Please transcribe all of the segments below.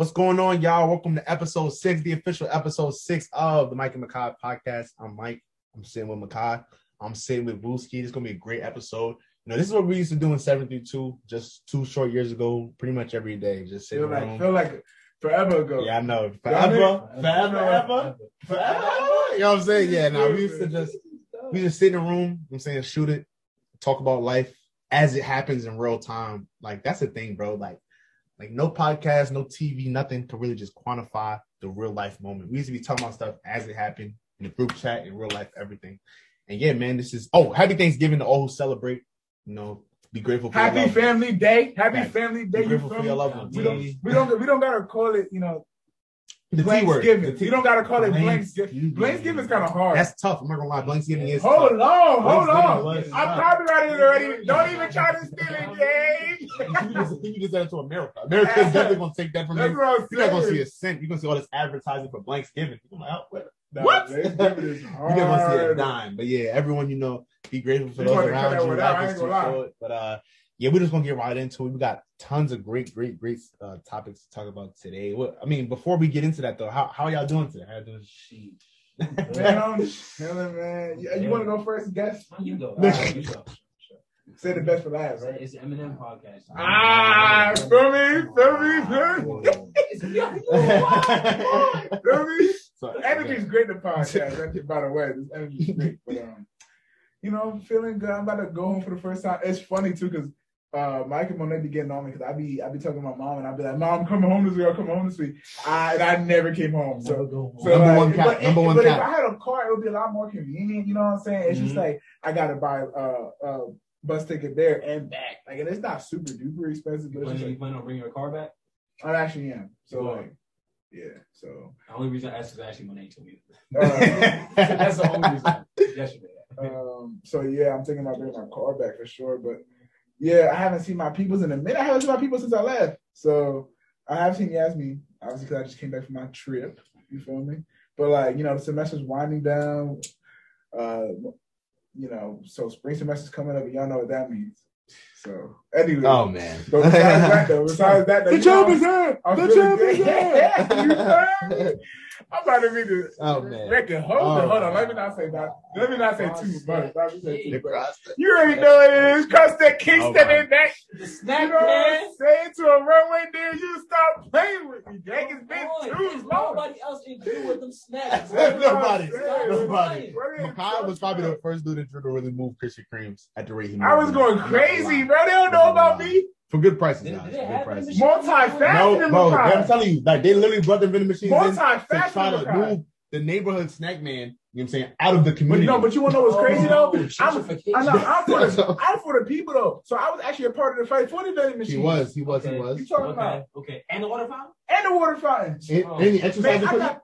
What's going on, y'all? Welcome to episode six, the official episode six of the Mike and Makai podcast. I'm Mike. I'm sitting with Makai. I'm sitting with Booski. This is gonna be a great episode. You know, this is what we used to do in seven through two, just two short years ago, pretty much every day. Just sitting Feel like feel like forever ago. Yeah, I know. Forever, forever, ever, forever. You know what I'm saying? Yeah, now we used to just we just sit in a room, you know I'm saying, shoot it, talk about life as it happens in real time. Like that's the thing, bro. Like, like no podcast, no TV, nothing to really just quantify the real life moment. We used to be talking about stuff as it happened in the group chat, in real life, everything. And yeah, man, this is oh, happy Thanksgiving to all who celebrate. You know, be grateful for Happy. Family Day. Happy. Family Day. You grateful for your loved ones. We don't we don't we don't gotta call it, you know, The T word. Thanksgiving. You don't gotta call it Blanks- Thanksgiving. Thanksgiving is kind of hard. That's tough. I'm not gonna lie. Thanksgiving is hold tough. on, hold on. I'm copyrighted already. Don't even try to steal it, Jay. you just you just said it to America. America's definitely gonna take that from That's you. You're not gonna see a cent. You're gonna see all this advertising for Thanksgiving. You're like, oh, what? Nah, What? You're gonna see a dime. But yeah, everyone you know, be grateful for You those around you. Life is too gonna lie. short. But uh, yeah, we're just gonna get right into it. We got tons of great, great, great uh, topics to talk about today. What I mean, before we get into that though, how how y'all doing today? How y'all doing? Man, I'm chilling, man. You, you want to go first, guess? You go. Nah. Alright, you go. Say the best for last, right? It's Eminem podcast. Ah, feel me, feel me, feel me. Me? So, Energy's great in the podcast. That's- By the way, this energy's great. But um, you know, feeling good. I'm about to go home for the first time. It's funny too because uh, Mike and Monet be getting on me because I be I be talking to my mom and I be like, Mom, coming home this week. I'm coming home this week. I and I never came home. So, so Number like, one cap, But, number one but if. I had a car, it would be a lot more convenient. You know what I'm saying? It's just Mhm. like I gotta buy uh uh bus ticket there and back. Like, and it's not super duper expensive, but You just plan, you like plan on bringing your car back? I actually am. So You like, yeah. So. The only reason I asked is actually Monet told me. Uh, That's the only reason. Yesterday. Um, so yeah, I'm thinking about bringing my car back for sure. But yeah, I haven't seen my peoples in a minute. I haven't seen my people since I left. So I have seen Yasmin, obviously, because I just came back from my trip. You feel me? But like, you know, the semester's winding down. Uh, you know, so spring semester's coming up, and y'all know what that means. So anyway, oh man. but besides that, though, besides that, though, the you job is here. I'm The feeling job is here. You? I'm about to be the Oh, man. record holder. Oh, Hold on, oh, let me not say that. Let me not say too much. Let me say too much. You already know what it is. Cause that Kingston Oh, my. in that. The You know what man. I'm to a runway there, you stop playing with me. Gang, it's been Boy, too there's long. nobody else in queue with them snacks. Nobody. Stop Nobody. lying. Makai was probably the first dude to really move Krispy Kremes at the rate he moved. I was going them. I'm not gonna crazy, lie. Bro. They don't know about me. For good prices, Did- guys. did For they good prices. them? Multi-faceted No, bro, Makai. I'm telling you, like they literally brought the vending machines in to try to Makai. move the neighborhood snack man. You know what I'm saying out of the But community. no, but you want to know what's oh, crazy though? Oh, I'm, gentrification. I know, I'm for the I'm for the people though. So I was actually a part of the fight for the vending machine. he was, he was, Okay. he was. You talking Okay, about okay. And the water fountain? and the water fountains. And, Oh. and the exercise Man, equipment.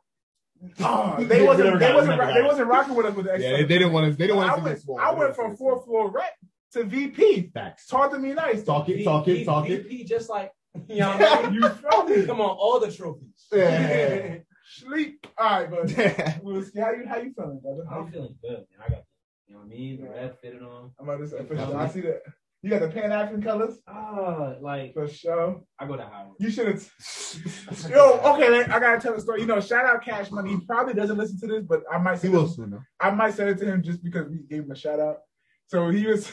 got, oh, They they wasn't got they wasn't never rock- got they wasn't rocking with us with the Yeah, they, they didn't want us. They didn't want I us to went, get. I went didn't from fourth floor rep to VP. Facts. Talk to me nice. Talk it, V- talk it, talk it. VP just like, you know what I mean? You feel me? Come on, all the trophies. Yeah. Sleep. All right, but Wilski, how you how you feeling, brother? I'm feeling good, man. I got, you know what I mean? The red fitted on. I'm about to say for sure. I see that. You got the Pan African colors Ah, like, for sure. I go to Howard. You should have. Yo, okay, man, I gotta tell the story. You know, shout out Cash Money. He probably doesn't listen to this, but I might He will soon. I might send it to him just because we gave him a shout out. So he was,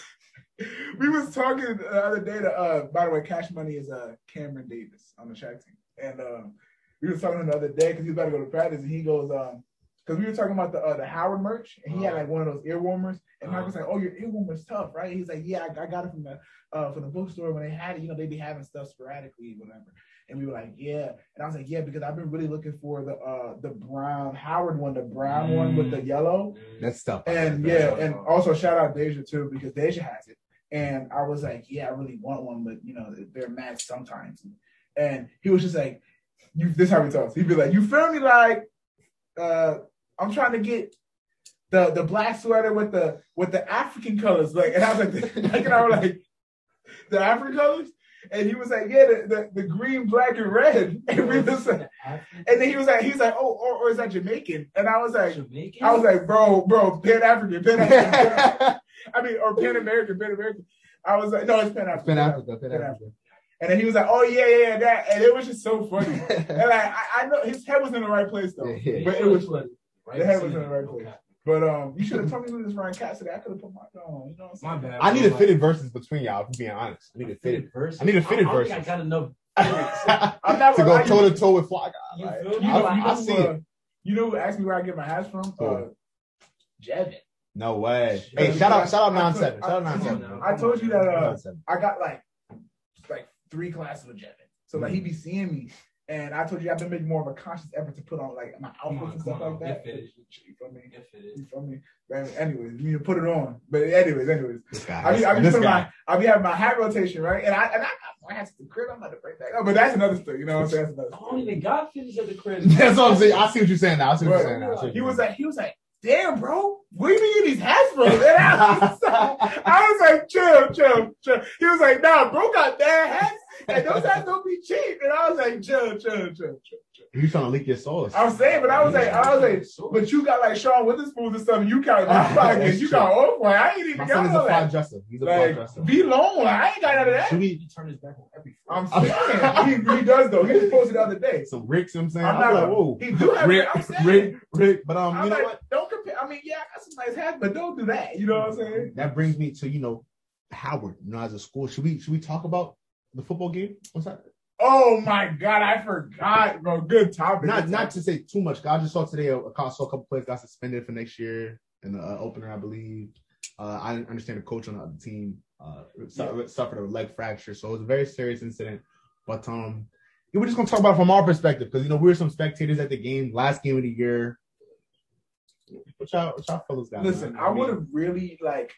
we was talking the other day. To, uh, by the way, Cash Money is uh Cameron Davis on the track team, and um, we was talking the other day because he was about to go to practice, and he goes, um, because we were talking about the uh, the Howard merch, and he had like one of those ear warmers, and was like, "Oh, your ear warmer's tough, right?" He's like, "Yeah, I, I got it from the uh from the bookstore when they had it. You know, they'd be having stuff sporadically, whatever." And we were like, "Yeah," and I was like, "Yeah," because I've been really looking for the uh the brown Howard one, the brown one with the yellow. That's tough And yeah, and also shout out Deja too because Deja has it. And I was like, yeah, I really want one, but you know, they're mad sometimes. And he was just like, you this is how he talks. He'd be like, you feel me? Like, uh, I'm trying to get the the black sweater with the with the African colors. Like, and I was like, like and I was like, the African colors? And he was like, yeah, the, the, the green, black, and red. And we was like, and then he was like, he was like, oh, or, or is that Jamaican? And I was like, Jamaican? I was like, bro, bro, Pan African, Pan African. I mean, or Pan American, Pan American. I was like, no, it's Pan African. Pan Africa, Pan Africa. And then he was like, "Oh yeah, yeah, yeah, that," and it was just so funny. and like I, I know his head was in the right place though, Yeah, yeah. but it was funny. Right The head was in the right place. But um, you should have told me who this Ryan Cassidy. I could have put my on. You know what My I'm saying? bad. I need a fitted verses between y'all. If I'm being honest, I need a fitted. versus. I need a fitted I don't think versus. I got enough. to I'm not go gonna lie, toe to toe with Fly Guy. You like, feel You me? know, I- you know, I who, see uh, it. you know who asked me where I get my hats from? Who? Uh, Jevin. No way. Hey, shout out, shout out I- I nine seven. Shout out I- nine seven. I told you that uh, I got like like three classes with Jevin. So like he Mm. be seeing me. And I told you I've been making more of a conscious effort to put on like my Come outfits on, and stuff on, like that. get fitted. You feel me? Get. You feel me? But anyways, you need to put it on. But anyways, anyways. This guy. I be, I be this guy. my I be having my hat rotation, right? And I and I got my hats at the crib. I'm about to break that. Oh, but that's another story. You know what I'm saying? That's another I story. don't even got fitteds at the crib. That's what I'm saying. I see what you're saying now. I see what Right. you're saying now. I see He was saying. like, he was like, damn, bro, where you getting these hats from? And I was, like, I was like, chill, chill, chill. He was like, nah, bro got bad hats, and those hats don't be cheap. And I was like, chill, chill, chill, chill. You trying to leak your soul? I was saying, but I was like, I was like, but you got like Sean Wotherspoon and stuff, and you got my pockets, you got off white. I ain't even My got son is a all fly that. dresser. He's a fly Like, dresser. be long. I ain't got none of that. Should we He turned his back on every. I'm saying he, he does though. He just posted the other day. some Ricks? You know what I'm saying. I'm I'm, not- like, whoa. he do have- Rick, I'm saying. Rick, Rick. But um, I'm you know like, what? don't compare. I mean, yeah, I got some nice hats, but don't do that. You know what I'm saying? That brings me to you know Howard. You know, as a school, should we should we talk about the football game? What's that? Oh my god, I forgot, bro. Good topic. Not Good not to say too much. I just saw today a, a saw a couple players got suspended for next year in the uh, opener, I believe. Uh, I understand the coach on the other team uh, su- suffered a leg fracture, so it was a very serious incident. But um, yeah, we're just gonna talk about it from our perspective because you know we were some spectators at the game, last game of the year. What y'all, what y'all fellas got? Listen, man? I would have really like.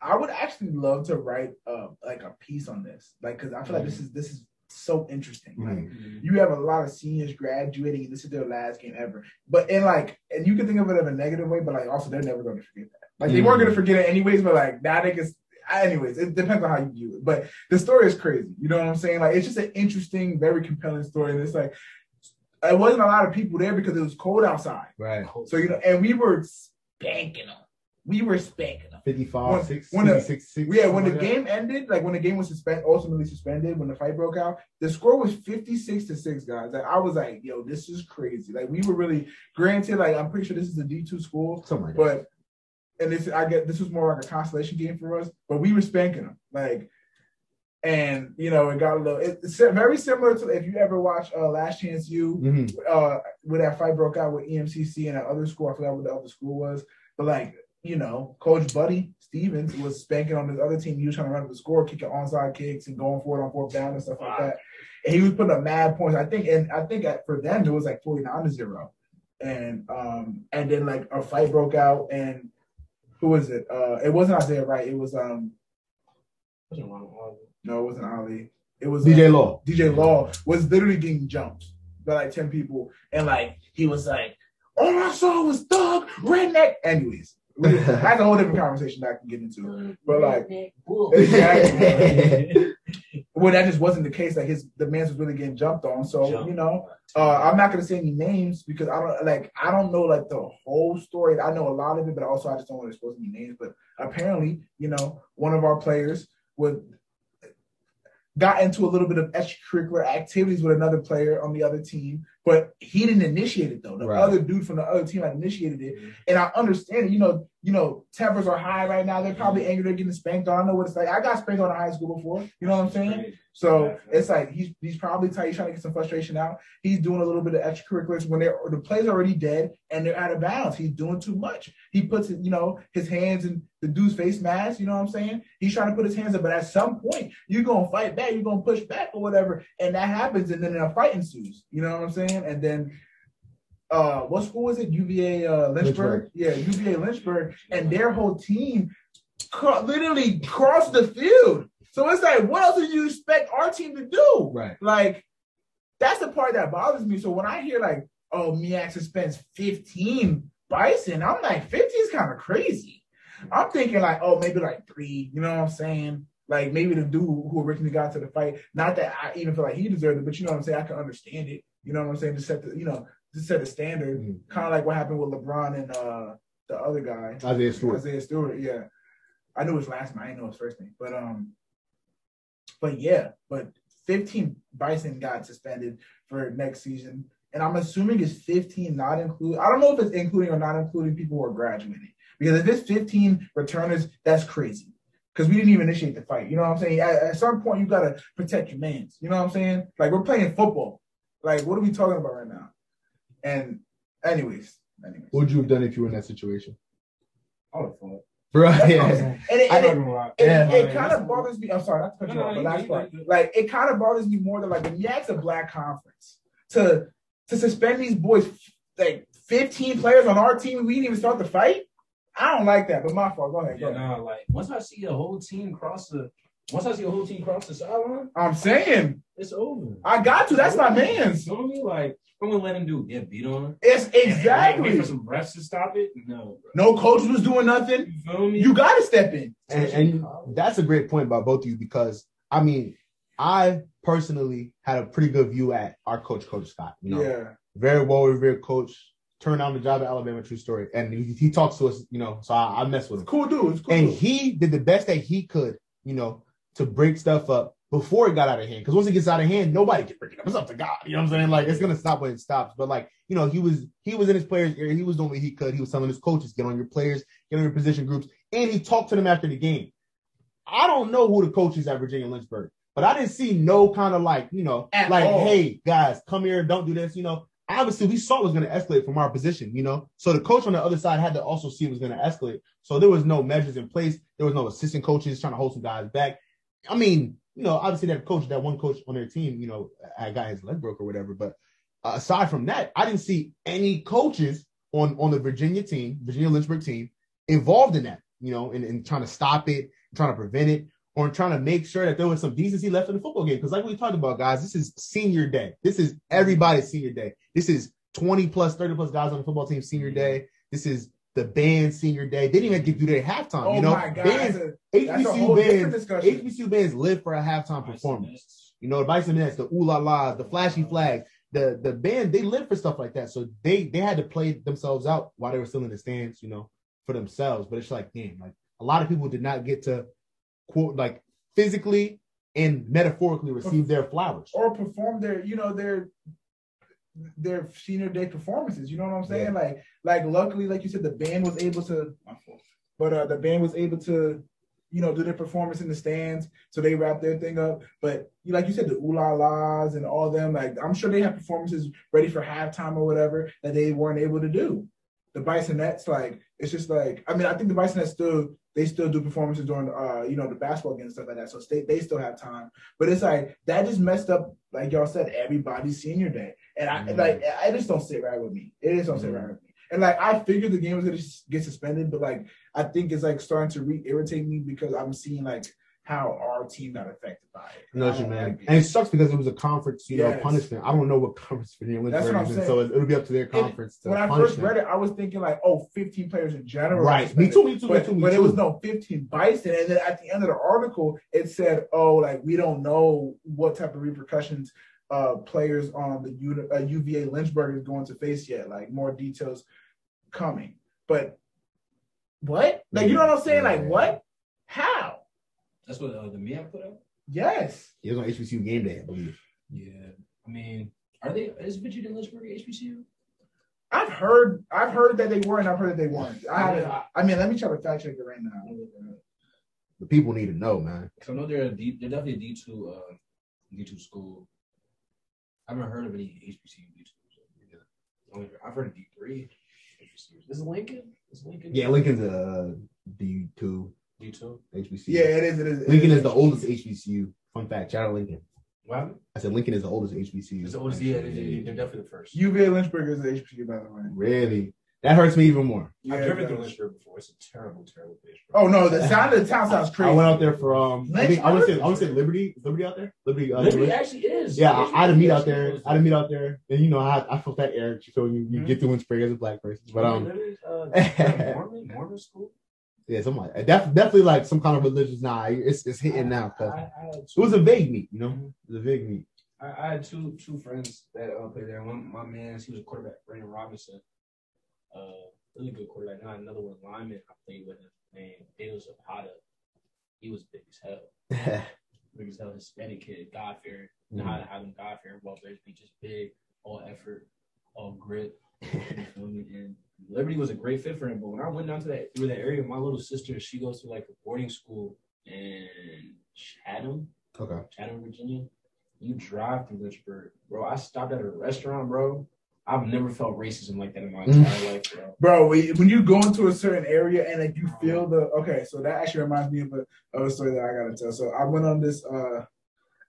I would actually love to write uh, like a piece on this, like because I feel like this is this is so interesting. Like, Mhm. you have a lot of seniors graduating, and this is their last game ever. But in like, and you can think of it in a negative way, but like also they're never going to forget that. Like they weren't going to forget it anyways, but like now they can. Anyways, it depends on how you view it. But the story is crazy. You know what I'm saying? Like it's just an interesting, very compelling story, and it's like it wasn't a lot of people there because it was cold outside. right. So you know, and we were spanking them. We were spanking them. 55, When- 6, when the- 66, 6, Yeah, when the something like game ended, like when the game was suspended, ultimately suspended, when the fight broke out, the score was 56 to 6, guys. Like I was like, yo, this is crazy. Like we were really granted, like I'm pretty sure this is a D2 school, that. something like that. but and this I get this was more like a consolation game for us, but we were spanking them. Like and you know, it got a little it's very similar to if you ever watch uh Last Chance U, Mhm. uh when that fight broke out with EMCC and that other school, I forgot what the other school was, but like you know, Coach Buddy Stephens was spanking on his other team. He was trying to run up the score, kicking onside kicks and going for it on fourth down and stuff like that. And he was putting up mad points. I think, and I think for them it was like forty nine to zero, and um and then like a fight broke out and who was it? Uh, it wasn't Isaiah Wright. It was um Wasn't wrong of it. no, it wasn't Ali. It was DJ uh, Law. DJ Law was literally getting jumped by like 10 people. And like, he was like, all I saw was thug, redneck. Anyways, that's a whole different conversation that I can get into. But like, Exactly. well, that just wasn't the case. Like his, the man was really getting jumped on. So, Jumped. you know, uh, I'm not going to say any names because I don't like, I don't know like the whole story. I know a lot of it, but also I just don't want to expose any names. But apparently, you know, one of our players would got into a little bit of extracurricular activities with another player on the other team, but he didn't initiate it though. The Right. other dude from the other team had initiated it, and I understand it. You know, you know, tempers are high right now. They're probably angry. They're getting spanked on. I know what it's like. I got spanked on in high school before. You know what I'm saying? So it's like he's he's probably tight. He's trying to get some frustration out. He's doing a little bit of extracurriculars when they're the play's already dead and they're out of bounds. He's doing too much. He puts you know his hands in the dude's face mask. You know what I'm saying? He's trying to put his hands up, but at some point you're gonna fight back. You're gonna push back or whatever, and that happens, and then a fight ensues. You know what I'm saying? And then. Uh, what school was it? UVA uh, Lynchburg. Lynchburg. Yeah, UVA Lynchburg, and their whole team cro- literally crossed the field. So it's like, what else do you expect our team to do? Right. Like, that's the part that bothers me. So when I hear like, oh, MEAC suspends 15 Bison, I'm like, 15 is kind of crazy. I'm thinking like, oh, maybe like three. You know what I'm saying? Like maybe the dude who originally got to the fight. Not that I even feel like he deserved it, but you know what I'm saying. I can understand it. You know what I'm saying? To set the, you know, to set the standard. Mhm. Kind of like what happened with LeBron and uh the other guy. Isaiah Stewart. Isaiah Stewart, yeah. I knew his last name, I didn't know his first name. But um but yeah, but 15 Bison got suspended for next season, and I'm assuming it's 15 not include. I don't know if it's including or not including people who are graduating. Because if it's 15 returners, that's crazy. Because we didn't even initiate the fight. You know what I'm saying? At, at some point, you gotta protect your mans. You know what I'm saying? Like we're playing football. Like what are we talking about right now? And anyways, anyways, What would you have done if you were in that situation? I would have fought. Bro, That's yeah. and it, I and it- don't know why. it, Yeah. it kind of bothers me. I'm sorry, not to cut you No, off, no, the you last part. Like it kind of bothers me more than like when you ask a black conference to to suspend these boys like 15 players on our team, we didn't even start the fight. I don't like that, but my fault. Go ahead. Go Yeah, ahead. nah, like once I see a whole team cross the, once I see a whole team cross the sideline, I'm saying it's over. I got to. That's my You man's. feel me? Like I'm gonna let him do get beat on. It's And wait exactly. for some refs to stop it. No, bro. No coach was doing nothing. You feel me? You got to step in. and, and that's a great point about both of you because I mean, I personally had a pretty good view at our coach, Coach Scott. You know, Yeah. very well revered coach. Turned down the job at Alabama, true story. And he, he talks to us, you know, so I, I mess with him. Cool dude. It's cool. And dude. he did the best that he could, you know, to break stuff up before it got out of hand. Because once it gets out of hand, nobody can break it up. It's up to God. You know what I'm saying? Like it's gonna stop when it stops. But like, you know, he was he was in his players' area. He was doing what he could. He was telling his coaches, get on your players, get on your position groups, and he talked to them after the game. I don't know who the coach is at Virginia Lynchburg, but I didn't see no kind of like, you know, At like, all. hey guys, come here, don't do this. You know, obviously we saw it was going to escalate from our position. You know, so the coach on the other side had to also see it was going to escalate. So there was no measures in place. There was no assistant coaches trying to hold some guys back. I mean, you know, obviously that coach, that one coach on their team, you know, had got his leg broke or whatever. But uh, aside from that, I didn't see any coaches on on the Virginia team, Virginia Lynchburg team, involved in that. You know, in, in trying to stop it, trying to prevent it, or trying to make sure that there was some decency left in the football game. Because like we talked about, guys, this is senior day. This is everybody's senior day. This is 20 plus, 30 plus guys on the football team senior day. This is the band senior day. They didn't even get through their halftime. oh you know, my God. bands, a, HBCU bands. HBCU bands live for a halftime performance. You know, the Bisonettes, the ooh la la, the flashy uh-huh. flags, the the band, they live for stuff like that. So they they had to play themselves out while they were still in the stands, you know, for themselves. But it's like, damn, like a lot of people did not get to quote like physically and metaphorically receive their flowers. or perform their, you know, their their senior day performances. You know what I'm saying? Like, like luckily, like you said, the band was able to. But uh, the band was able to, you know, do their performance in the stands, so they wrapped their thing up. But you like you said, the ooh la las and all them, like I'm sure they have performances ready for halftime or whatever that they weren't able to do. The Bisonettes, like it's just like I mean, I think the Bisonettes still they still do performances during uh you know the basketball games and stuff like that, so they they still have time. But it's like that just messed up, like y'all said, everybody's senior day, and I Mhm. like I just don't sit right with me. It just don't sit Mhm. right with me. And like I figured the game was gonna get suspended, but like I think it's like starting to re-irritate me because I'm seeing like how our team got affected by it. No, don't man. like it. and it sucks because it was a conference, you know, punishment. I don't know what conference Virginia That's what I'm Lynchburg is in, saying. so it, it'll be up to their conference to when I first them. read it, I was thinking like, oh, 15 players in general. Right. Me too, me too, but, me too, me but too. it was no 15 bison. And then at the end of the article, it said, oh, like we don't know what type of repercussions uh, players on the U- uh, UVA Lynchburg is going to face yet. Like more details coming. But what? Like, you know what I'm saying? Like, what? How? That's what uh, the MEAC put out. Yes. It was on HBCU game day, I believe. Yeah, I mean, are they? Is Virginia Lynchburg HBCU? I've heard I've heard that they were and I've heard that they weren't. I haven't, Yeah. I mean, let me try to fact check it right now. The people need to know, man. Because I know they're a D, they're definitely a D two uh D two school. I haven't heard of any HBCU D two. Only I've heard of D three HBCUs. This is Lincoln. Is Lincoln? Yeah, Lincoln's a D two D two. HBCU. Yeah, it is. It is. it Lincoln is the HBCU. oldest HBCU. Fun fact, shout out Lincoln. What? I said Lincoln is the oldest HBCU. It's the oldest. Yeah, they, they, they're definitely the first. UVA Lynchburg is the HBCU, by the way. Really? That hurts me even more. I've Yeah, driven it through does. Lynchburg before. It's a terrible, terrible place. Oh no, the sound of the town sounds crazy. I went out there for um. I, think, I want to say I want to say Liberty. Is Liberty out there? Liberty. Uh, Liberty Liberty? actually is. Yeah, I, I had to meet out there. I had to meet out there, and you know, I I felt that air. You feel you, you Mhm. get through Lynchburg as a black person, but um, Liberty's, uh, Mormon Mormon school. yeah, something like def, definitely like some kind of religious. Nah, it's it's hitting now because I, I, had it was a vague meet, you know, it was a vague meet. I, I had two two friends that uh, played there. One my man, he was a quarterback, Brandon Robinson. Uh, really good quarterback. Now another one lineman I played with him named Daniel Zapata. He was big as hell. we tell Hispanic kid, God fearing, mm-hmm. how to have them God fearing, well, there's be just big, all effort, all grit. you feel me? And Liberty was a great fit for him. But when I went down to that through that area, my little sister, she goes to like a boarding school in Chatham, okay, Chatham, Virginia. You drive through Lynchburg, bro. I stopped at a restaurant, bro. I've never felt racism like that in my entire life, bro. Bro, when you go into a certain area and like you feel the okay, so that actually reminds me of a, of a story that I gotta tell. So I went on this. uh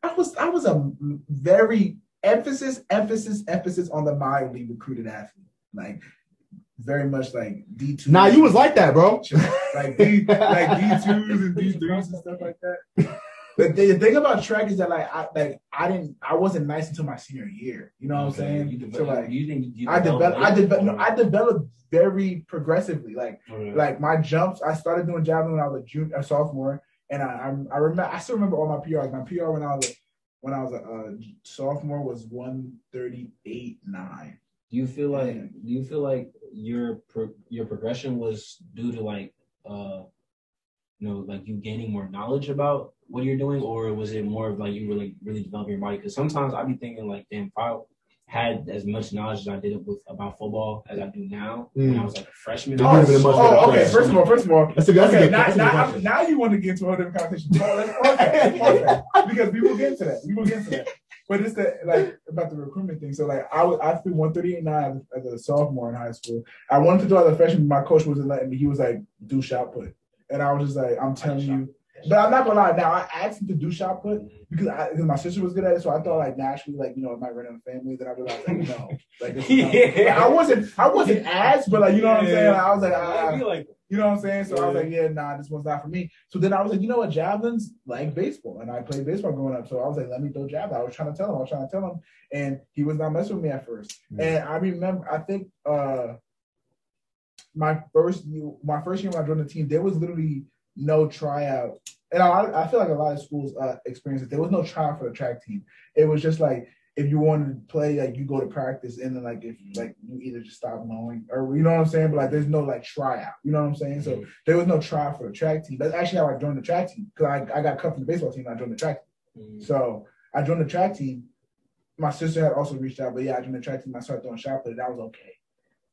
I was I was a very emphasis, emphasis, emphasis on the mildly recruited athlete. Like very much like D two. Nah, you was like that, bro. like D like D twos and D threes and stuff like that. The, the, thing about track is that like I like I didn't I wasn't nice until my senior year. You know what I'm saying? You so like you think you I developed I developed no, I developed very progressively. Like okay. like my jumps, I started doing javelin when I was a junior a sophomore. And I I, I remember I still remember all my PRs. My PR when I was a, when I was a, a sophomore was 138 nine. Do you feel like do you feel like your pro, your progression was due to like uh you know like you gaining more knowledge about what you're doing, or was it more of like you really really developing your body? Because sometimes I'd be thinking like, damn, if I had as much knowledge as I did with about football as I do now mm. when I was like a freshman. Oh, oh okay. First of all, first of all, that's a, that's okay. A good, now, now, now, you want to get into a different conversation. okay, okay. because we will get into that. We will get into that. But it's the like about the recruitment thing. So like I was I threw one thirty eight nine as a sophomore in high school. I wanted to do as a freshman. My coach wasn't letting me. He was like, "Do shot put," and I was just like, "I'm telling you." But I'm not gonna lie. Now I asked him to do shot put because I, my sister was good at it, so I thought like naturally, like you know, it might run in the family. Then I realized like no, like, yeah. like I wasn't, I wasn't asked, but like you know what I'm saying. Like, I was like, I, like, you know what I'm saying. So yeah. I was like, yeah, nah, this one's not for me. So then I was like, you know what, javelins like baseball, and I played baseball growing up. So I was like, let me throw javelin. I was trying to tell him, I was trying to tell him, and he was not messing with me at first. And I remember, I think uh my first my first year when I joined the team, there was literally no tryout. And I, I feel like a lot of schools uh, experience it. There was no tryout for the track team. It was just like if you wanted to play, like you go to practice, and then like if like you either just stop mowing or you know what I'm saying. But like there's no like tryout. You know what I'm saying? So mm-hmm. there was no tryout for the track team. That's actually how I joined the track team because I, I got cut from the baseball team. and I joined the track team. Mm-hmm. So I joined the track team. My sister had also reached out, but yeah, I joined the track team. I started throwing shot put. That was okay.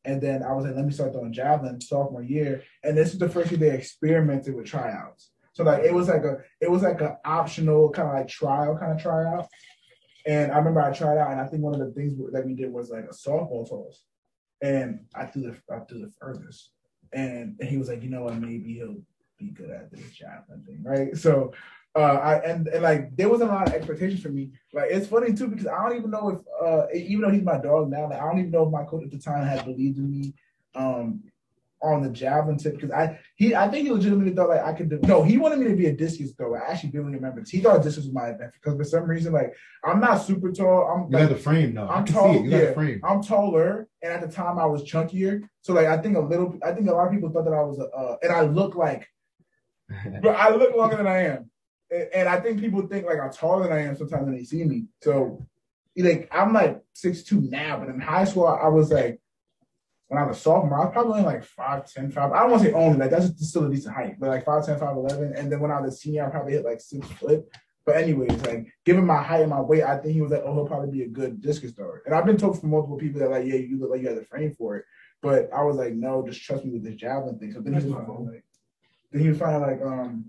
And then I was like, let me start throwing javelin sophomore year. And this is the first year they experimented with tryouts. So like it was like a it was like an optional kind of like trial kind of tryout. And I remember I tried out, and I think one of the things that we did was like a softball toss, and I threw the I threw the furthest, and, and he was like, you know what, maybe he'll be good at this javelin thing, right? So uh, I and, and like there wasn't a lot of expectations for me. Like it's funny too because I don't even know if uh, even though he's my dog now, like I don't even know if my coach at the time had believed in me um, on the javelin tip because I he I think he legitimately thought like I could do no he wanted me to be a discus thrower. I actually didn't remember this. he thought discus was my event because for some reason like I'm not super tall. I'm you like, got the frame though. I'm tall. yeah, I'm taller, and at the time I was chunkier. So like I think a little. I think a lot of people thought that I was a uh, and I look like, but I look longer than I am and I think people think like I'm taller than I am sometimes when they see me. So like I'm like six two now, but in high school I was like when I was a sophomore, I was probably only like 5'10, 5. I don't want to say only, like that's still a decent height, but like 5'10, 5'11. And then when I was a senior, I probably hit like six foot. But anyways, like given my height and my weight, I think he was like, oh, he'll probably be a good discus thrower. And I've been told from multiple people that like, yeah, you look like you have the frame for it. But I was like, no, just trust me with this javelin thing. So then he was like, then he was finally like, um,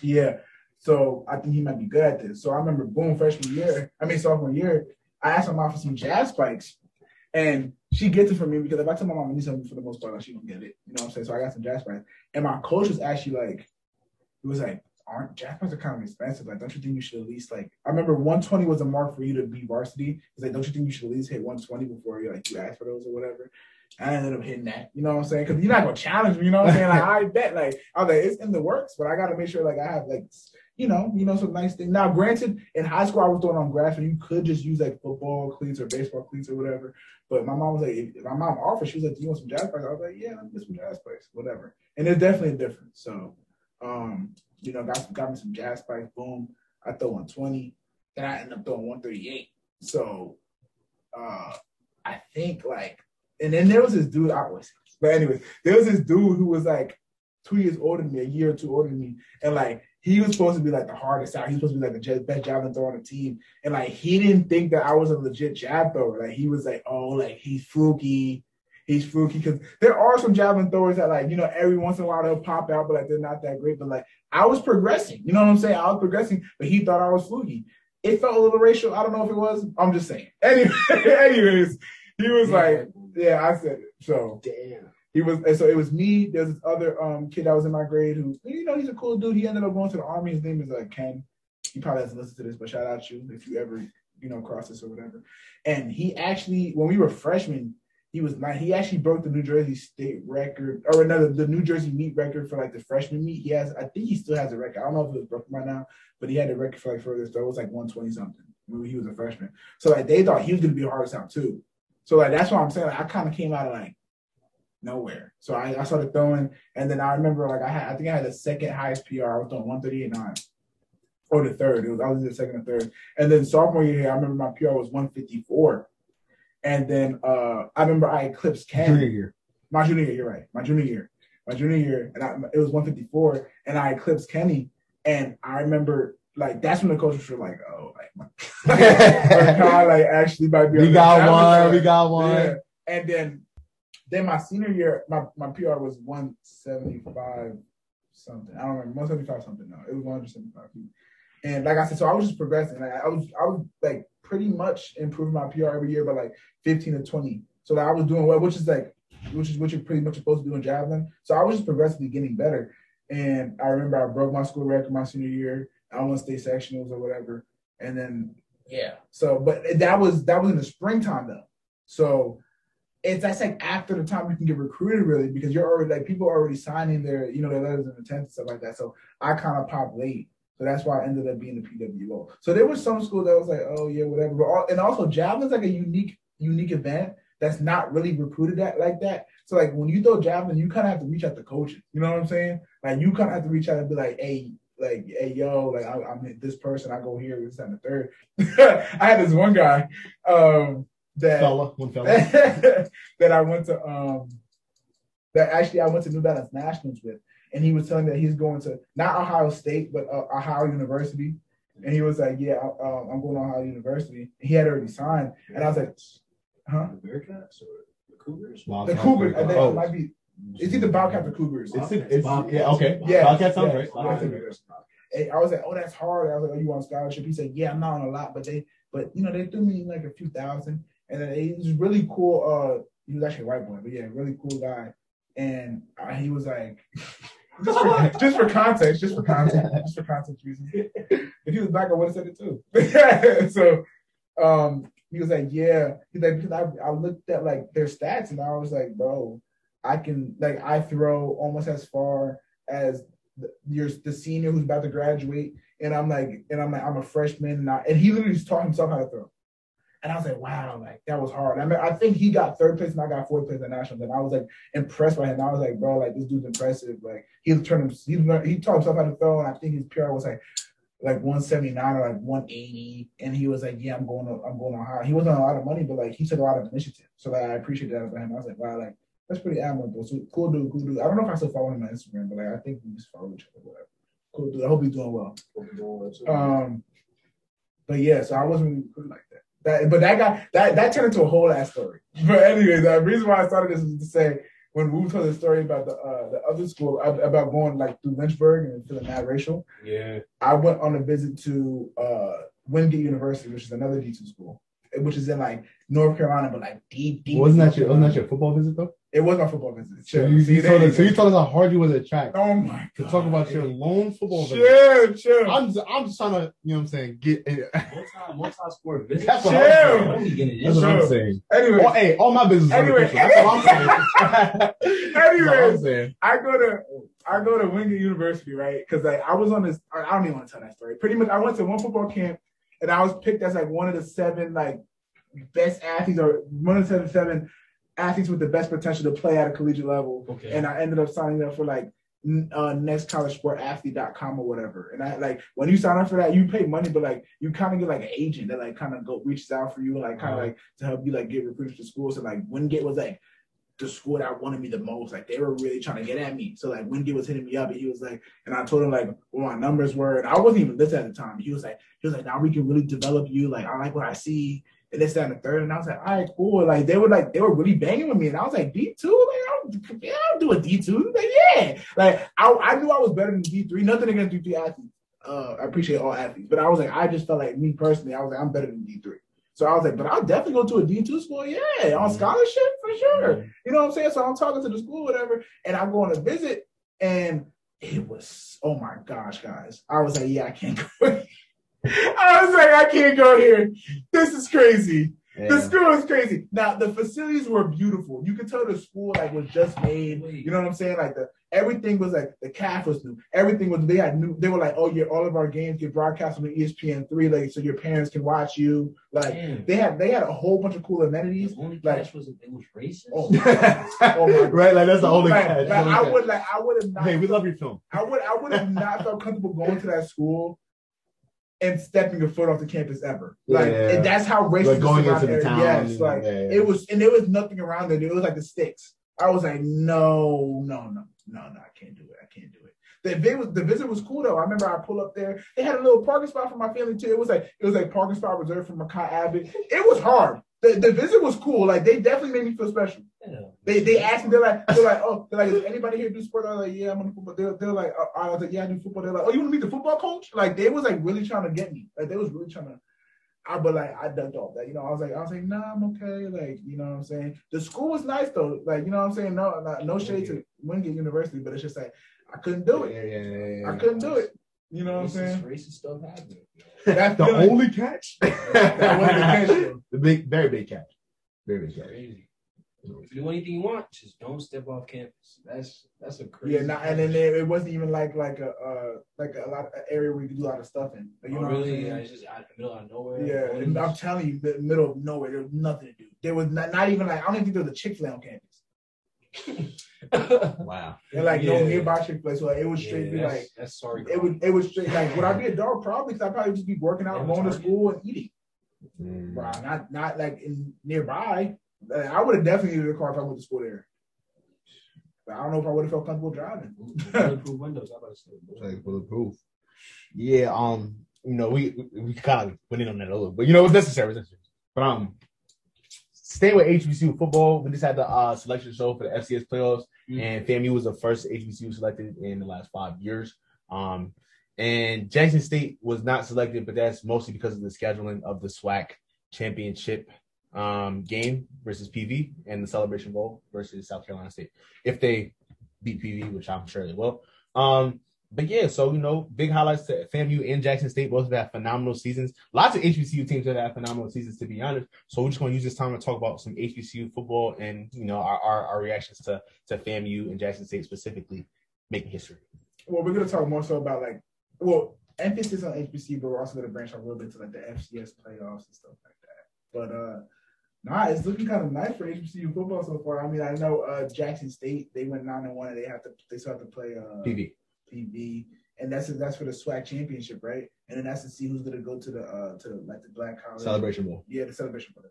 yeah, so I think he might be good at this. So I remember, boom, freshman year, I mean sophomore year, I asked my mom for some jazz spikes, and she gets it for me because if I tell my mom I need something for the most part, like, she don't get it. You know what I'm saying? So I got some jazz spikes, and my coach was actually like, it was like, aren't jazz spikes are kind of expensive? Like, don't you think you should at least like? I remember 120 was a mark for you to be varsity. He's like, don't you think you should at least hit 120 before you like you ask for those or whatever? I ended up hitting that. You know what I'm saying? Because you're not gonna challenge me. You know what I'm saying? Like I bet. Like I was like, it's in the works, but I got to make sure like I have like you know, you know, some nice thing. Now, granted, in high school I was throwing on grass, and you could just use like football cleats or baseball cleats or whatever. But my mom was like, if my mom offered, she was like, "Do you want some jazz spikes?" I was like, "Yeah, let me get some jazz spikes, whatever." And it's definitely a difference. So, um, you know, got got me some jazz spikes. Boom, I throw 120. Then I end up throwing 138. So, uh, I think like, and then there was this dude I was, but anyway, there was this dude who was like two years older than me, a year or two older than me, and like he was supposed to be like the hardest out. He was supposed to be like the best javelin thrower on the team, and like he didn't think that I was a legit jab thrower. Like he was like, oh, like he's fluky, he's fluky. Because there are some javelin throwers that like you know every once in a while they'll pop out, but like they're not that great. But like I was progressing, you know what I'm saying? I was progressing, but he thought I was fluky. It felt a little racial. I don't know if it was. I'm just saying. Anyway, anyways, he was like, yeah, I said it. So Damn. He was, and so it was me. There's this other um kid that was in my grade who, you know, he's a cool dude. He ended up going to the army. His name is uh, Ken. He probably hasn't listened to this, but shout out to you if you ever, you know, cross this or whatever. And he actually, when we were freshmen, he was not. He actually broke the New Jersey state record, or another the New Jersey meet record for like the freshman meet. He has, I think he still has a record. I don't know if it was broken by now, but he had a record for like furthest throw. It was like 120 something when he was a freshman. So like they thought he was gonna be the hardest out too. So like that's why I'm saying like, I kind of came out of like nowhere. So I, I started throwing, and then I remember like I had I think I had the second highest PR. I was throwing 138.9. Or the third. It was I was in the second or third. And then sophomore year, I remember my PR was 154. And then uh I remember I eclipsed Ken. Junior year. My junior year, you're right. My junior year. My junior year, and I, it was 154, and I eclipsed Kenny. And I remember like that's when the coaches were like, oh, like my like actually might be. We got one. We got one. Yeah. And then then my senior year, my, my PR was 175 something. I don't remember, 175 something. No, it was 175 feet. And like I said, so I was just progressing. Like I was, I was like pretty much improving my PR every year by like 15 to 20. So like, I was doing well, which is like, which is what you're pretty much supposed to do in javelin. So I was just progressively getting better. And I remember I broke my school record my senior year. I won state sectionals or whatever. And then yeah. So, but that was that was in the springtime though. So it's that's like after the time you can get recruited really because you're already like people are already signing their you know their letters of intent and stuff like that. So I kind of popped late. So that's why I ended up being the PWO. So there was some school that was like, oh yeah, whatever. But all, and also javelin's like a unique unique event that's not really recruited at like that. So like when you throw javelin, you kind of have to reach out to coaches. You know what I'm saying? Like you kind of have to reach out and be like, hey, like, hey, yo, like I, I'm this person. I go here, this and the third. I had this one guy um, that Fella, one fella. that I went to um that actually I went to New Balance Nationals with, and he was telling me that he's going to not Ohio State but uh, Ohio University, and he was like, "Yeah, I, um, I'm going to Ohio University." He had already signed, and I was like, "Huh?" The Bearcats or the Cougars? Wow, The sounds Cougars. great. I think Oh, it might be. It's either Bobcat or Cougars. It's, it's, yeah, okay. Yeah, Bobcat sounds yeah. great. Yeah. Bobcat sounds great. And I was like, "Oh, that's hard." I was like, "Oh, you want a scholarship?" He said, "Yeah, I'm not on a lot, but they, but you know, they threw me like a few thousand, and then he was really cool. Uh, he was actually a white boy, but yeah, really cool guy. And uh, he was like, just for, just for context, just for context, just for context reasons. If he was black, I would have said it too. so, um, he was like, "Yeah," he's like, because I, I looked at like their stats, and I was like, "Bro, I can like I throw almost as far as." the- You're the senior who's about to graduate, and I'm like, and I'm like, I'm a freshman, and, I, and he literally just taught himself how to throw. And I was like, wow, like that was hard. I mean, I think he got third place and I got fourth place at nationals, and I was like impressed by him. I was like, bro, like this dude's impressive. Like he turned him, he learned, he taught himself how to throw, and I think his PR was like like 179 or like 180. And he was like, yeah, I'm going to, I'm going on high. He wasn't on a lot of money, but like he took a lot of initiative. So like I appreciate that about him. I was like, wow, like that's pretty admirable. So cool dude, cool dude. I don't know if I still follow him on Instagram, but like I think we just follow each other, whatever. Cool dude. I hope he's doing well. Um, but yeah, so I wasn't really like that. But that got that that turned into a whole ass story. But anyway, the reason why I started this is to say when we told the story about the uh, the other school about going like through Lynchburg and feeling mad racial. Yeah. I went on a visit to uh, Wingate University, which is another D two school, which is in like North Carolina, but like deep, deep. Wasn't that your wasn't that your football visit though? It was my football visit. So you, See, you told us, so you told us how hard you was at track Oh my to talk about your lone football visit. Chill, chill. I'm just, I'm just trying to, you know what I'm saying, get it. Multi multi sport visit. That's what I'm saying. That's it. what I'm saying. Anyway, All, hey, all my business is Anyway. That's what I'm saying. That's what I'm saying. I go to I go to Wingate University, right? Because like I was on this. I don't even want to tell that story. Pretty much, I went to one football camp, and I was picked as like one of the seven like best athletes, or one of the seven seven athletes with the best potential to play at a collegiate level. Okay. And I ended up signing up for like uh, nextcollegesportathlete.com or whatever. And I like when you sign up for that, you pay money, but like you kind of get like an agent that like kind of go reaches out for you, like kind of Uh-huh. like to help you like get recruited to school. So like when Wingate was like the school that wanted me the most. Like they were really trying to get at me. So like Wendy was hitting me up and he was like, and I told him like what my numbers were. And I wasn't even listed at the time. He was like, he was like, now we can really develop you. Like I like what I see. And this, that, and the third. And I was like, all right, cool. Like they were like, they were really banging with me. And I was like, D2? Like, I'll, yeah, I'll do a D2. Like, yeah. Like I, I knew I was better than D3. Nothing against D3 athletes. Uh, I appreciate all athletes. But I was like, I just felt like me personally, I was like, I'm better than D3. So I was like, but I'll definitely go to a D2 school. Yeah, on mm-hmm. scholarship for sure. Mm-hmm. You know what I'm saying? So I'm talking to the school, whatever, and I'm going to visit. And it was, oh my gosh, guys. I was like, yeah, I can't go. I was like, I can't go here. This is crazy. Yeah. The school is crazy. Now the facilities were beautiful. You could tell the school like was just made. You know what I'm saying? Like the everything was like the calf was new. Everything was they had new. They were like, oh yeah, all of our games get broadcast on the ESPN three, like so your parents can watch you. Like Damn. they had they had a whole bunch of cool amenities. The only like, catch was it was racist. Oh, oh my right, like that's the only like, catch. Like, I would like I would have not. Hey, we love your film. I would I would have not felt comfortable going to that school and stepping a foot off the campus ever. Like yeah. that's how racist like going into the town. Yes, like yeah, yeah. it was, and there was nothing around it. It was like the sticks. I was like, no, no, no, no, no, I can't do it. I can't do it. The visit was the visit was cool though. I remember I pull up there. They had a little parking spot for my family too. It was like it was like parking spot reserved for Makai Abbott. It was hard. The, the visit was cool. Like they definitely made me feel special. They they asked me. They're like they're like oh they're like is anybody here do sport? I was like yeah I'm on football. They're, they're like uh, I was like yeah I do football. They're like oh you want to meet the football coach? Like they was like really trying to get me. Like they was really trying to. I but like I ducked off that. You know I was like I was like nah I'm okay. Like you know what I'm saying. The school was nice though. Like you know what I'm saying. No not, no shade to Wingate University, but it's just like I couldn't do it. Yeah, yeah, yeah, I couldn't do it. You know what I'm saying? Racist stuff happening. That's the only catch. that was the catch. The big, very big catch. Very big catch. Crazy. If you do anything you want, just don't step off campus. That's that's a crazy. Yeah, nah, and then it, it wasn't even like like a uh, like a lot of area where you could do a lot of stuff in. Like, you oh, know really? Yeah, it's just out the middle of nowhere. Yeah, and I'm telling you, the middle of nowhere. There was nothing to do. There was not, not even like I don't even think there was a Chick Fil A on campus. Wow. And like yeah. no nearby Chick Fil A, so it was straight yeah, be like that's sorry. It was it was straight like would I be a dog? Probably because I probably just be working out, going to school, and eating. Mm. Bro, not not like in nearby. I would have definitely needed a car if I went to school there. But I don't know if I would have felt comfortable driving. bulletproof windows. I about to say like bulletproof. Yeah. Um. You know, we we kind of went in on that a little, but you know, it's necessary. It's necessary. But um, staying with HBCU football, we just had the uh, selection show for the FCS playoffs, mm-hmm. and FAMU was the first HBCU selected in the last five years. Um, and Jackson State was not selected, but that's mostly because of the scheduling of the SWAC championship um, game versus PV and the Celebration Bowl versus South Carolina State. If they beat PV, which I'm sure they will. Um, but yeah, so you know, big highlights to FAMU and Jackson State both have had phenomenal seasons. Lots of HBCU teams that have had phenomenal seasons, to be honest. So we're just going to use this time to talk about some HBCU football and you know our, our, our reactions to to FAMU and Jackson State specifically making history. Well, we're going to talk more so about like well emphasis on HBCU, but we're also going to branch out a little bit to like the FCS playoffs and stuff like that. But uh Nah, it's looking kind of nice for HBCU football so far. I mean, I know uh, Jackson State they went nine and one, and they have to they still have to play uh, PV. PV, and that's that's for the SWAC championship, right? And then that's to see who's gonna go to the uh to like the Black College Celebration Bowl. Yeah, the Celebration Bowl.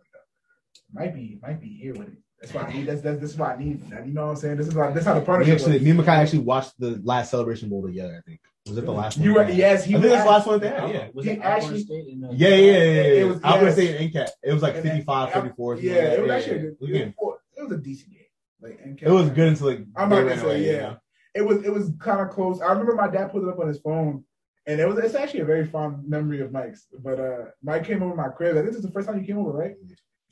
Might be might be here with it. That's why I need. That's that's this is why I need. You know what I'm saying? This is why this is how the partnership. Actually, me and Makai actually watched the last Celebration Bowl together. I think was it the last you one? were yes. He I think was the last one they had. Yeah. Was he it actually? Uh, yeah, yeah, yeah, yeah. It was. I was saying NCAT. It was like 55, 54. Yeah, it was actually. It was, it was a decent game. Like NCAT. It was good until like. I'm not gonna say yeah it was it was kind of close. I remember my dad put it up on his phone, and it was it's actually a very fond memory of Mike's. But uh, Mike came over my crib. I think this is the first time you came over, right?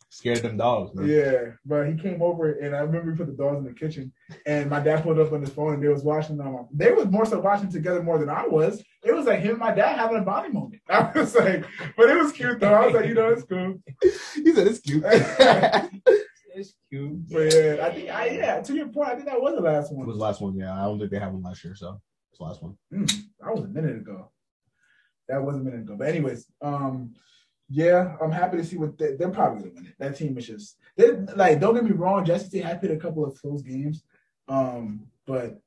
Scared them dogs. Man. Yeah, but he came over, and I remember we put the dogs in the kitchen, and my dad put it up on his phone, and they was watching them. They was more so watching together more than I was. It was like him and my dad having a bonding moment. I was like, but it was cute though. I was like, you know, it's cool. he said it's cute. it's cute. But yeah, I think I yeah. To your point, I think that was the last one. It was the last one. Yeah, I don't think they had one last year, so it's the last one. Mm, that was a minute ago. That was a minute ago. But anyways, um, yeah, I'm happy to see what they, are probably gonna win it. That team is just they like. Don't get me wrong, Jesse State had played a couple of close games, um, but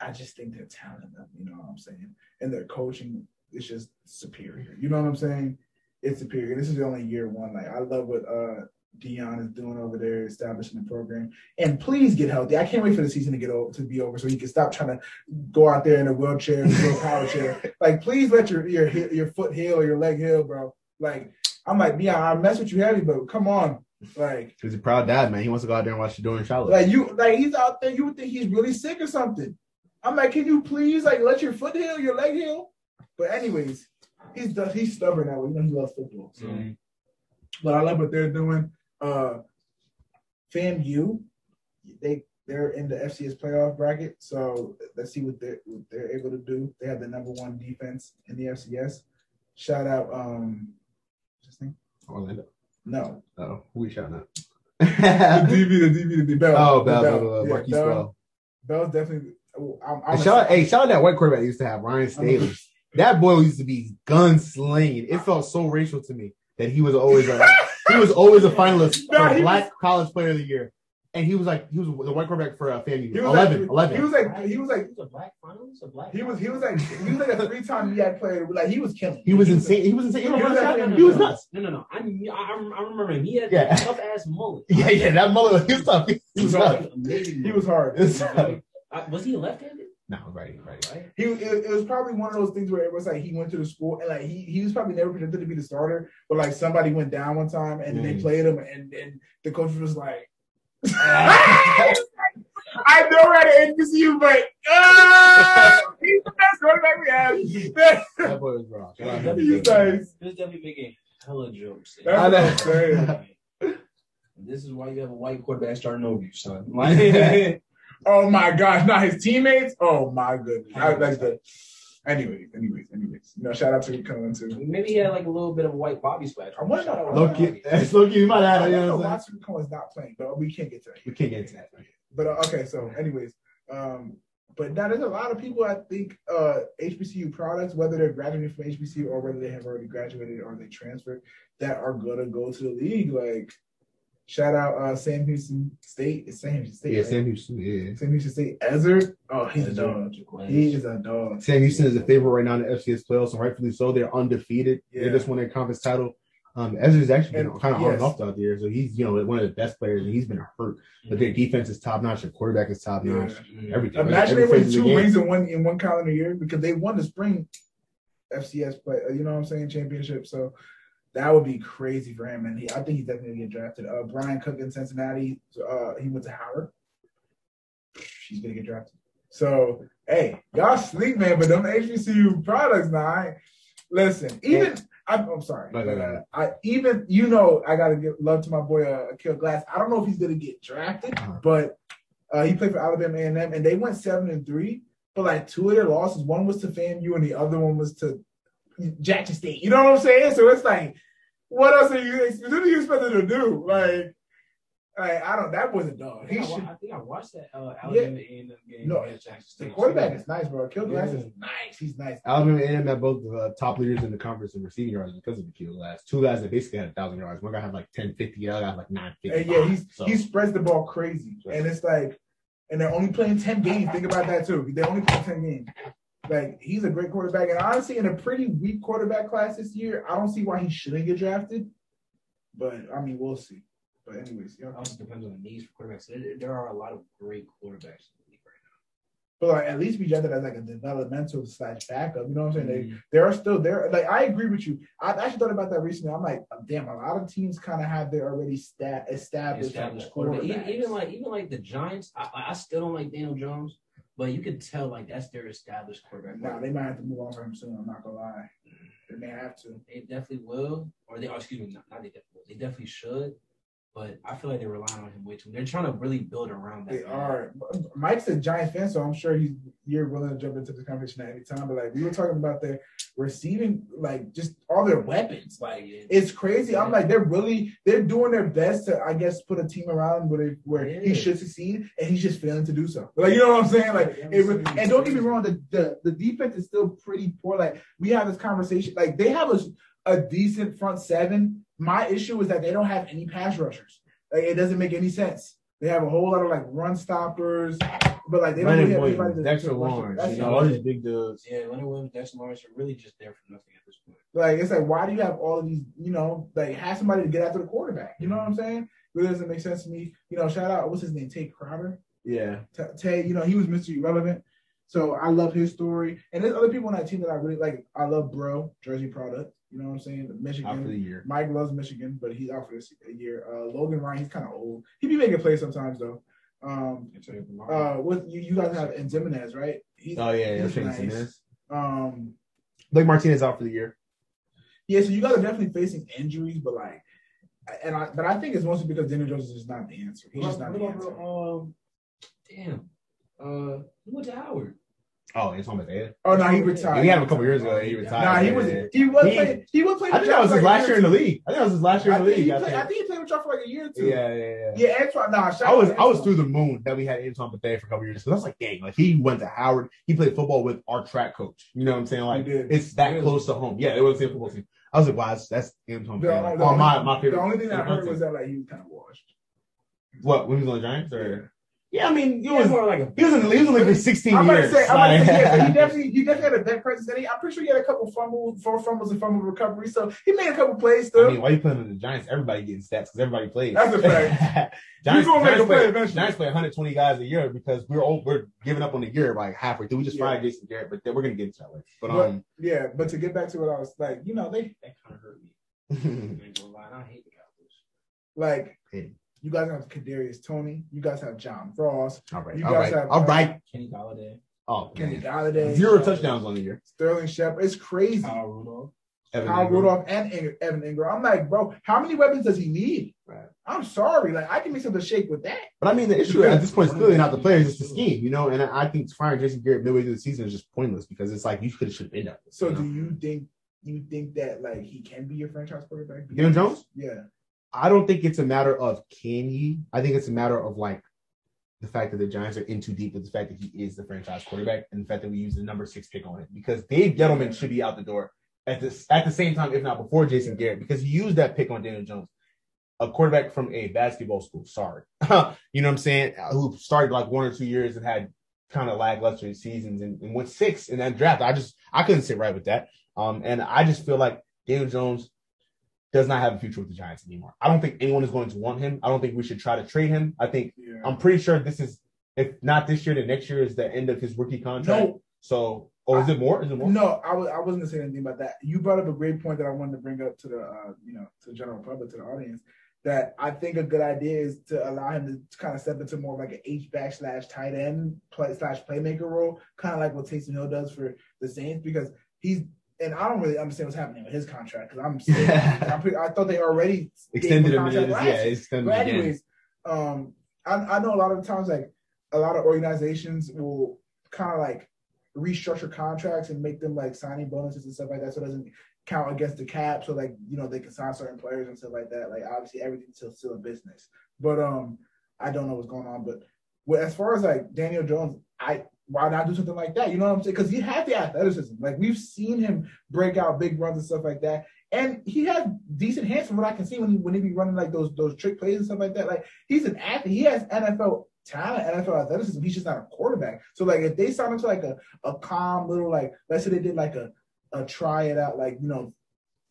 I just think they're talented. You know what I'm saying? And their coaching is just superior. You know what I'm saying? It's superior. This is the only year one. Like I love what uh Deion is doing over there, establishing the program. And please get healthy. I can't wait for the season to get over to be over so he can stop trying to go out there in a wheelchair, a power chair. Like, please let your your your foot heal your leg heal, bro. Like, I'm like, yeah, I mess with you heavy, but come on. Like he's a proud dad, man. He wants to go out there and watch you doing Charlotte. Like you like he's out there, you would think he's really sick or something. I'm like, can you please like let your foot heal, your leg heal? But anyways, he's he's stubborn that way. You know he loves football. So mm-hmm. but I love what they're doing. Uh FAMU, they they're in the FCS playoff bracket. So let's see what they're what they're able to do. They have the number one defense in the FCS. Shout out um what's his name? Orlando. No. Oh, who we shouting out? the DB, the DB, the Bell. Oh, Bell, Bell, Bell, yeah, Markquese Bell. Bell. Bell's definitely. I'm, I'm shout, hey, shout out that white quarterback used to have Ryan Stanley. that boy used to be gunslinging. It felt so racial to me that he was always a he was always a finalist no, for Black was, College Player of the Year and he was like he was the white quarterback for uh, FAMU. He was 11, like, 11. He was like he was like he was a black finalist, a black. He was he was like he was like a three time MEAC player. Like he was killing. He was insane. He was insane. He was, no, he was nuts. No, no, no. I I, I remember him. He had yeah. tough ass mullet. Yeah, yeah. That mullet. He was tough. He, he was, hard. Amazing. He was hard. Uh, was he left-handed? No, right, right, right. He it, it, was probably one of those things where it was like he went to the school and like he he was probably never projected to be the starter, but like somebody went down one time and mm. they played him and and the coach was like, I know we're at HBCU, but uh, he's the best quarterback we have. that boy is wrong. He's nice. This definitely making hella jokes. I know. this is why you have a white quarterback starting over you, son. Oh my gosh, not his teammates. Oh my goodness, I, that's the. Anyways, anyways, anyways. You know, shout out to Cullen too. Maybe he had like a little bit of a white Bobby splash. I want to know. Loki, that's Loki. You might have. You know what I'm saying? Cullen's not playing, but we can't get to that. We can't get to that. But uh, okay, so anyways, um, but now there's a lot of people I think uh HBCU products, whether they're graduating from HBCU or whether they have already graduated or they transferred, that are gonna go to the league. Like Shout out uh, Sam Houston State. It's Sam Houston State. Yeah, right? Sam Houston. Yeah. Sam Houston State. Ezer. Oh, he's Ezer. a dog. He is a dog. Sam Houston is a favorite right now in the FCS playoffs, and rightfully so. They're undefeated. Yeah. They just won their conference title. Um, Ezra's actually been kind of yes. on and off out there, so he's you know one of the best players, and he's been hurt. Mm-hmm. But their defense is top notch, their quarterback is top notch. Yeah. Everything. Imagine they win two rings in one in one calendar year because they won the spring FCS play. You know what I'm saying? Championship. So that would be crazy for him, and he, I think he's definitely gonna get drafted. Uh, Bryan Cook in Cincinnati, uh, he went to Howard. She's gonna get drafted. So hey, y'all sleep, man, but them HBCU products now. Listen, even I'm, I'm sorry. I even you know I gotta give love to my boy uh, Aqeel Glass. I don't know if he's gonna get drafted, uh-huh. but uh, he played for Alabama A&M, and they went seven and three. But like two of their losses, one was to FAMU, and the other one was to Jackson State. You know what I'm saying? So it's like, what else are you? What are you expected to do? Like, like I don't. That was a dog. He I, should, I think I watched that uh, Alabama yeah. A&M game. No, the quarterback is nice, bro. Aqeel Glass yeah. is nice. He's nice. Alabama A&M had both the uh, top leaders in the conference in receiving yards because of the Aqeel Glass. Two guys that basically had a thousand yards. One guy had like 10, 50. The other guy had like nine fifty. Yeah, he's so. he spreads the ball crazy, and it's like, and they're only playing ten games. Think about that too. They're only playing ten games. Like he's a great quarterback, and honestly, in a pretty weak quarterback class this year, I don't see why he shouldn't get drafted. But I mean, we'll see. But anyways, yeah. It also depends on the needs for quarterbacks. There are a lot of great quarterbacks in the league right now. but like at least be drafted as like a developmental slash backup. You know what I'm saying? Mm-hmm. They they are still there. Like I agree with you. I actually thought about that recently. I'm like, damn, a lot of teams kind of have their already stat established, established quarterbacks. Even, like even like the Giants, I, I still don't like Daniel Jones. But you could tell like that's their established quarterback. Nah, they might have to move on for him soon. I'm not gonna lie. They may have to. They definitely will, or they. Oh, excuse me, not, not they definitely. Will. They definitely should. But I feel like they're relying on him way too. They're trying to really build around that. They man. are. Mike's a giant fan, so I'm sure he's you're willing to jump into the conversation at any time. But like we were talking about their receiving, like just all their weapons. Like yeah. it's crazy. Yeah. I'm like they're really they're doing their best to I guess put a team around where they, where yeah. he should succeed, and he's just failing to do so. Like you know what I'm saying? Like it, and don't get me wrong, the, the the defense is still pretty poor. Like we have this conversation. Like they have a a decent front seven my issue is that they don't have any pass rushers. Like, it doesn't make any sense. They have a whole lot of like run stoppers. but like they don't Leonard really have Williams, anybody to- Dexter to rush it. Lawrence, That's you know, all these big dudes. Yeah, Leonard Williams, Dexter Lawrence are really just there for nothing at this point. Like it's like, why do you have all of these? You know, like have somebody to get after the quarterback. You know what I'm saying? Really doesn't make sense to me. You know, shout out what's his name, Tae Crowder. Yeah. T- Tay, you know, he was Mr. Irrelevant. So I love his story. And there's other people on that team that I really like. I love Bro, Jersey product. You know what I'm saying? Out for Michigan. the year. Mike loves Michigan, but he's out for this year. Uh, Logan Ryan, he's kind of old. He be making plays sometimes though. Um, uh, what you, you guys have in Jimenez, right? He's, Oh yeah, yeah. he's Shane nice. Um, Blake Martinez out for the year. yeah, so you guys are definitely facing injuries, but like, and I, but I think it's mostly because Daniel Jones is just not the answer. He's just not the answer. Um, damn. Uh, he went to Howard. Oh, it's on the head. Oh no, he retired. we had him a couple years ago. He retired. Nah, he Yeah, was he was He- playing he was playing. I think that was his last year in the league. I think that was his last year in the league. he I played, I think. he played with y'all for like a year or two. Yeah, yeah, yeah. Yeah, Antoine. Nah, I was I was through the moon that we had Antoine Bethea for a couple years. So that's like, dang, like he went to Howard. He played football with our track coach. You know what I'm saying? Like it's that Really? close to home. Yeah, it was the same football team. I was like, wow, that's, that's Antoine The, Bethea. the Like, oh, my my favorite. the only thing I heard was that like he was kind of washed. what when he was on the Giants or yeah, I mean he He was more like a he was in the league for like 16 I'm about to say, I'm about to say, yeah, but he definitely, he definitely had a deck presence. And he, I'm pretty sure he had a couple fumbles, four fumbles and fumble recovery. So he made a couple plays though I mean, why you playing in the Giants? Everybody getting stats because everybody plays. That's a fact. Giants, You gonna make a play play, eventually. Giants play 120 guys a year because we're all, we're giving up on the year like halfway through. We just Yeah. fired Jason Garrett, but then we're gonna get into that later. But But- um, yeah, but to get back to what I was like, you know, they that kind of hurt me. I ain't gonna lie, I hate the Cowboys. like Hey. You guys have Kadarius Toney, you guys have John Frost, all right, You all guys right, have- all right. Kenny Golladay, Oh, Kenny man. Golladay, zero uh, touchdowns on the year. Sterling Shepard. It's crazy. Kyle Rudolph. Evan Kyle Engram. Rudolph and Ing- Evan Engram. I'm like, bro, how many weapons does he need? Right. I'm sorry, like I can make something shake with that. But I mean, the issue at this point is clearly not the players; it's the scheme, you know. And I think firing Jason Garrett midway through the season is just pointless because it's like you could have should have been done. So you do you think you think that like he can be your franchise quarterback? Daniel Jones? Yeah. I don't think it's a matter of can he. I think it's a matter of like the fact that the Giants are in too deep with the fact that he is the franchise quarterback and the fact that we use the number six pick on it because Dave Gettleman should be out the door at this at the same time, if not before Jason Garrett, because he used that pick on Daniel Jones, a quarterback from a basketball school. Sorry, you know what I'm saying? Who started like one or two years and had kind of lackluster seasons and, and went six in that draft. I just I couldn't sit right with that. Um, and I just feel like Daniel Jones does not have a future with the Giants anymore. I don't think anyone is going to want him. I don't think we should try to trade him. I think Yeah. I'm pretty sure this is if not this year, then next year is the end of his rookie contract. no, So, or is it more? Is it more? no, I was I wasn't gonna say anything about that. You brought up a great point that I wanted to bring up to the uh, you know to the general public to the audience. That I think a good idea is to allow him to kind of step into more like an H back slash tight end play slash playmaker role, kind of like what Taysom Hill does for the Saints, because he's and I don't really understand what's happening with his contract because I'm, still- I'm pretty, I thought they already Extended him. is- Yeah, extended But again. anyways, um, I, I know a lot of times like a lot of organizations will kind of like restructure contracts and make them like signing bonuses and stuff like that, so it doesn't count against the cap. So like you know they can sign certain players and stuff like that. Like obviously everything's still still a business, but um, I don't know what's going on. But well, as far as like Daniel Jones, I why not do something like that? You know what I'm saying? Because he had the athleticism. Like we've seen him break out big runs and stuff like that. And he had decent hands from what I can see when he when he be running like those those trick plays and stuff like that. Like he's an athlete. He has NFL talent, NFL athleticism. He's just not a quarterback. So like if they sign him to like a, a calm little like let's say they did like a a try it out like you know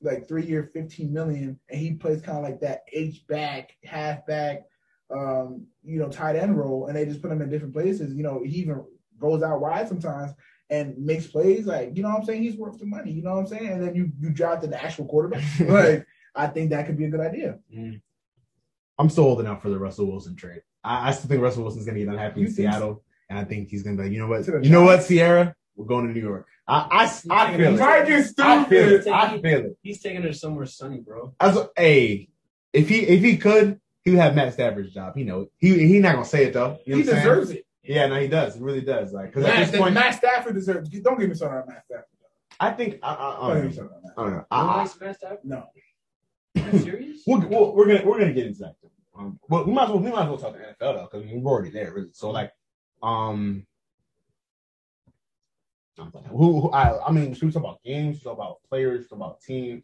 like three year fifteen million and he plays kind of like that H back half back um you know tight end role and they just put him in different places. You know he even goes out wide sometimes and makes plays like you know what I'm saying he's worth the money. You know what I'm saying and then you you draft the actual quarterback. like I think that could be a good idea. Mm. I'm still holding out for the Russell Wilson trade. I, I still think Russell Wilson's gonna get unhappy You in think so? Seattle, and I think he's gonna be like, you know what, To the you know what, Sierra, we're going to New York. I I, I feel He it. might get I feel stupid. it. I feel it. He's taking her somewhere sunny, bro. As a, hey, if he if he could, he would have Matt Stafford's job. He know it. He he not gonna say it though. You know He what I'm saying? deserves it. Yeah, no, he does. He really does. Like, because at this point, Matt Stafford deserves. Don't get me started on Matt Stafford. I think I, I, I, Don't don't me know. on that. I don't know. I, I, like Matt Stafford? No. Are you serious? we'll, we'll, we're gonna we're gonna get into that. Um, but we might as well we might as well talk to the NFL though because we're already there. Really. So like, um, who, who I I mean, should we talk about games? Talk about players? Talk about teams?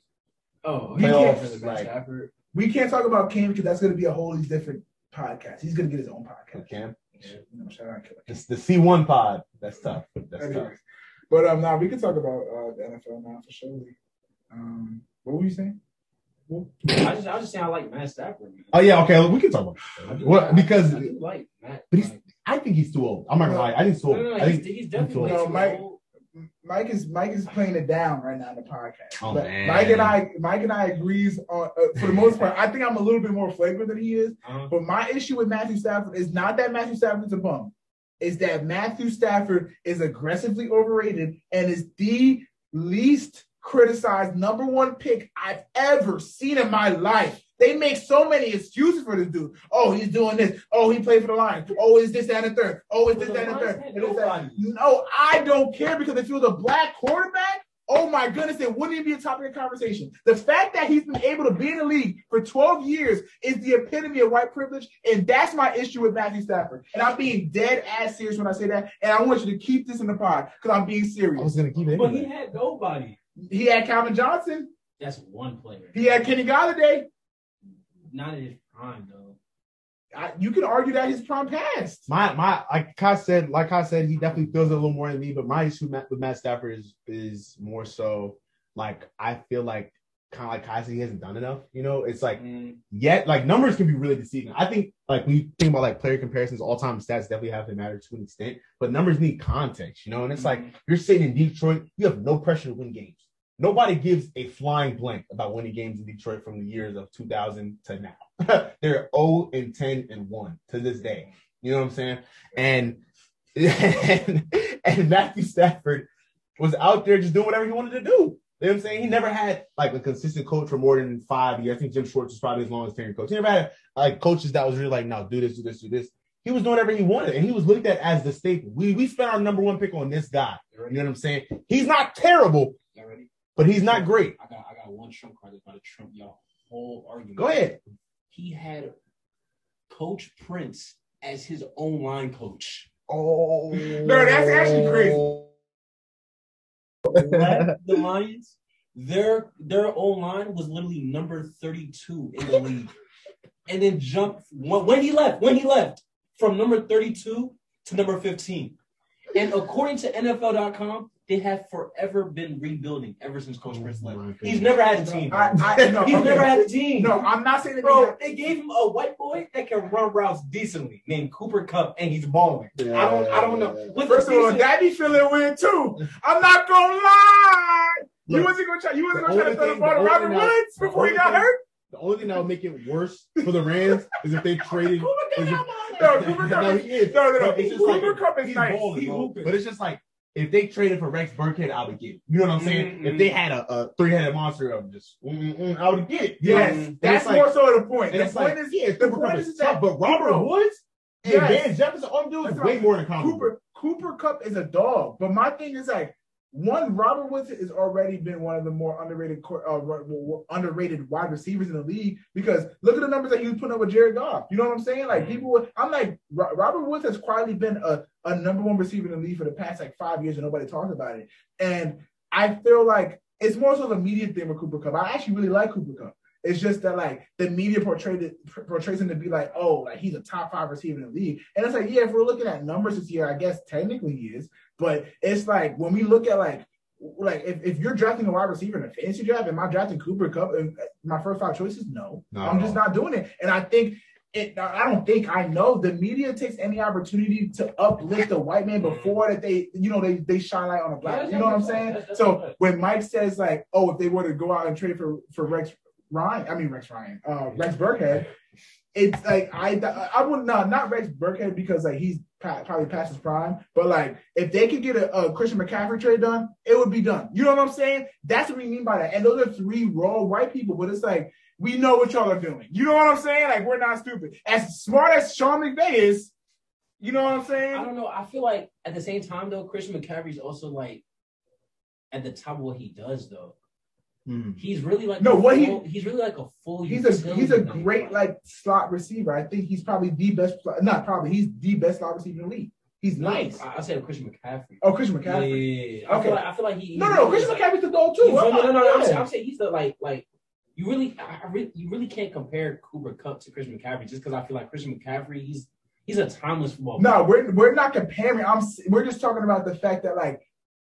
Oh, He okay. can't- For the Matt Stafford. We can't talk about Cam because that's going to be a wholly different podcast. He's going to get his own podcast. Cam? You know, shout out Killer. It's the C one pod. That's tough. That's tough. But um, now we can talk about uh, the NFL now for sure. Um, what were you saying? I just, I was just saying I like Matt Stafford. Man. Oh yeah, okay. We can talk about. I It. do- What because I do like Matt. But he's- like- I think he's too old. I'm not gonna lie. I think he's too old. no, no, I think he's definitely too old. No, Mike- old. Mike is Mike is playing it down right now in the podcast. Oh, But man. Mike and I, Mike and I agrees on uh, for the most part. I think I'm a little bit more flagrant than he is. Uh-huh. But my issue with Matthew Stafford is not that Matthew Stafford's a bum. Is that Matthew Stafford is aggressively overrated and is the least criticized number one pick I've ever seen in my life. They make so many excuses for this dude. Oh, he's doing this. Oh, he played for the Lions. Oh, is this, that, and the third. Oh, is this, But the that, and the third. And it's that. No, I don't care because if he was a black quarterback, oh my goodness, it wouldn't even be a topic of conversation. The fact that he's been able to be in the league for 12 years is the epitome of white privilege, and that's my issue with Matthew Stafford. And I'm being dead ass serious when I say that, and I want you to keep this in the pod because I'm being serious. I was serious. gonna keep it. But he had nobody. He had Calvin Johnson, That's one player. he had Kenny Golladay. Not in his prime though. I, you can argue that his prime passed. My my like Kai said, like I said, he definitely feels it a little more than me. But my issue Matt- with Matt Stafford is is more so like I feel like kind of like Kai said, he hasn't done enough. You know, it's like Mm, yet like numbers can be really deceiving. I think like when you think about like player comparisons, all time stats definitely have to matter to an extent, but numbers need context, you know. And it's like you're sitting in Detroit, you have no pressure to win games. Nobody gives a flying blank about winning games in Detroit from the years of 2000 to now. They're 0 and 10 and 1 to this day. You know what I'm saying? And and, and Matthew Stafford was out there just doing whatever he wanted to do. You know what I'm saying? He never had like a consistent coach for more than five years. I think Jim Schwartz was probably his longest tenure coach. He never had like coaches that was really like, no, do this, do this, do this. He was doing whatever he wanted, and he was looked at as the staple. We we spent our number one pick on this guy. You know what I'm saying? He's not terrible? But he's not great. I got I got one trump card that's about to trump y'all whole argument. Go ahead. He had Coach Prince as his own line coach. Oh No, that's actually crazy. Left the Lions, their their own line was literally number 32 in the league. And then jumped when, when he left, when he left from number 32 to number 15. And according to NFL.com, they have forever been rebuilding ever since Coach Prince oh left. He's never had a team. I, I, no, He's okay. never had a team. No, I'm not saying that. Bro, they gave him a white boy that can run routes decently, named Cooper Kupp, and he's balling. I don't, I don't know. With First of all, decent- that be feeling weird too. I'm not gonna lie. You wasn't gonna try. You wasn't gonna try to throw the ball to the Robert only Woods before he got thing- hurt. The only thing that would make it worse for the Rams is if they traded. Cooper Kupp, is if- I'm on No. Cooper Kupp No, is he is. no, no, no. It's just like- Cooper Kupp is he's nice. balling, He bro. But it's just like if they traded for Rex Burkhead, I would get it. You know what I'm saying? Mm-mm. If they had a, a three-headed monster of just, I would get it. Know? Yes, that's it's like- more so the point. The point like, is, yeah, the point is that but Robert Cooper- Woods and Yes. Van Jefferson, all dudes That's is way more than. Cooper Cooper Kupp is a dog. But my thing is like one, Robert Woods has already been one of the more underrated uh, underrated wide receivers in the league because look at the numbers that he was putting up with Jared Goff. You know what I'm saying? Like people, I'm like Robert Woods has quietly been a, a number one receiver in the league for the past like five years and nobody talks about it. And I feel like it's more so the media thing with Cooper Kupp. I actually really like Cooper Kupp. It's just that like the media portrayed it portrays him to be like, oh, like he's a top five receiver in the league. And it's like, yeah, if we're looking at numbers this year, I guess technically he is. But it's like when we look at like like if, if you're drafting a wide receiver in a fantasy draft, am I drafting Cooper Kupp and uh, my first five choices? No. Not I'm just not doing it. And I think it I don't think I know the media takes any opportunity to uplift a white man before that they you know they they shine light on a black. Yeah, you know what I'm saying? that's- that's So when Mike says like, oh, if they were to go out and trade for for Rex Ryan, I mean Rex Ryan, uh, Rex Burkhead, it's like I I would not not Rex Burkhead because like he's probably past his prime, but like if they could get a, a Christian McCaffrey trade done, it would be done. You know what I'm saying? That's what we mean by that. And those are three raw white people, but it's like we know what y'all are doing. You know what I'm saying? Like we're not stupid. As smart as Sean McVay is, you know what I'm saying? I don't know. I feel like at the same time though, Christian McCaffrey's also like at the top of what he does though. Hmm. He's really like No, a what he- he's really like a full. He's a he's a guy. great like slot receiver. I think he's probably the best. Not probably. He's the best slot receiver in the league. He's No, nice. I, I said Christian McCaffrey. Oh, Christian McCaffrey. yeah, yeah, yeah. I Okay. feel like I feel like he. No, no, no. really Christian is, like- McCaffrey's the goal too. I'm no, no, not- no, no. I'm saying, I'm saying he's the like like you really I, I really you really can't compare Cooper Kupp to Christian McCaffrey just because I feel like Christian McCaffrey he's He's a timeless football. No, we're we're not comparing. I'm we're just talking about the fact that like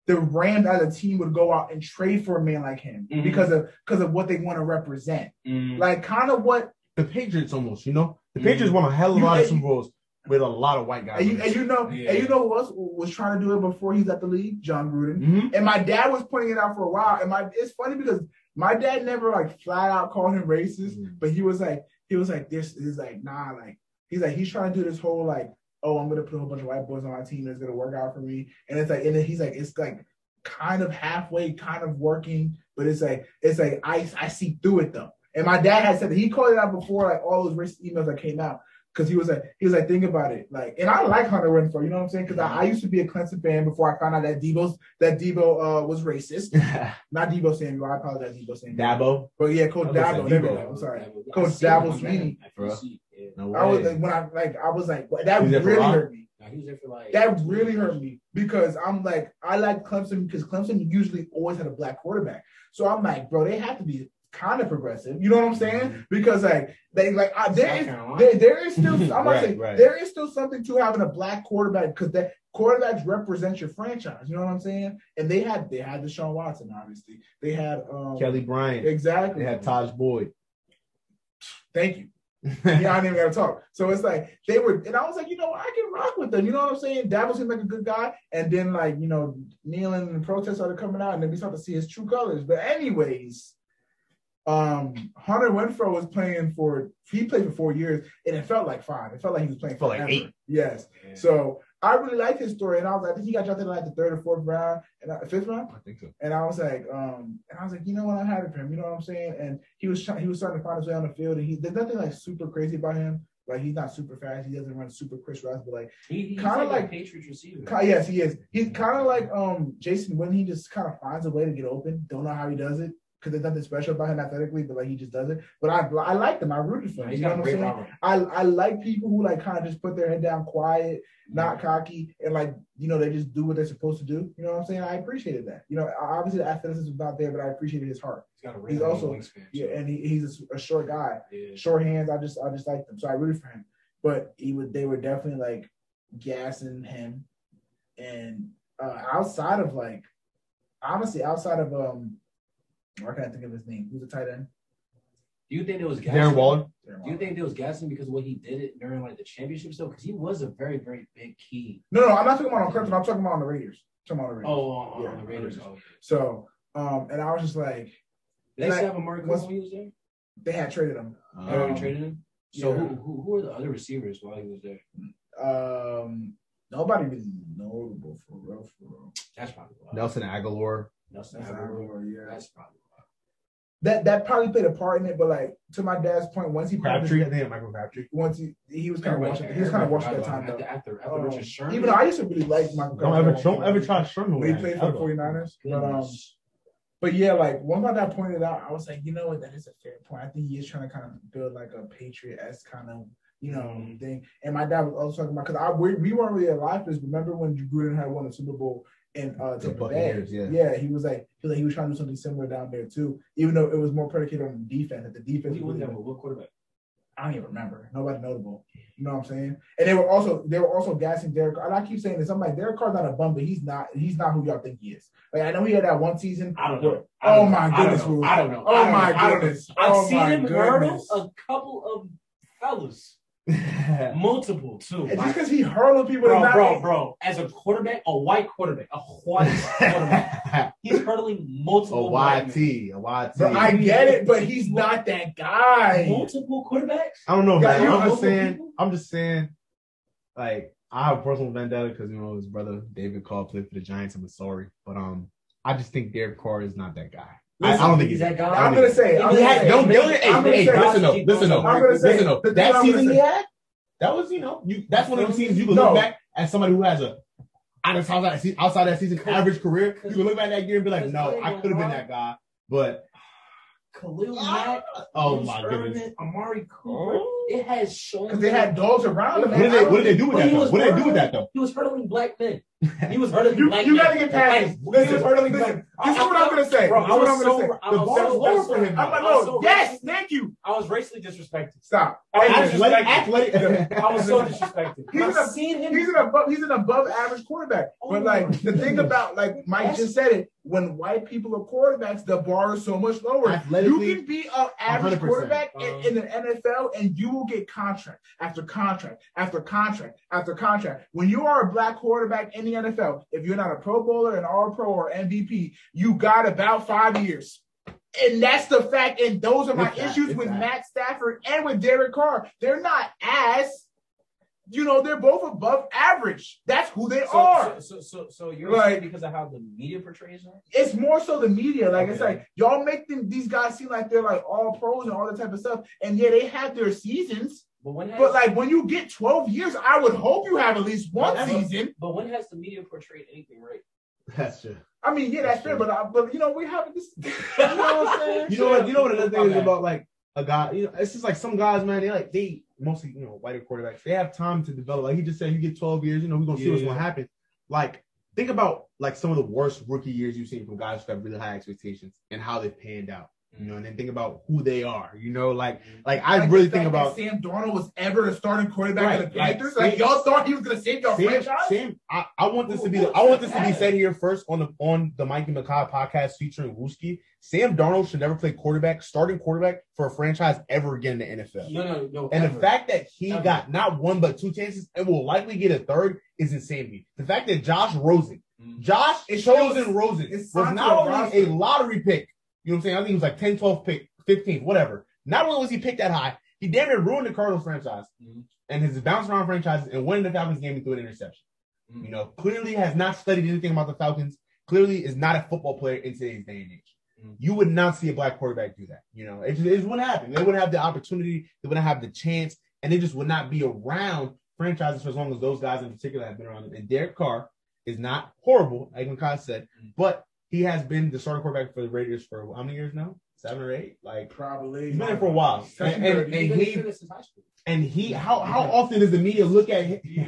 the Rams as a team would go out and trade for a man like him Mhm. because of because of what they want to represent. Mm. Like kind of what The Patriots almost, you know, the Mhm. Patriots won a hell of a You- lot of and- Super Bowls with a lot of white guys. and you, and you know Yeah. and you know who else was trying to do it before he's at the league? Jon Gruden. Mhm. And my dad was pointing it out for a while. And my it's funny because my dad never like flat out called him racist, Mhm. but he was like he was like this is like nah like he's like he's trying to do this whole like oh I'm gonna put a whole bunch of white boys on my team It's gonna work out for me. And it's like and then he's like it's like kind of halfway kind of working but it's like it's like I I see through it though. And my dad had said that he called it out before like all those racist emails that came out because he was like he was like think about it. Like and I like Hunter Renfrow you know what I'm saying? Because I, I used to be a Clemson fan before I found out that Debo's that Debo uh, was racist. Not Deebo Samuel I apologize Deebo Samuel. Dabo. but yeah Coach I was Dabo say there we Debo. I'm sorry. I Coach seen Dabo Swinney. That. Bro. FUC, I was like when I like I was like that He was really hurt me Nah, he was there for like that really years. hurt me because I'm like, I like Clemson because Clemson usually always had a black quarterback. So I'm like, bro, they have to be kind of progressive. You know what I'm saying? Because like they like I, there South is Carolina. there, there is still I'm Right, saying right. there is still something to having a black quarterback because that quarterbacks represent your franchise. You know what I'm saying? And they had they had Deshaun Watson, obviously. They had um Kelly Bryant. exactly. They had Tajh Boyd. Thank you. Yeah, I didn't even gotta talk. So it's like they were, and I was like, you know, I can rock with them. You know what I'm saying? Dabo seemed like a good guy, and then like you know, kneeling and protests started coming out, and then we started to see his true colors. But anyways, um, Hunter Renfrow was playing for he played for four years, and it felt like five. It felt like he was playing for like eight. Yes. Yeah. So I really liked his story, and I was like, I think he got drafted in like the third or fourth round, and uh, fifth round. I think so. And I was like, um, and I was like, you know what, I'm happy for him. You know what I'm saying? And he was trying, he was starting to find his way on the field, and he there's nothing like super crazy about him. Like he's not super fast. He doesn't run super Chris routes, but like, He, he's Kinda like, like- a Patriots receiver. ki- yes, he is. He's kind of like um Jason when he just kind of finds a way to get open. Don't know how he does it because there's nothing special about him athletically, but like he just does it. But I I like them. I rooted for him. You know what I'm saying? I I like people who like kind of just put their head down, quiet, not cocky, and like you know they just do what they're supposed to do. You know what I'm saying? I appreciated that. You know, obviously the athleticism was not there, but I appreciated his heart. He's got a He's also- wingspan. Yeah, and he, he's a, a short guy, yeah. short hands. I just I just like him, so I rooted for him. But he would they were definitely like gassing him, and uh, outside of like honestly outside of um, why can't I think of his name? Who's the tight end? Do you think it was gassing? Darren Waller. Do you think there was gassing because of what he did it during like the championship stuff? Because he was a very, very big key. No, no, I'm not talking about on Clemson. I'm talking about on the Raiders. I'm talking about on the Raiders. Oh, on, Yeah, on the Raiders. Raiders. Oh, yeah. So, um, and I was just like, Did they Like, still have Amari Cooper what's- when he was there? they had traded him. They already Um, traded him. So yeah. who, who who are the other receivers while he was there? Um, nobody really notable for real, for real. That's probably why. Nelson Agholor. Nelson Agholor. Agholor, yeah. That's probably why. That that probably played a part in it, but like to my dad's point, once he Crabtree. I think Michael Crabtree. once he he was kind of watching, he was kind of watching that time forgot though. After, after Um, Richard Sherman. even though I used to really like Michael. Don't Crabtree. ever, don't ever try to Sherman. when he with played for the 49ers. But um, But yeah, like one my dad pointed out, I was like, you know what, that is a fair point. I think he is trying to kind of build like a patriot esque kind of, you know, Mhm. thing. And my dad was also talking about because I we, we weren't really alive for this. Remember when Gruden had won the Super Bowl in uh, The Tampa Bay? Yeah. yeah, he was like he was like he was trying to do something similar down there too, even though it was more predicated on defense. That the defense, Who was really- that with? What quarterback? I don't even remember. Nobody notable. You know what I'm saying? And they were also they were also gassing Derek. And I keep saying this. I'm like Derek Carr's not a bum, but he's not he's not who y'all think he is. Like I know he had that one season. I don't where- know. I Oh don't my know. I don't goodness, know. I don't know. Oh I don't my know. I don't know. goodness. I've Oh seen my him hurdle a couple of fellas, multiple too. And just because he hurled people, bro, is not, bro, bro. As a quarterback, a white quarterback, a white quarterback, he's hurdling a multiple white men. YT, a YT. Bro, I get it, but he's not that guy. multiple quarterbacks. I don't know, man. you I'm just saying. people- I'm just saying. Like I have a personal vendetta because you know his brother David Carr played for the Giants. I'm sorry, but um, I just think Derek Carr is not that guy. I, I don't think he's he's that guy. I'm gonna say, I'm He gonna say, no, no, hey, I'm gonna hey, say- listen though, listen though, gonna listen though. That season he had, that was you know, you that's one of the seasons you can look back as somebody who has a honest outside that season, outside that season average career. You can look back at that year and be like, no, I could have been that guy, but Khalil ah, Mack, oh Bruce my Irvin, goodness. Amari Cooper. Oh. It has shown because they had dogs around him. What did they, what did they do with that? he Though? What did they do with that though? He was hurdling black men. He was hurting You, black you men. gotta get past Like, this. he Listen, was hurting listen, black- this is what I'm gonna say. Bro, This is what I'm gonna say. I The was bar is so- lower for him I'm like, no, so yes, thank you. I was racially disrespected. Stop. I was Hey, disrespected. Athletic, athletic. I was so disrespected. He's I've an- seen him. He's an above he's an above average quarterback. Oh but like the thing about like Mike just said it, when white people are quarterbacks, the bar is so much lower. You can be an average 100%. quarterback in, uh-huh. in the NFL and you will get contract after contract after contract after contract. When you are a black quarterback in the NFL, if you're not a pro bowler, an all pro or MVP, you got about five years. And that's the fact. And those are my It's issues it's with that. Matt Stafford and with Derek Carr. They're not as, you know, they're both above average. That's who they so, are. So, so, so, so you're Like- because of how the media portrays them? It's more so the media. Like it's like y'all make them these guys seem like they're like all pros and all that type of stuff. And yeah, they have their seasons. But when has, But like when you get 12 years, I would hope you have at least one but- season. But when has the media portrayed anything right? That's true. I mean, yeah, that's That's fair, true. but I, but you know, we have this. You know what I'm saying? You know what? You know what another thing is about like a guy. You know, it's just like some guys, man. They like they mostly you know whiter quarterbacks. They have time to develop. Like he just said, you get 12 years. You know, we're gonna see what's gonna happen. Like think about like some of the worst rookie years you've seen from guys who have really high expectations and how they've panned out. You know, and then think about who they are. You know, like like I Like really think about Sam Darnold was ever a starting quarterback Right, of the like, Panthers. Sam- Like, y'all thought he was gonna save your Sam, franchise. Sam, I, I want this to be the, I want this to be said here first on the on the Mikey McCall podcast featuring Wooski. Sam Darnold should never play quarterback, starting quarterback for a franchise ever again in the NFL. No, no, no. And ever. the fact that he Ever. got not one but two chances and will likely get a third is insane to me. The fact that Josh Rosen, Mm. Josh It's Chosen Rosen, was not only a lottery pick, you know what I'm saying? I think he was like 10, 12 pick, 15, whatever. Not only was he picked that high, he damn near ruined the Cardinals franchise Mhm. and his bounce around franchises and winning the Falcons game he threw an interception. Mhm. You know, clearly has not studied anything about the Falcons. Clearly is not a football player in today's day and age. Mhm. You would not see a black quarterback do that. You know, it just, it just wouldn't happen. They wouldn't have the opportunity. They wouldn't have the chance, and they just would not be around franchises for as long as those guys in particular have been around them. And Derek Carr is not horrible, like Makai said, Mhm. but he has been the starting quarterback for the Raiders for how many years now? Seven or eight? Like Probably. he's been there for a while. And, and, and he doing this since high school. and he, how how often does the media look at him? He's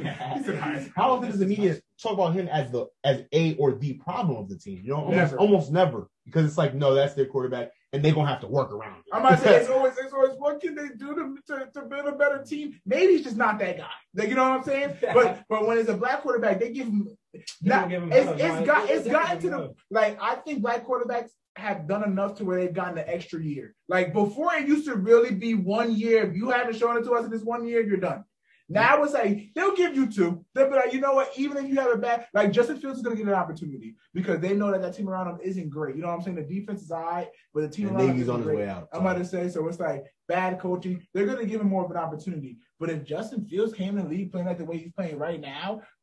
in high school. How often does the media talk about him as the as a or the problem of the team? You know, almost Never. almost never because it's like no, that's their quarterback, and they're gonna have to work around. it. I'm not saying it's always, it's always what can they do to, to, to build a better team? Maybe he's just not that guy. Like you know what I'm saying? But but when it's a black quarterback, they give him. Not, don't give him it's love, it's no, got it's it's gotten to the like I think black quarterbacks have done enough to where they've gotten the extra year. Like before, it used to really be one year. If you haven't shown it to us in this one year, you're done. Now it's like they'll give you two. They'll be like, you know what? Even if you have a bad, like Justin Fields is going to get an opportunity because they know that that team around him isn't great. You know what I'm saying? The defense is alright, but the team And around him isn't on his great. way out. I'm about to say, so it's like bad coaching. They're going to give him more of an opportunity. But if Justin Fields came in the league playing like the way he's playing right now, sh- sh-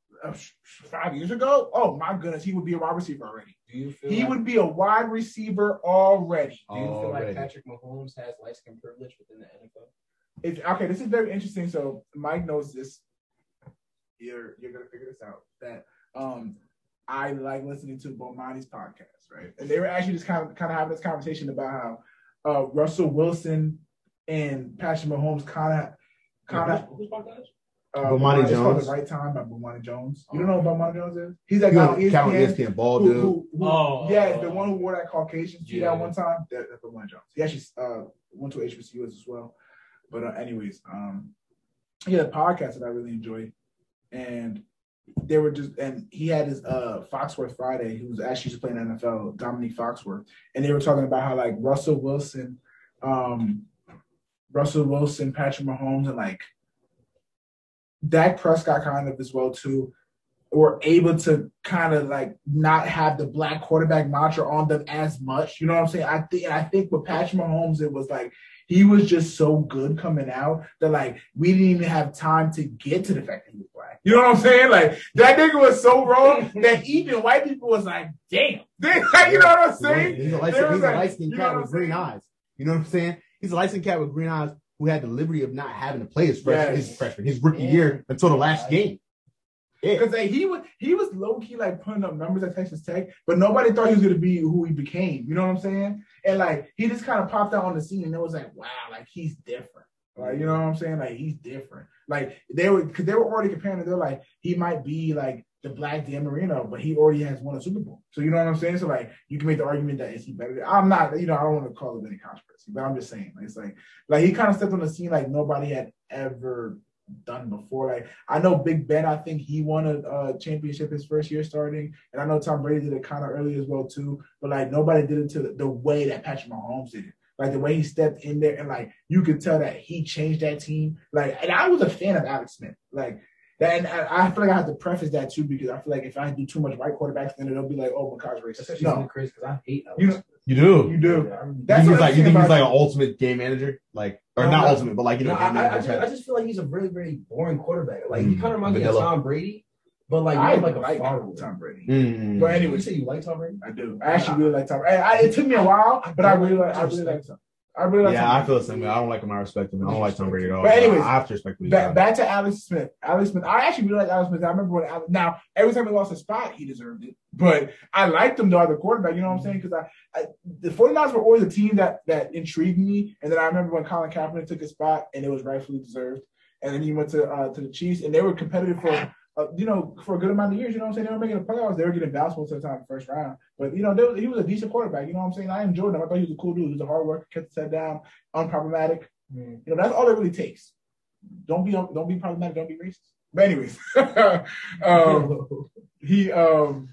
five years ago, oh my goodness, he would be a wide receiver already. Do you feel He like, would be a wide receiver already. Do you feel like Patrick Mahomes has light skin privilege within the NFL? It's, okay, this is very interesting. So Mike knows this. You're you're gonna figure this out. That um, I like listening to Bomani's podcast, right? And they were actually just kind of kind of having this conversation about how uh, Russell Wilson and Patrick Mahomes kind of kind of Who's podcast? Uh, Bomani it's called Jones. The Right Time by Bomani Jones. You don't know who Bomani Jones is? He's that guy on You know, ESPN. ESPN ball Who, dude. who, who, Oh. yeah, the one who wore that Caucasian suit Yeah. that one time. That, that's Bomani Jones. He actually uh, went to HBCUs as well. But uh, anyways, um, he had a podcast that I really enjoyed, and they were just and he had his uh Foxworth Friday, who was actually just playing NFL, Dominique Foxworth, and they were talking about how like Russell Wilson, um, Russell Wilson, Patrick Mahomes, and like Dak Prescott kind of as well too, were able to kind of like not have the black quarterback mantra on them as much. You know what I'm saying? I think I think with Patrick Mahomes, it was like he was just so good coming out that like we didn't even have time to get to the fact that he was black. You know what I'm saying? Like that nigga was so wrong that even white people was like, damn. They, you know what I'm saying? He's a light There was he's a like- cat with green eyes. You know what I'm saying? He's a light skinned cat with green eyes who had the liberty of not having to play his freshman, Yes. his freshman, his rookie Yeah. year until the last game. Yeah. Because like, he was he was low key like putting up numbers at Texas Tech, but nobody thought he was gonna be who he became. You know what I'm saying? And like he just kind of popped out on the scene, and it was like, wow, like he's different. Like you know what I'm saying? Like he's different. Like they were because they were already comparing it. They're like he might be like the black Dan Marino, but he already has won a Super Bowl. So you know what I'm saying? So like you can make the argument that is he better? I'm not, you know, I don't want to call it any controversy, but I'm just saying like, it's like like he kind of stepped on the scene like nobody had ever done before. Like I know Big Ben, I think he won a, a championship his first year starting, and I know Tom Brady did it kind of early as well too. But like nobody did it to the, the way that Patrick Mahomes did it. Like the way he stepped in there and like you could tell that he changed that team. Like, and I was a fan of Alex Smith. Like that, and I, I feel like I have to preface that too because I feel like if I do too much white quarterbacks, then it'll be like, oh, McCart's racist. That's No, really crazy because I hate Alex You know- You do. you do. Yeah, I really- That's you what think he's like you think he's like an ultimate game manager, like or No, not no. ultimate, but like you know, No, I, game I, I, just, I just feel like he's a really, really boring quarterback. Like he Mm, kind of reminds me of Tom Brady, but like I more like a like father. Tom Brady. Mm. But You anyway, say you like Tom Brady? I do. I actually really like Tom. I, I, it took me a while, but I really like. I really like Tom. I really like. yeah, Tom I feel the same way. I don't like him. I respect him. I don't like Tom Brady at all. But anyways, I have to respect him. Back, back to Alex Smith. Alex Smith. I actually really like Alex Smith. I remember when Alex, now every time he lost a spot, he deserved it. But I liked him though as a quarterback. You know what I'm saying? Because I, I, the 49ers were always a team that that intrigued me. And then I remember when Colin Kaepernick took a spot and it was rightfully deserved. And then he went to uh, to the Chiefs and they were competitive for. Uh, you know, for a good amount of years, you know what I'm saying? They were making the playoffs. They were getting bounced most of the time in the first round. But, you know, was, he was a decent quarterback. You know what I'm saying? I enjoyed him. I thought he was a cool dude. He was a hard worker, kept his head down, unproblematic. You know, that's all it really takes. Don't be don't be problematic. Don't be racist. But anyways, um, he um,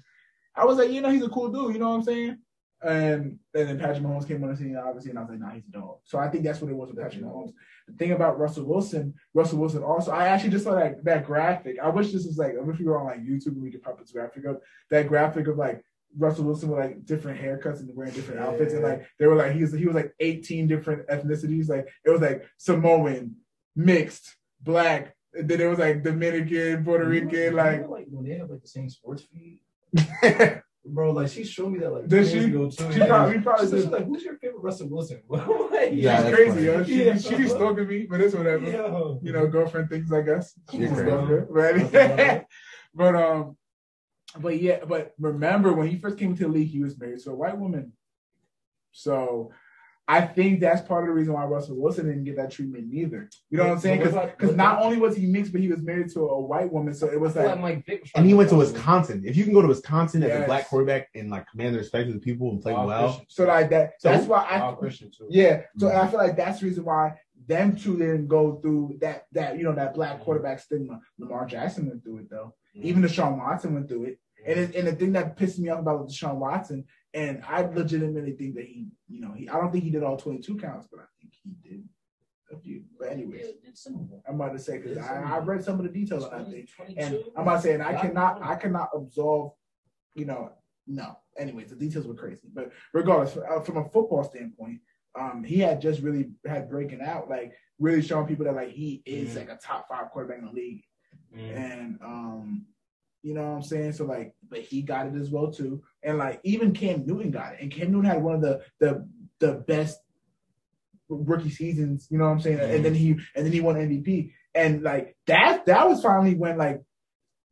I was like, you know, he's a cool dude. You know what I'm saying? And, and then Patrick Mahomes came on the scene, obviously, and I was like, nah, he's a dog. So I think that's what it was with Patrick Mahomes. The thing about Russell Wilson, Russell Wilson also, I actually just saw that that graphic. I wish this was like, I wish we were on like YouTube and we could pop this graphic up. That graphic of like Russell Wilson with like different haircuts and wearing different outfits, and like they were like he was he was like 18 different ethnicities. Like it was like Samoan, mixed, black. And then it was like Dominican, Puerto Rican, like like when they have like the same sports feed, bro. Like she showed me that like Does years she? ago too. She probably- we probably She's like, who's your favorite Russell Wilson? I'm like, Yeah, she's crazy, funny. yo. She, Yeah. she be stalking me, but it's whatever. Yo. You know, girlfriend thinks, I guess. She's crazy. stalker. But, but um, but yeah, but remember when he first came to the league, he was married to a white woman. So I think that's part of the reason why Russell Wilson didn't get that treatment neither. You know what I'm saying? But what Because not only was he mixed, but he was married to a white woman. So it was I feel like, like Mike Vick was and he went to Wisconsin. If you can go to Wisconsin as a black quarterback and like command the respect of the people and play Wild well, Christian. so like that. So- that's why I Wild Christian too. Yeah, so and I feel like that's the reason why them two didn't go through that that you know that black mm-hmm. quarterback stigma. Lamar Jackson went through it though. Mm-hmm. Even Deshaun Watson went through it. And it, and the thing that pissed me off about Deshaun Watson, and I legitimately think that he, you know, he I don't think he did all 22 counts, but I think he did a few. But anyways. I'm about to say because I, I read some of the details on that thing. 22. And I'm about to say, and I cannot, I cannot absolve, you know, no. Anyways, the details were crazy, but regardless, uh, from a football standpoint, um, he had just really had breaking out, like really showing people that like he is Mhm. like a top five quarterback in the league, Mm. and um, you know what I'm saying. So like, but he got it as well too, and like even Cam Newton got it, and Cam Newton had one of the the the best rookie seasons. You know what I'm saying, and then he and then he won MVP, and like that that was finally when like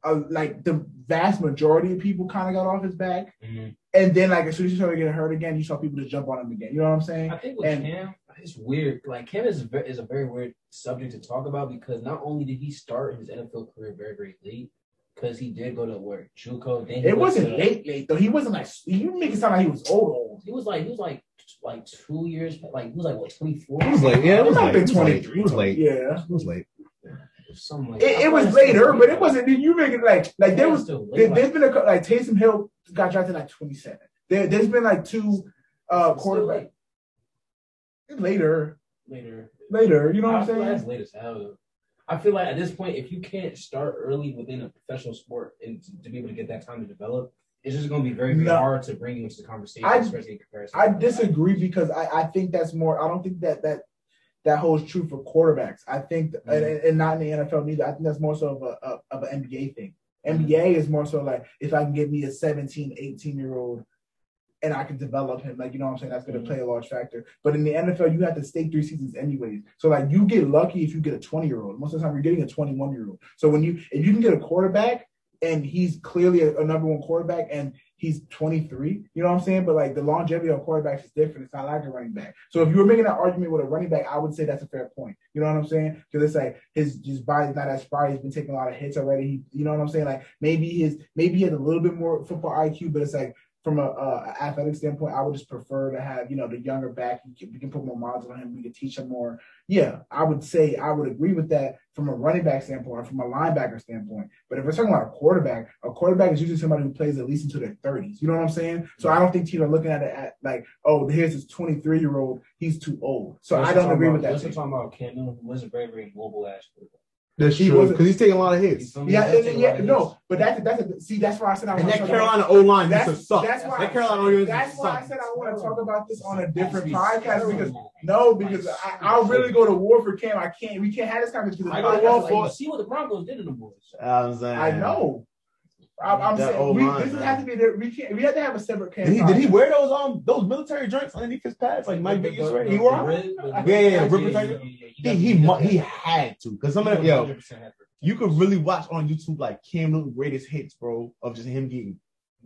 uh, like the vast majority of people kind of got off his back. Mhm. And then, like, as soon as he started getting hurt again, you saw people just jump on him again. You know what I'm saying? I think with And- Cam, it's weird. Like Cam is a, is a very weird subject to talk about because not only did he start his NFL career very very late, because he did go to work JUCO. Then It wasn't to- late, late though. He wasn't like you make it sound like he was old, old. He was like he was like like two years like he was like what twenty four. It was late. Yeah, it was might late. have been It was 23. It was late. Yeah, It was late. Something like it, it was later, but it wasn't. You make it like like there was still late, there, like- has been a like Taysom Hill got drafted like 27. There, there's been like two uh Still quarterback later, later. later. You know what I I'm saying? that's late as hell. I feel like at this point, if you can't start early within a professional sport and to, be able to get that time to develop, it's just going to be very, very No. hard to bring you into the conversation, I- especially in comparison. I disagree because I, I think that's more. I don't think that that that holds true for quarterbacks. I think, mm-hmm. and, and not in the NFL neither. I think that's more so of a, a of an NBA thing. Mm-hmm. NBA is more so like if I can get me a 17, 18 year old and I can develop him, like you know what I'm saying, that's going to mm-hmm. play a large factor. But in the NFL, you have to stay three seasons anyways. So like you get lucky if you get a 20 year old. Most of the time, you're getting a 21 year old. So when you if you can get a quarterback and he's clearly a, a number one quarterback, and he's 23. You know what I'm saying? But like the longevity of quarterbacks is different. It's not like a running back. So if you were making that argument with a running back, I would say that's a fair point. You know what I'm saying? Because it's like his his body's not as spry. He's been taking a lot of hits already. He, you know what I'm saying? Like maybe his maybe he has a little bit more football IQ, but it's like from a, a athletic standpoint, I would just prefer to have you know the younger back. You can, we can put more miles on him. We can teach him more. Yeah, I would say I would agree with that from a running back standpoint or from a linebacker standpoint. But if we're talking about a quarterback, a quarterback is usually somebody who plays at least into their thirties. You know what I'm saying? So I don't think teams are looking at it at like, oh, here's this 23 year old. He's too old. So I don't agree about, with that. Let's talking about Cam Newton, who was a very very mobile ass quarterback. That's He true wasn't- because he's taking a lot of hits. You feel me? Yeah, He's and- yeah, no, hits. but that's that's a, see that's why I said I And want that to talk about- Carolina O line used to That's, suck. that's why that Carolina O line used that's why I said I want to talk about this on a different podcast because no, because I, I'll really go to war for Cam. I can't. We can't have this conversation. because I the go to war for like- See what the Broncos did to the boys. I'm saying. I know. I'm, I'm saying we, O-line, this man. has to be there. We can't. We have to have a separate Cam. Did he, did he wear those um those military joints underneath his pads like Mike The- Biggins the- wear? the- He wore them? red- the- Yeah, yeah, yeah, rip yeah, protector. yeah, yeah, He he mu- he had to because some of them yo 100% had to. you could really watch on YouTube like Cam Newton greatest hits, bro, of just him getting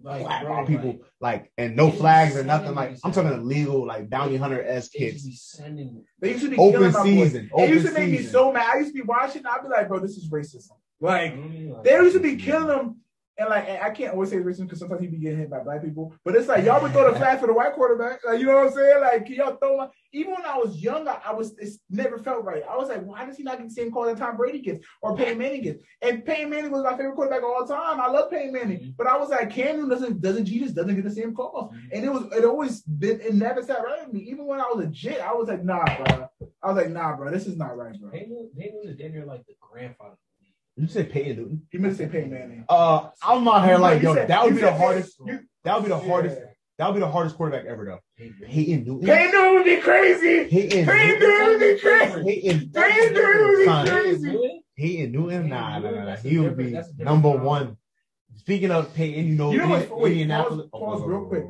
Like, clapped bro, people like, like and no flags or nothing. Like I'm talking illegal like bounty hunter s they kids. just be. They used to be killing Open my boys. season. It used to Open make me so mad. I used to be watching. I'd be like, bro, this is racism. Like Like, they used to be killing them. And like and I can't always say racism because sometimes he be getting hit by black people. But it's like y'all would throw the flag for the white quarterback. Like you know what I'm saying? Like can y'all throw my even when I was younger, I, was it never felt right. I was like, why does he not get the same call that Tom Brady gets or Peyton Manning gets? And Peyton Manning was my favorite quarterback of all time. I love Peyton Manning, Mhm. but I was like, Cam Newton doesn't doesn't Jesus doesn't get the same calls. Mhm. And it was it always been it never sat right with me. Even when I was legit, I was like, nah, bro. I was like, nah, bro, this is not right, bro. Peyton Peyton is damn near like the grandfather. You said Peyton Newton. He meant to say Peyton Manning. Uh, I'm out here like yo, said- that would be the hardest. you- That would be the hardest. Yeah. That would be the hardest quarterback ever though. Peyton. Newton. Peyton Newton would be crazy. Peyton. Peyton Newton would be crazy. Peyton. Peyton Newton would be crazy. Peyton Newton. Nah, nah, nah, nah. He would be that's a different number one. Speaking of Peyton, you know, You know what's- wait, Indianapolis. pause- pause real quick.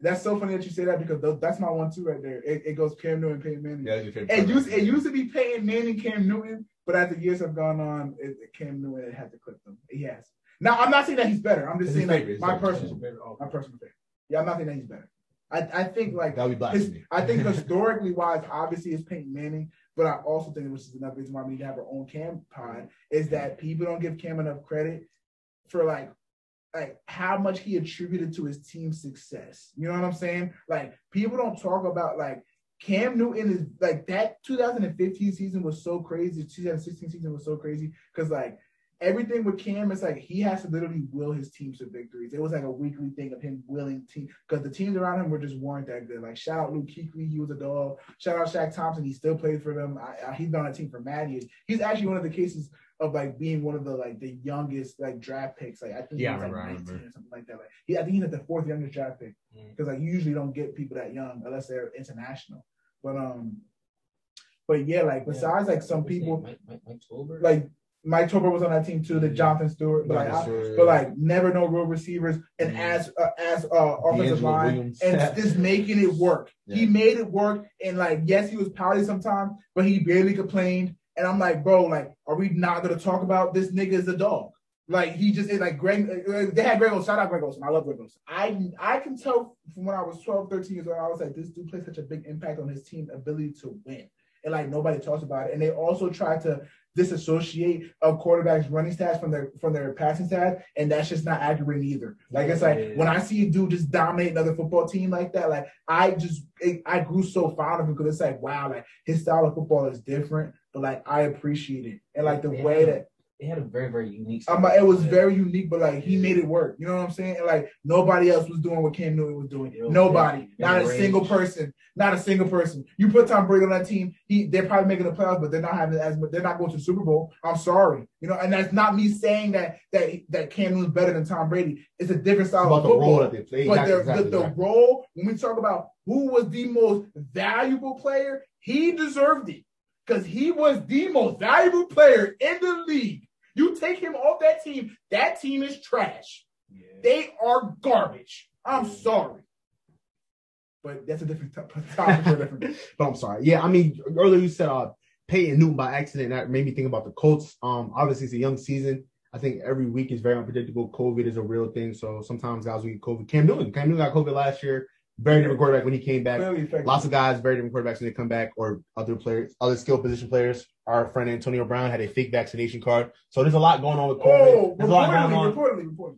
That's so funny that you say that because that's my one too right there. It, it goes Cam Newton, and Peyton Manning. Yeah. It used it used to be Peyton Manning, Cam Newton, but as the years have gone on, it, it Cam Newton had to clip them. He has. Now I'm not saying that he's better. I'm just It's his saying like favorite, my it's his personal, favorite. Oh, my personal favorite. Yeah, I'm not saying that he's better. I I think like That would be his, blasphemy. I think historically wise, obviously it's Peyton Manning, but I also think which is another reason why we need to have our own Cam pod is that people don't give Cam enough credit for like like how much he attributed to his team's success. You know what I'm saying? Like people don't talk about like Cam Newton is like that 2015 season was so crazy. 2016 season was so crazy because like everything with Cam it's like he has to literally will his teams to victories. It was like a weekly thing of him willing team because the teams around him were just weren't that good. Like shout out Luke Kuechly, he was a dog. Shout out Shaq Thompson, he still plays for them. I, I, he's been on a team for mad years. He's actually one of the cases of like being one of the like the youngest like draft picks. Like I think Yeah, he was remember, I like 19 remember. or something like that. Like he, I think he's like the fourth youngest draft pick Mm. because like you usually don't get people that young unless they're international. But um, but yeah, like besides like some people? Mike, Mike, Mike Tolbert? like Mike Tolbert was on that team too, the Jonathan Stewart, but like, I- but like never no real receivers and Mhm. as uh, as uh, offensive DeAngelo line Williams. and just making it work. He made it work and like yes, he was pouty sometimes, but he barely complained. And I'm like, bro, like, are we not gonna talk about this nigga is a dog? Like he just is like Greg. uh, They had Greg Olsen. Shout out Greg Olsen. I love Greg Olsen. I I can tell from when I was 12, 13 years old. I was like, this dude plays such a big impact on his team ability to win, and like nobody talks about it. And they also try to disassociate a quarterback's running stats from their from their passing stats, and that's just not accurate either. Like it's like Yeah. when I see a dude just dominate another football team like that, like I just it, I grew so fond of him because it's like wow, like his style of football is different, but like I appreciate it and like the Yeah. way that They had a very, very unique. um, style. it was Yeah. very unique, but like he Yeah. made it work. You know what I'm saying? And, like nobody else was doing what Cam Newton was doing. Yo, Nobody, yeah. not a Range. single person, not a single person. You put Tom Brady on that team, he they're probably making the playoffs, but they're not having as much. They're not going to the Super Bowl. I'm sorry, you know, and that's not me saying that that that Cam Newton's better than Tom Brady. It's a different It's style about of the football. role that they play. But Exactly, the, exactly, the, the exactly. role, when we talk about who was the most valuable player, he deserved it because he was the most valuable player in the league. You take him off that team, that team is trash. Yeah. They are garbage. I'm sorry. But that's a different topic different. But I'm sorry. Yeah, I mean, earlier you said uh, Peyton Newton by accident. That made me think about the Colts. Um, obviously it's a young season. I think every week is very unpredictable. COVID is a real thing, so sometimes guys will get COVID. Cam Newton, Cam Newton got COVID last year. Very different quarterback when he came back. Lots of guys, very different quarterbacks when they come back, or other players, other skill position players. Our friend Antonio Brown had a fake vaccination card, so there's a lot going on with COVID. Oh, there's a lot going reportedly, on. reportedly, reportedly.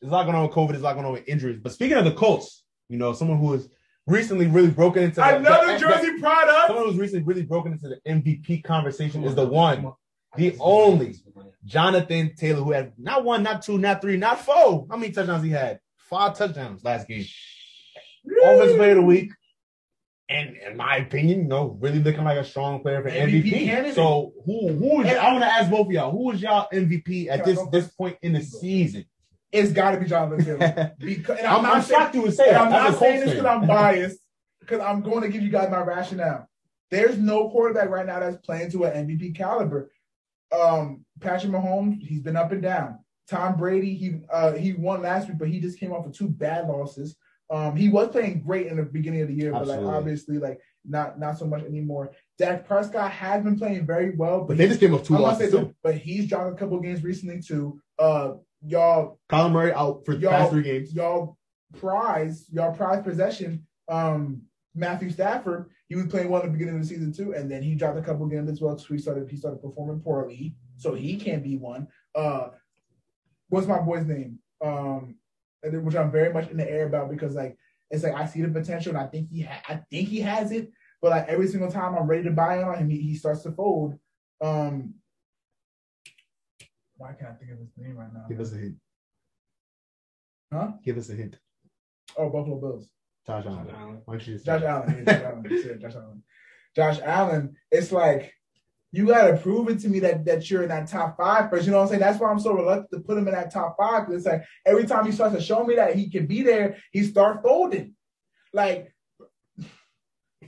There's a lot going on with COVID. There's a lot going on with injuries. But speaking of the Colts, you know, someone who has recently really broken into Another the- Jersey product. Someone who's recently really broken into the MVP conversation is the one, the only Jonathan Taylor, who had not one, not two, not three, not four. How many touchdowns he had? Five touchdowns last game. Offensive player of the week. And in my opinion, you know, really looking like a strong player for MVP MVP. candidate. So who who is I want to ask both of y'all, who is y'all MVP at this this point in the season? It's got to be Jonathan Taylor. Because, I'm, I'm, not shocked you would say that. I'm not saying this because I'm biased. Because I'm going to give you guys my rationale. There's no quarterback right now that's playing to an MVP caliber. Um, Patrick Mahomes, he's been up and down. Tom Brady, he uh, he won last week, but he just came off of two bad losses. Um, he was playing great in the beginning of the year, but like obviously, like not not so much anymore. Dak Prescott has been playing very well, But but they just came off two losses that, but he's dropped a couple games recently too. Uh, y'all Kyler Murray out for the Y'all- past three games. y'all prize, y'all prize possession. Um, Matthew Stafford, he was playing well at the beginning of the season too, and then he dropped a couple games as well. So he started he started performing poorly, so he can't be one. Uh, what's my boy's name? Um, which I'm very much in the air about because like it's like I see the potential and I think he ha- I think he has it, but like every single time I'm ready to buy on him, he, he starts to fold. Um, why can't I think of his name right now? Give us a hint. Huh? Give us a hint. Oh, Buffalo Bills. Josh Allen. Josh Allen. Why don't you just Josh Allen. yeah, Josh Allen. Yeah, Josh Allen. Josh Allen. It's like you gotta prove it to me that that you're in that top five first. You know what I'm saying? That's why I'm so reluctant to put him in that top five. Because it's like every time he starts to show me that he can be there, he start folding. Like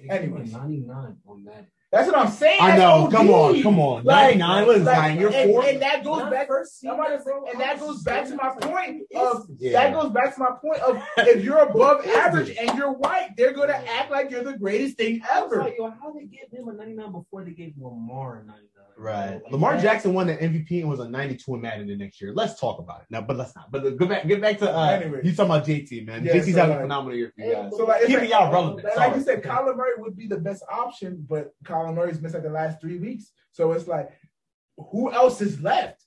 Anyways. 99 on that. That's what I'm saying. I know. OD. Come on. Come on. Like- 99. What is like, nine? You're and, four. and that goes Not back. first to and that goes back to my point of Yeah. that goes back to my point of if you're above average and you're white, they're gonna act like you're the greatest thing I was ever. like, yo, how they give him a 99 before they gave Lamar a 99? Right. Like, Lamar that- Jackson won the MVP and was a 92 in Madden the next year. Let's talk about it. now, but let's not. But go back, get back to uh Anyway. you talking about JT, man. Yeah, JT's so having like- a phenomenal year for you guys. So like, it's Keeping like, y'all relevant. Like, Sorry. you said, Okay. Kyler Murray would be the best option, but Kyler Murray's missed like the last three weeks. So it's like, who else is left?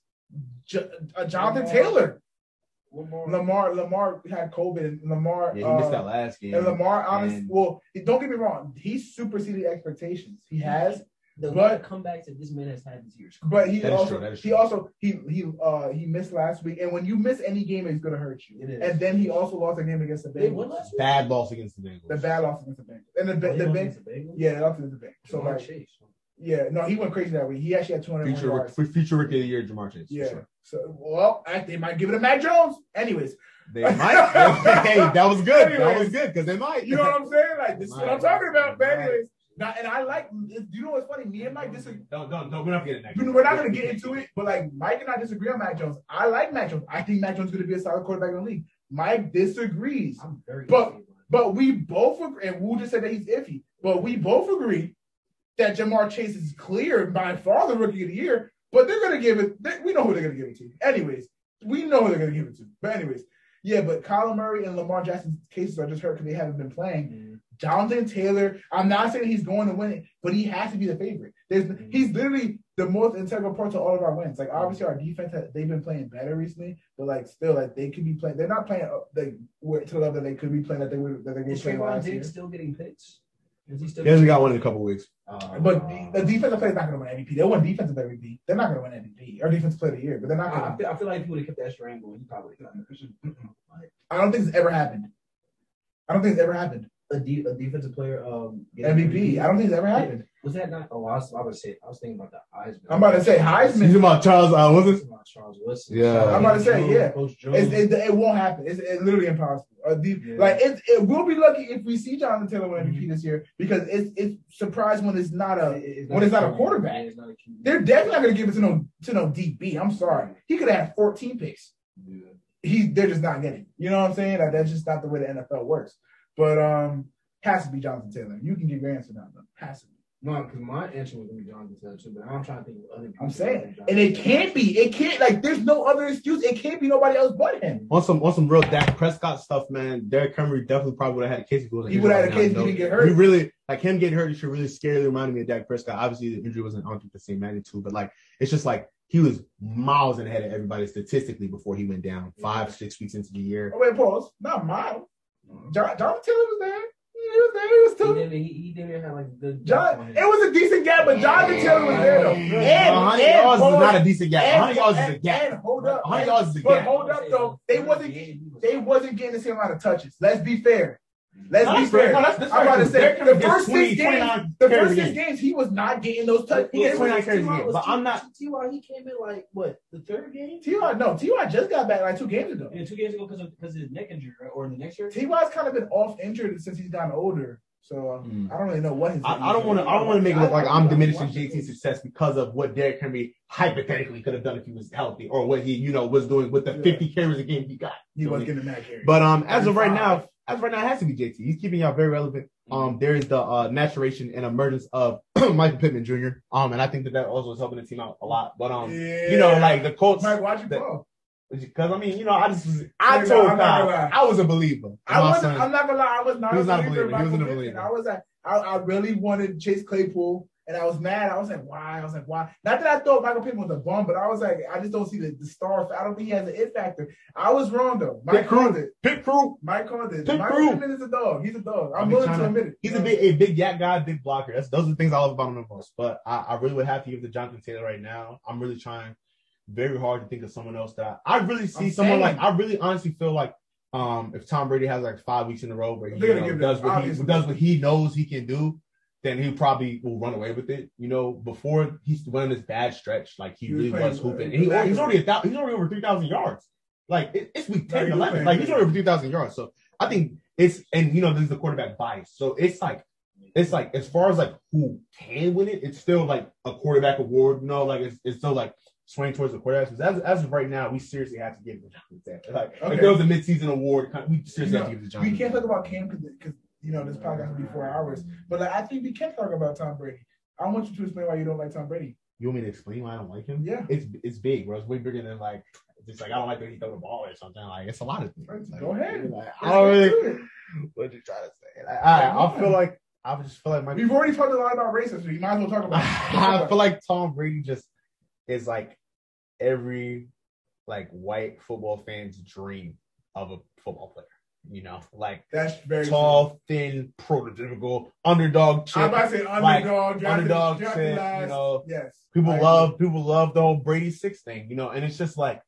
J- uh, Jonathan Lamar. Taylor, Lamar. Lamar. Lamar had COVID, and Lamar. Yeah, he missed uh, that last game. and Lamar, honest, And- well, don't get me wrong, he's superseded expectations. He has, The But- comebacks that this man has had this year. is but he That is also true, that is he also he he uh he missed last week. And when you miss any game, it's gonna hurt you. It is. And then he also lost a game against the Bengals. last week? Bad loss against the Bengals. The bad loss against the Bengals. And the Oh, the, the Bengals. the Bengals? Yeah, that's against the Bengals. So Ja'Marr like, Chase. yeah, no, he went crazy that week. He actually had 201 Future, yards. f- future rookie of the year, Ja'Marr Chase. Yeah. sure. So well, I, they might give it to Mac Jones. Anyways, They might. hey, that was good. that was good because they might. you know what I'm saying? Like this is what I'm talking about. But anyways, now, and I like. You know what's funny? Me and Mike disagree. Don't, don't, don't. We're not getting that. We're not going to get into it, but like Mike and I disagree on Mac Jones. I like Mac Jones. I think Mac Jones is going to be a solid quarterback in the league. Mike disagrees. I'm very But- iffy But we both agree, and Wu just said that he's iffy. But we both agree that Ja'Marr Chase is clear by far the rookie of the year. But they're gonna give it. They, we know who they're gonna give it to. Anyways, we know who they're gonna give it to. But anyways, yeah. But Kyler Murray and Lamar Jackson's cases are just hurt because they haven't been playing. that. Jonathan Taylor. I'm not saying he's going to win it, but he has to be the favorite. There's he's literally the most integral part to all of our wins. Like obviously our defense has, they've been playing better recently, but like still like they could be playing. They're not playing up like where- to the level that they could be playing that they were that they were Is playing Trevon last year. Diggs still getting picks? Is he still? He hasn't got one in a couple weeks. Uh, But the, the defensive player is not going to win MVP. They'll win defensive MVP. They're not going to win MVP or defensive player of the year, but they're not I, I going to. feel, I feel like if he would have kept that string going, he probably I don't think it's ever happened. I don't think it's ever happened. A, de- a defensive player um getting MVP. I don't think it's ever happened. Was that not? Oh, I was, I was say I was thinking about the Heisman. I'm about to say Heisman. You about Charles? Uh, I was was it? about Charles Woodson. Yeah. I'm about to say, Jones, yeah. Coach Jones. It, it won't happen. It's, it's literally impossible. Uh, the, Yeah. Like it, it, we'll be lucky if we see Jonathan Taylor win MVP this year because it's it's surprised when it's not a. It's when it's not a quarterback. It's not a They're definitely not going to give it to no to no DB. I'm sorry. He could have had 14 picks. Yeah. He they're just not getting. it. You know what I'm saying? Like, that's just not the way the NFL works. But um, has to be Jonathan Taylor. You can give your answer now though. Has to be. No, because my answer was gonna be Jonathan Taylor too, but I'm trying to think of other people. I'm saying, and it can't be. It can't like. There's no other excuse. It can't be nobody else but him. On some on some real Dak Prescott stuff, man. Derrick Henry definitely probably would have had a case if he was He would have had a case if he didn't get hurt. He really like him getting hurt. He should really scarily reminded me of Dak Prescott. Obviously, the injury wasn't on to the same magnitude, but like it's just like he was miles ahead of everybody statistically before he went down. Five six weeks into the year. Oh, wait, pause. Not mine. John, John Taylor was there. He was there. He was He didn't, he, he didn't have like a good. John, it was a decent gap, but Jonathan Taylor was there though. And, A hundred and, yards hold is not a decent gap. A And- hundred yards is a and- gap. And hold up, A hundred yards is a but hold up though. They wasn't they wasn't getting the same amount of touches. Let's be fair. Let's No, be that's fair. fair. No, that's- that's I'm about to say the first 20, six games, the first six games, he was not getting those touches. He gets 29 carries a game, but I'm not- Ty, he came in like what the third game? Ty, no, Ty just got back like two games ago. Yeah, two games ago because of because his neck injury, right? or the next year. Ty's kind of been off injured since he's gotten older, so um, Mm. I don't really know what his. I, I don't want to. I don't want to make it look like I'm diminishing JT's success because of what Derrick Henry hypothetically could have done if he was healthy, or what he, you know, was doing with the Yeah. 50 carries a game he got. He was getting that carry. But um, as of right now, as right now, it has to be JT. He's keeping y'all very relevant. Um, there is the uh, maturation and emergence of Michael Pittman Jr. Um, and I think that that also is helping the team out a lot. But um, you know, like the Colts, Mike, watch you because I mean, you know, I just was, I Yeah, told not Kyle. I was a believer. I wasn't. son. I'm not gonna lie. I was not. He was not a believer in believer. He wasn't a believer. I was like, I, I really wanted Chase Claypool, and I was mad. I was like, why? I was like, why? Not that I thought Michael Pittman was a bum, but I was like, I just don't see the, the star. I don't think he has an it factor. I was wrong though. Mike called it. Pit crew. Mike called it. Pit Michael crew. Pittman is a dog. He's a dog. I'm willing to to- admit it. He's You a big, a big YAC guy, big blocker. That's those are the things I love about him the most. But I, I really would have to give the Jonathan Taylor right now. I'm really trying very hard to think of someone else that I, I really see I'm someone saying. like I really honestly feel like um if Tom Brady has like five weeks in a row where he you know, does what he does what he knows he can do, then he probably will run away with it. You know, before he went on this bad stretch, like he, He really was hooping. And he, he's already a thou- he's already over three thousand yards. Like it, it's week 10, Like, 11. playing Like he's already over three thousand yards. So I think it's and you know this is the quarterback bias. So it's like it's like as far as like who can win it, it's still like a quarterback award. You know, like it's, it's still like swaying towards the quarterbacks. As, as of right now, we seriously have to give it to Jonathan Taylor. Like Okay. if there was a midseason award, we seriously have to give it to Jonathan. we can't talk about Cam because you know this podcast will be four hours. But like, I think we can talk about Tom Brady. I want you to explain why you don't like Tom Brady. You want me to explain why I don't like him? Yeah. it's it's big, bro. It's way bigger than like just like I don't like when he throw the ball or something. Like it's a lot of things. Like, Go ahead. Like, I don't really. What you trying to say? Like, I, I feel like I just feel like my. We've already talked a lot about racism. You might as well talk about. I feel like Tom Brady just is like every like white football fan's dream of a football player. You know, like That's very tall, thin, prototypical underdog True. I'm about to say like, underdog, drafted, underdog drafted you know. yes. People I love people love the whole Brady six thing, you know, and it's just like,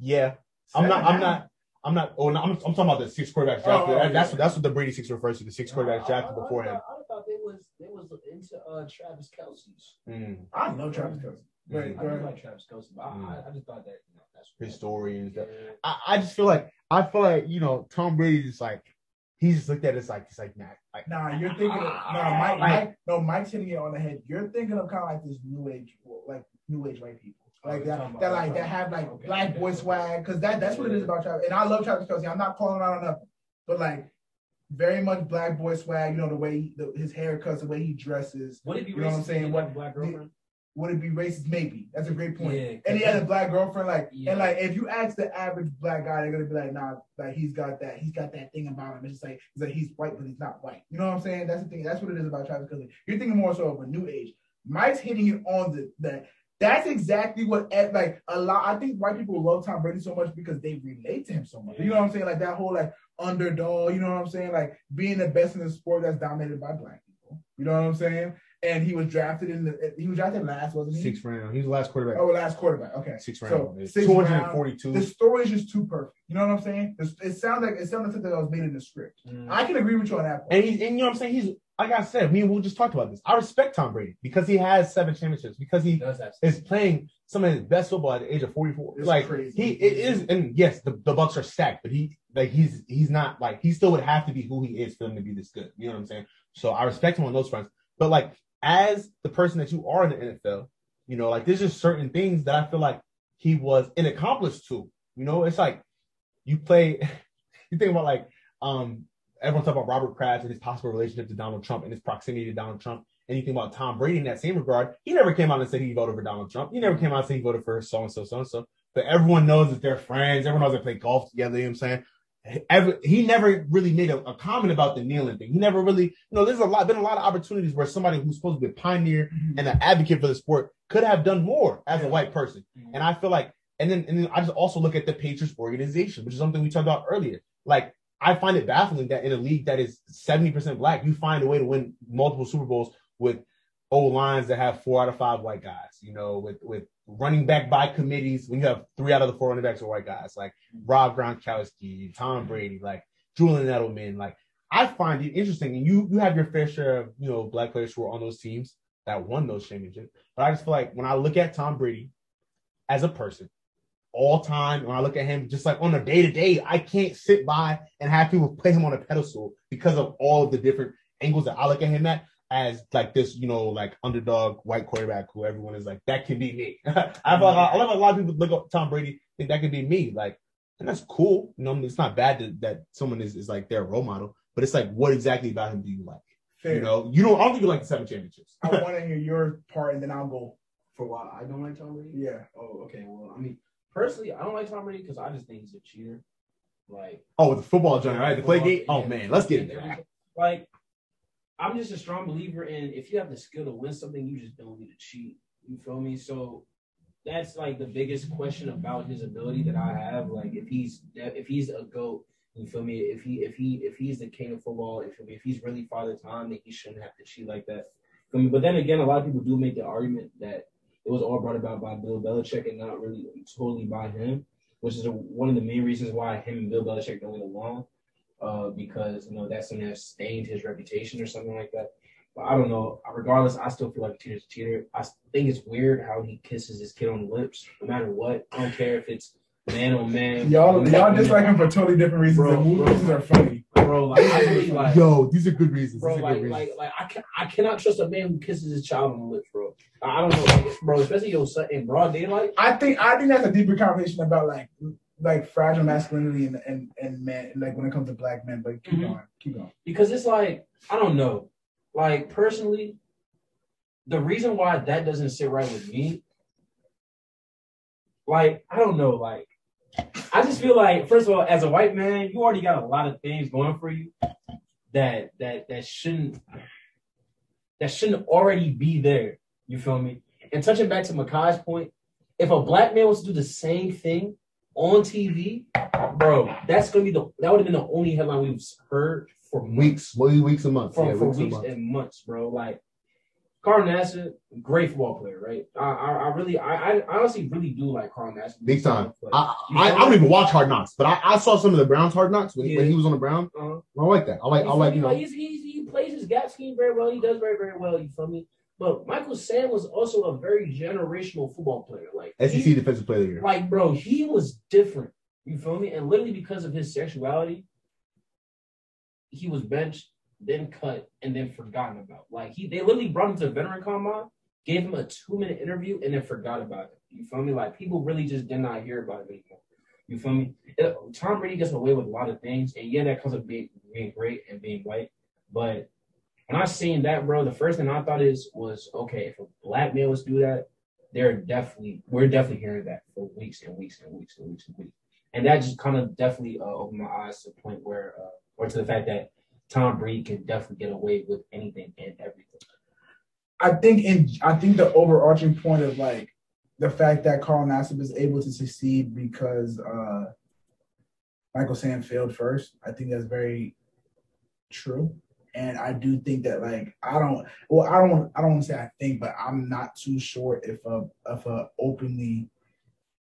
yeah, I'm not, I'm not, I'm not. Oh, no, I'm, I'm talking about the six quarterbacks drafted. Oh, oh, That- that's yeah. what that's what the Brady six refers to. The six quarterbacks drafted I, I, before him. I thought they was they was into uh, Travis Kelce's. Mm, I love Travis Kelce. Wait, mm. I go do ahead. like Travis Kelce, but I, I, I just thought that you know, that's Historians. Yeah. I, I just feel like I feel like you know Tom Brady is like he's just looked at it as like he's like nah, like Nah, you're thinking of Ah, no, Mike, like- Mike, no, Mike's hitting it on the head. You're thinking of kind of like this new age, like new age white people, Oh, like you're that, that like that have like Okay. black boy swag, because that that's what it is about Travis. And I love Travis Kelce. I'm not calling out on nothing, but like very much black boy swag. You know the way he, the, his haircuts, the way he dresses. Would it be You know what I'm saying? What- black girlfriend? Would it be racist? Maybe. That's a great point. Yeah, and he has a black girlfriend, like, Yeah. and like, if you ask the average black guy, they're gonna be like, nah, like he's got that, he's got that thing about him. It's just like, it's like he's white, but he's not white. You know what I'm saying? That's the thing. That's what it is about Travis Kelce. You're thinking more so of a new age. Mike's hitting it on the that. That's exactly what eh, like a lot. I think white people love Tom Brady so much because they relate to him so much. You know what I'm saying? Like that whole like underdog. You know what I'm saying? Like being the best in the sport that's dominated by black people. You know what I'm saying? And he was drafted in the. He was drafted last, wasn't he? sixth round. He's the last quarterback. Oh, last quarterback. Okay. Sixth So, round. sixth Two hundred round. The story is just too perfect. You know what I'm saying? It's- It sounds like it sounds like something that was made in the script. Mm. I can agree with you on that point. And he's and you know what I'm saying? He's like I said, me and Will just talked about this. I respect Tom Brady because he has seven championships, because he He does is playing some of his best football at the age of 44. It's like crazy. he it is and yes, the, the Bucs are stacked, but he like he's he's not like he still would have to be who he is for him to be this good. You know what I'm saying? So I respect him on those fronts. But like as the person that you are in the NFL, you know, like there's just certain things that I feel like he was an accomplice to. You know, it's like you play you think about like um everyone talk about Robert Kraft and his possible relationship to Donald Trump and his proximity to Donald Trump. and you think about Tom Brady in that same regard, he never came out and said he voted for Donald Trump. He never came out and said he voted for so and so, so and so. But everyone knows that they're friends. Everyone knows they play golf together. You know what I'm saying? Every, he never really made a, a, comment about the kneeling thing. He never really, you know, there's a lot been a lot of opportunities where somebody who's supposed to be a pioneer Mm-hmm. and an advocate for the sport could have done more as a white person. Mhm. And I feel like, and then and then I just also look at the Patriots organization, which is something we talked about earlier. Like I find it baffling that in a league that is 70% black, you find a way to win multiple Super Bowls with old lines that have four out of five white guys, you know, with with running back by committees when you have three out of the four running backs are white guys, like Rob Gronkowski, Tom Brady, like Julian Edelman. Like I find it interesting, and you you have your fair share of you know black players who are on those teams that won those championships. But I just feel like when I look at Tom Brady as a person, all time, when I look at him just like on a day to day, I can't sit by and have people put him on a pedestal because of all of the different angles that I look at him at as like this, you know, like underdog white quarterback who everyone is like, that can be me. I feel like I love a lot of people look at Tom Brady, think that could be me. Like, and that's cool. You know, it's not bad that, that someone is, is like their role model, but it's like, what exactly about him do you like? Fair. You know, you don't, I don't think you like the seven championships. I want to hear your part, and then I'll go. For why I don't like Tom Brady? Yeah. Oh, okay. Well, I mean, personally, I don't like Tom Brady because I just think he's a cheater. Like, oh, with the football joint, right? The play gate. Oh man, let's get into that. Like, I'm just a strong believer in if you have the skill to win something, you just don't need to cheat. You feel me? So that's like the biggest question about his ability that I have. Like, if he's if he's a goat, you feel me? If he if he if he's the king of football, you me? If he's really father time, then he shouldn't have to cheat like that. Feel me? But then again, a lot of people do make the argument that it was all brought about by Bill Belichick and not really totally by him, which is a, one of the main reasons why him and Bill Belichick don't get along. Uh, because you know that's something that stained his reputation or something like that. But I don't know. Regardless, I still feel like Cheater's a cheater. I think it's weird how he kisses his kid on the lips, no matter what. I don't care if it's man on man. Y'all, y'all dislike him for totally different reasons. Bro, movies are funny. bro. Like like. Yo, these are good reasons. Bro, like, good like, reasons. like, I can I cannot trust a man who kisses his child on the lips, bro. I I don't know, like, bro. Especially your son in broad daylight. I think I think that's a deeper conversation about like like fragile masculinity and and and men like when it comes to black men. But keep Mhm. going, keep going. because it's like I don't know. Like personally, the reason why that doesn't sit right with me, like I don't know, like I just feel like first of all, as a white man, you already got a lot of things going for you that that that shouldn't that shouldn't already be there. You feel me? And touching back to Makai's point, if a black man was to do the same thing on TV, bro, that's gonna be the that would have been the only headline we've heard for months weeks, well, weeks and months. for, yeah, for weeks, weeks and months. and months, bro. Like Carl Nassib, great football player, right? I, I, I really, I, I honestly really do like Carl Nassib. Big time. Like, I, you I, I don't even watch Hard Knocks, but I, I saw some of the Browns Hard Knocks when, Yeah. when he was on the Brown. uh-huh. I like that. I like, I You like, you know, he's, he's, he plays his gap scheme very well. He does very, very well. You feel me? But Michael Sam was also a very generational football player. Like SEC he- Defensive Player of the Year. like, bro, he was different. You feel me? And literally because of his sexuality, he was benched, then cut, and then forgotten about. Like he, they literally brought him to veteran combine, gave him a two minute interview, and then forgot about it. You feel me? Like people really just did not hear about it anymore. You feel me? It- Tom Brady gets away with a lot of things, and yeah, that comes with being, being great and being white. But when I seen that, bro, the first thing I thought is was okay. If a black man was do that, they're definitely we're definitely hearing that for weeks and weeks and weeks and weeks and weeks, and that just kind of definitely uh, opened my eyes to the point where, uh, or to the fact that Tom Brady can definitely get away with anything and everything. I think in I think the overarching point of like the fact that Carl Nassib is able to succeed because uh Michael Sam failed first. I think that's very true. And I do think that like I don't well I don't I don't want to say I think, but I'm not too sure if a if a openly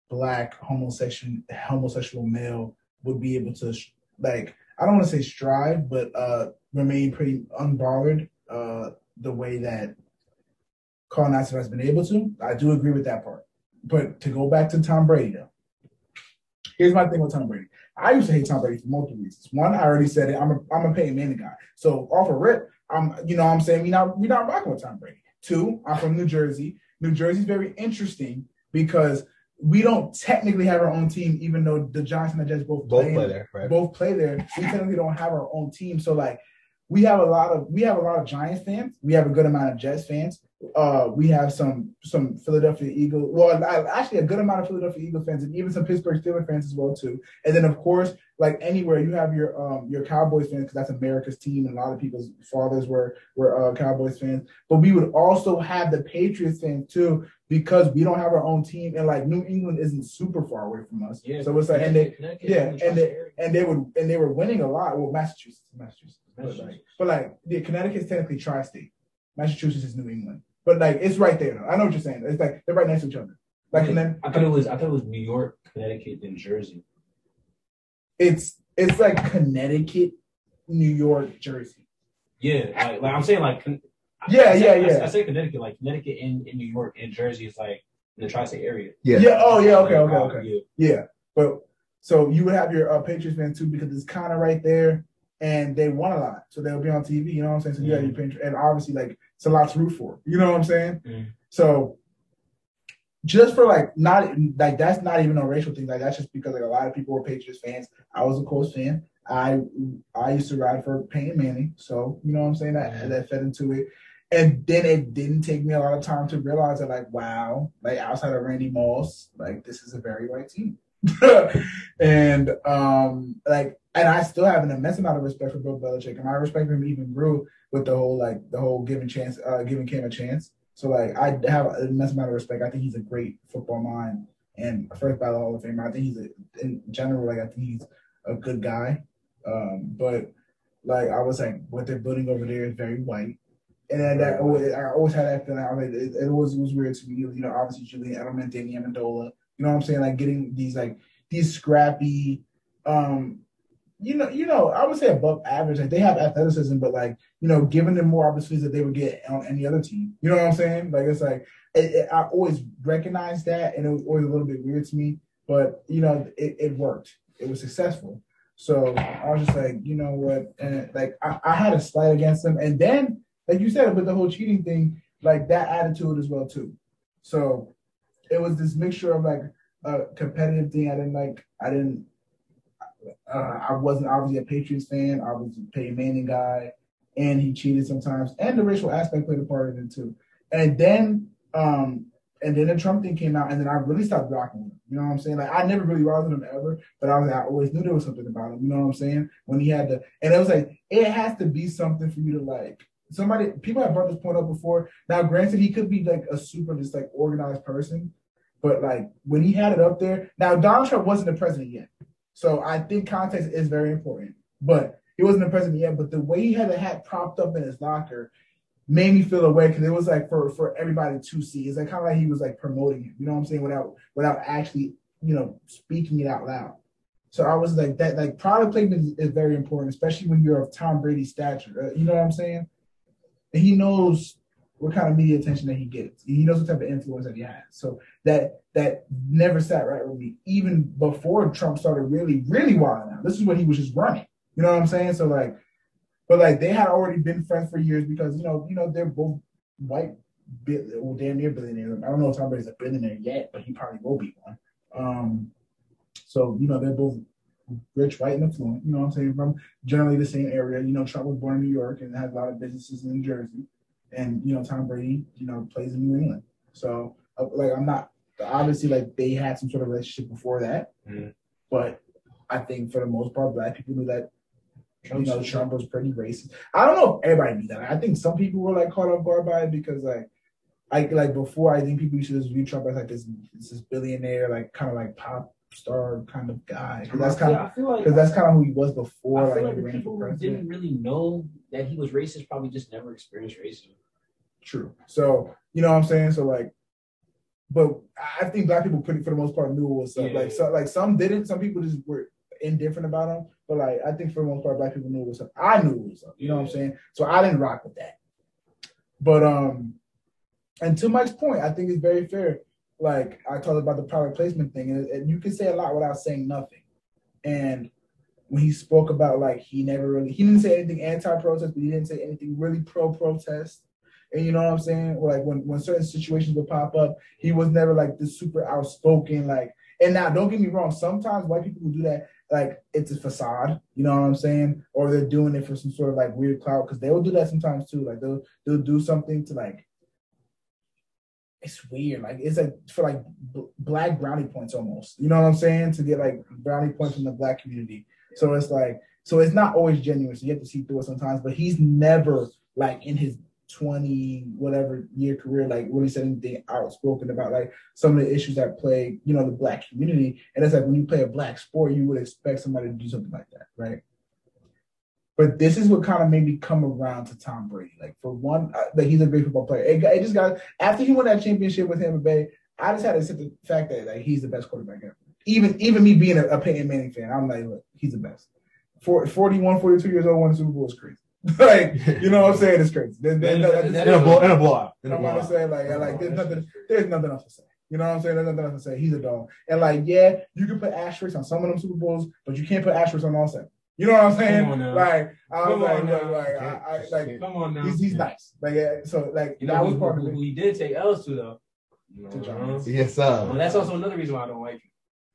black homosexual homosexual male would be able to like I don't want to say strive, but uh remain pretty unbothered uh the way that Carl Nassib has been able to. I do agree with that part. But to go back to Tom Brady, though, here's my thing with Tom Brady. I used to hate Tom Brady for multiple reasons. One, I already said it. I'm a I'm a Peyton Manning guy. So off a rip, I'm you know what I'm saying we not we not rocking with Tom Brady. Two, I'm from New Jersey. New Jersey's very interesting because we don't technically have our own team, even though the Giants and the Jets both, Both play, play there, right? both play there. We technically don't have our own team. So like we have a lot of we have a lot of Giants fans. We have a good amount of Jets fans. Uh, we have some some Philadelphia Eagles. Well, actually, a good amount of Philadelphia Eagles fans, and even some Pittsburgh Steelers fans as well too. And then, of course, like anywhere you have your um your Cowboys fans because that's America's team, and a lot of people's fathers were were uh, Cowboys fans. But we would also have the Patriots fans too because we don't have our own team, and like New England isn't super far away from us. Yeah, so it's like, and they yeah, and they and they would and they were winning a lot. Well, Massachusetts, Massachusetts, but like, Massachusetts. but like yeah, Connecticut's technically tri-state. Massachusetts is New England, but like it's right there. Though. I know what you're saying. It's like they're right next to each other. Like and then I thought it was I thought it was New York, Connecticut, then Jersey. it's it's like Connecticut, New York, Jersey. Yeah, like, like I'm saying, like Con- Yeah, I say, yeah, I, yeah. I say Connecticut, like Connecticut and, and New York and Jersey is like the tri-state area. Yeah. Yeah. Oh yeah. Okay. Okay. Okay. yeah. Yeah, but so you would have your uh, Patriots fan too because it's kind of right there, and they won a lot, so they'll be on TV. You know what I'm saying? So you have your Patriots, and obviously like it's a lot to root for. You know what I'm saying? Mm. So just for like not like that's not even a racial thing. Like that's just because like a lot of people were Patriots fans. I was a Colts fan. I I used to ride for Peyton Manning, so you know what I'm saying that Mhm. that fed into it. And then it didn't take me a lot of time to realize that like wow, like outside of Randy Moss, like this is a very white team. and um like and I still have an immense amount of respect for Bill Belichick, and my respect for him even grew with the whole like the whole giving chance, uh, giving Cam a chance. So like I have an immense amount of respect. I think he's a great football mind and first ballot Hall of Famer. I think he's a, in general like I think he's a good guy. Um, but like I was like what they're building over there is very white. And then that I always had that feeling. I mean, it, it was it was weird to me. You know, obviously Julian Edelman, Danny Amendola. You know what I'm saying? Like getting these like these scrappy, um, you know, you know, I would say above average. Like they have athleticism, but like you know, giving them more opportunities that they would get on any other team. You know what I'm saying? Like it's like it, it, I always recognized that, and it was always a little bit weird to me. But you know, it, it worked. It was successful. So I was just like, you know what? And like I, I had a slight against them, and then like you said with the whole cheating thing, like that attitude as well too. So it was this mixture of like a competitive thing. I didn't like. I didn't. Uh, I wasn't obviously a Patriots fan. I was a Peyton Manning guy, and he cheated sometimes, and the racial aspect played a part of it too. And then, um, and then the Trump thing came out, and then I really stopped rocking him. You know what I'm saying? Like I never really rocked him ever, but I was I always knew there was something about him. You know what I'm saying? When he had the, and it was like it has to be something for you to like. Somebody, people have brought this point up before. Now, granted, he could be like a super just like organized person, but like when he had it up there, now Donald Trump wasn't the president yet, so I think context is very important. But he wasn't the president yet. But the way he had the hat propped up in his locker made me feel away because it was like for for everybody to see. It's like kind of like he was like promoting it. You know what I'm saying? Without without actually you know speaking it out loud. So I was like that. Like product placement is, is very important, especially when you're of Tom Brady's stature. Uh, you know what I'm saying? And he knows what kind of media attention that he gets. He knows what type of influence that he has. So that that never sat right with me, even before Trump started really, really wilding out. This is what he was just running. You know what I'm saying? So like, but like they had already been friends for years because you know, you know, they're both white, well, damn near billionaires. I don't know if Tom Brady's a billionaire yet, but he probably will be one. Um, so you know, they're both rich, white, and affluent. You know what I'm saying? From generally the same area. You know, Trump was born in New York and has a lot of businesses in New Jersey, and you know, Tom Brady, you know, plays in New England. So uh, like, I'm not obviously like they had some sort of relationship before that, Mhm. but I think for the most part, black people knew that. You know, Trump was pretty racist. I don't know if everybody knew that. I think some people were like caught off guard by it because like like like before, I think people used to just view Trump as like this this billionaire, like kind of like pop star kind of guy. 'Cause that's kind of like because that's kind of who he was before. Like, like he the people who didn't really know that he was racist probably just never experienced racism. True. So you know what I'm saying. So like, but I think black people pretty for the most part knew what was up. Yeah. Like so, like some didn't. Some people just were indifferent about him. But like, I think for the most part, black people knew what was up. I knew what was up. You know what I'm saying. So I didn't rock with that. But um, and to Mike's point, I think it's very fair. Like I talked about the product placement thing, and, and you can say a lot without saying nothing. And when he spoke about like he never really he didn't say anything anti-protest, but he didn't say anything really pro-protest. And you know what I'm saying? Or Like when when certain situations would pop up, he was never like this super outspoken. Like And now, don't get me wrong. Sometimes white people do that, like it's a facade. You know what I'm saying? Or they're doing it for some sort of like weird clout because they will do that sometimes too. Like they'll they'll do something to like. It's weird. Like it's like for like b- black brownie points almost. You know what I'm saying? To get like brownie points from the black community. So it's like so it's not always genuine. So you have to see through it sometimes. But he's never like in his 20 whatever year career like really said anything outspoken about like some of the issues that plague you know the black community and it's like when you play a black sport you would expect somebody to do something like that right but this is what kind of made me come around to Tom Brady. Like for one, uh, like he's a great football player. It, it just got after he won that championship with Tampa Bay. I just had to accept the fact that like he's the best quarterback ever. Even even me being a, a Peyton Manning fan, I'm like, look, he's the best. For 41, 42 years old, winning Super Bowl is crazy. like, you know what I'm saying? It's crazy. There- there- there- In a blow, in a blowout. I'm gonna say like, like there's nothing, there's nothing else to say. You know what I'm saying? There's nothing else to say. He's a dog, and like, yeah, you can put asterisks on some of them Super Bowls, but you can't put asterisks on all seven. You know what I'm saying? Come on now. Like, I was Come like, on now. like, I, I, like, Come on now. he's, he's nice. Like, yeah, so like You that know was who, part who, of who it. he did take L's to though. To Giants. Yes, Well, sir. that's also another reason why I don't like him.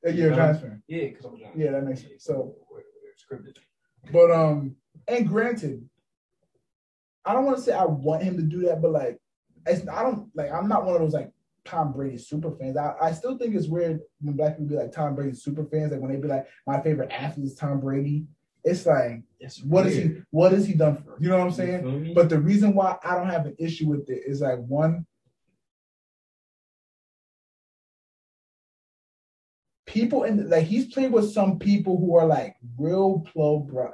Uh, You're a Giants fan, Yeah, because I'm a Giants. Yeah, that makes sense. So- scripted. but um, and granted, I don't want to say I want him to do that, but like, it's I don't like I'm not one of those like Tom Brady super fans. I, I still think it's weird when black people be like Tom Brady super fans. Like when they be like, my favorite athlete is Tom Brady. It's like, It's what is weird. he? What has he done for? You know what I'm saying? But the reason why I don't have an issue with it is like one, people in like he's played with some people who are like real pro bro,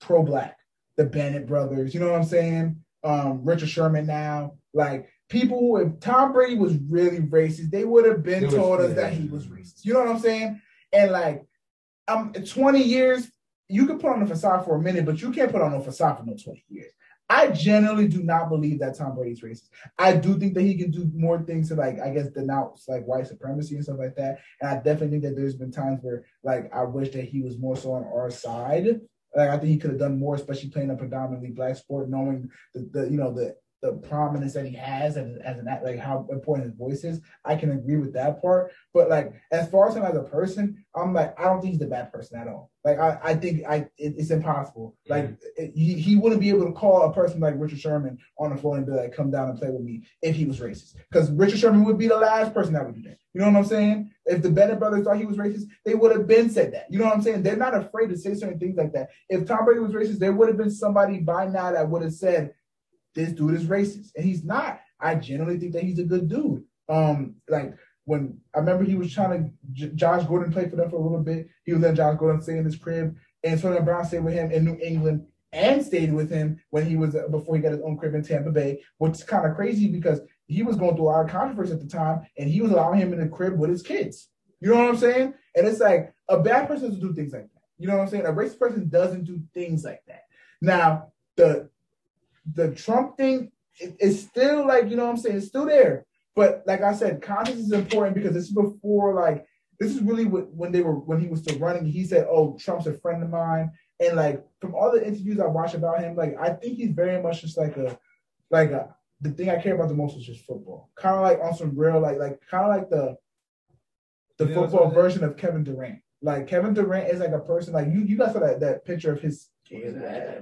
pro black, the Bennett brothers. You know what I'm saying? Um, Richard Sherman now, like people who if Tom Brady was really racist, they would have been was- told us yeah. that he was racist. You know what I'm saying? And like, um, 20 years, you can put on a facade for a minute, but you can't put on a facade for no 20 years. I generally do not believe that Tom Brady's racist. I do think that he can do more things to like, I guess, denounce like white supremacy and stuff like that. And I definitely think that there's been times where like I wish that he was more so on our side. Like I think he could have done more, especially playing a predominantly black sport, knowing the, the you know the the prominence that he has as, as an act, like how important his voice is. I can agree with that part. But like as far as him as a person, I'm like I don't think he's a bad person at all. Like I, I think I it, it's impossible. Like it, he, he wouldn't be able to call a person like Richard Sherman on the phone and be like, come down and play with me if he was racist. Because Richard Sherman would be the last person that would do that. You know what I'm saying? If the Bennett brothers thought he was racist, they would have been said that. You know what I'm saying? They're not afraid to say certain things like that. If Tom Brady was racist, there would have been somebody by now that would have said, this dude is racist. And he's not. I generally think that he's a good dude. Um, like when I remember he was trying to J- Josh Gordon played for them for a little bit. He was letting Josh Gordon stay in his crib. And Antonio Brown stayed with him in New England and stayed with him when he was before he got his own crib in Tampa Bay, which is kind of crazy because he was going through a lot of controversy at the time, and he was allowing him in the crib with his kids. You know what I'm saying? And it's like a bad person doesn't do things like that. You know what I'm saying? A racist person doesn't do things like that. Now, the the Trump thing it- it's still like, you know what I'm saying? It's still there. But like I said, context is important because this is before like this is really what, when they were when he was still running. He said, "Oh, Trump's a friend of mine," and like from all the interviews I watched about him, like I think he's very much just like a like a the thing I care about the most is just football. Kind of like on some real like like kind of like the the that's football version of Kevin Durant. Like Kevin Durant is like a person like you you guys saw that that picture of his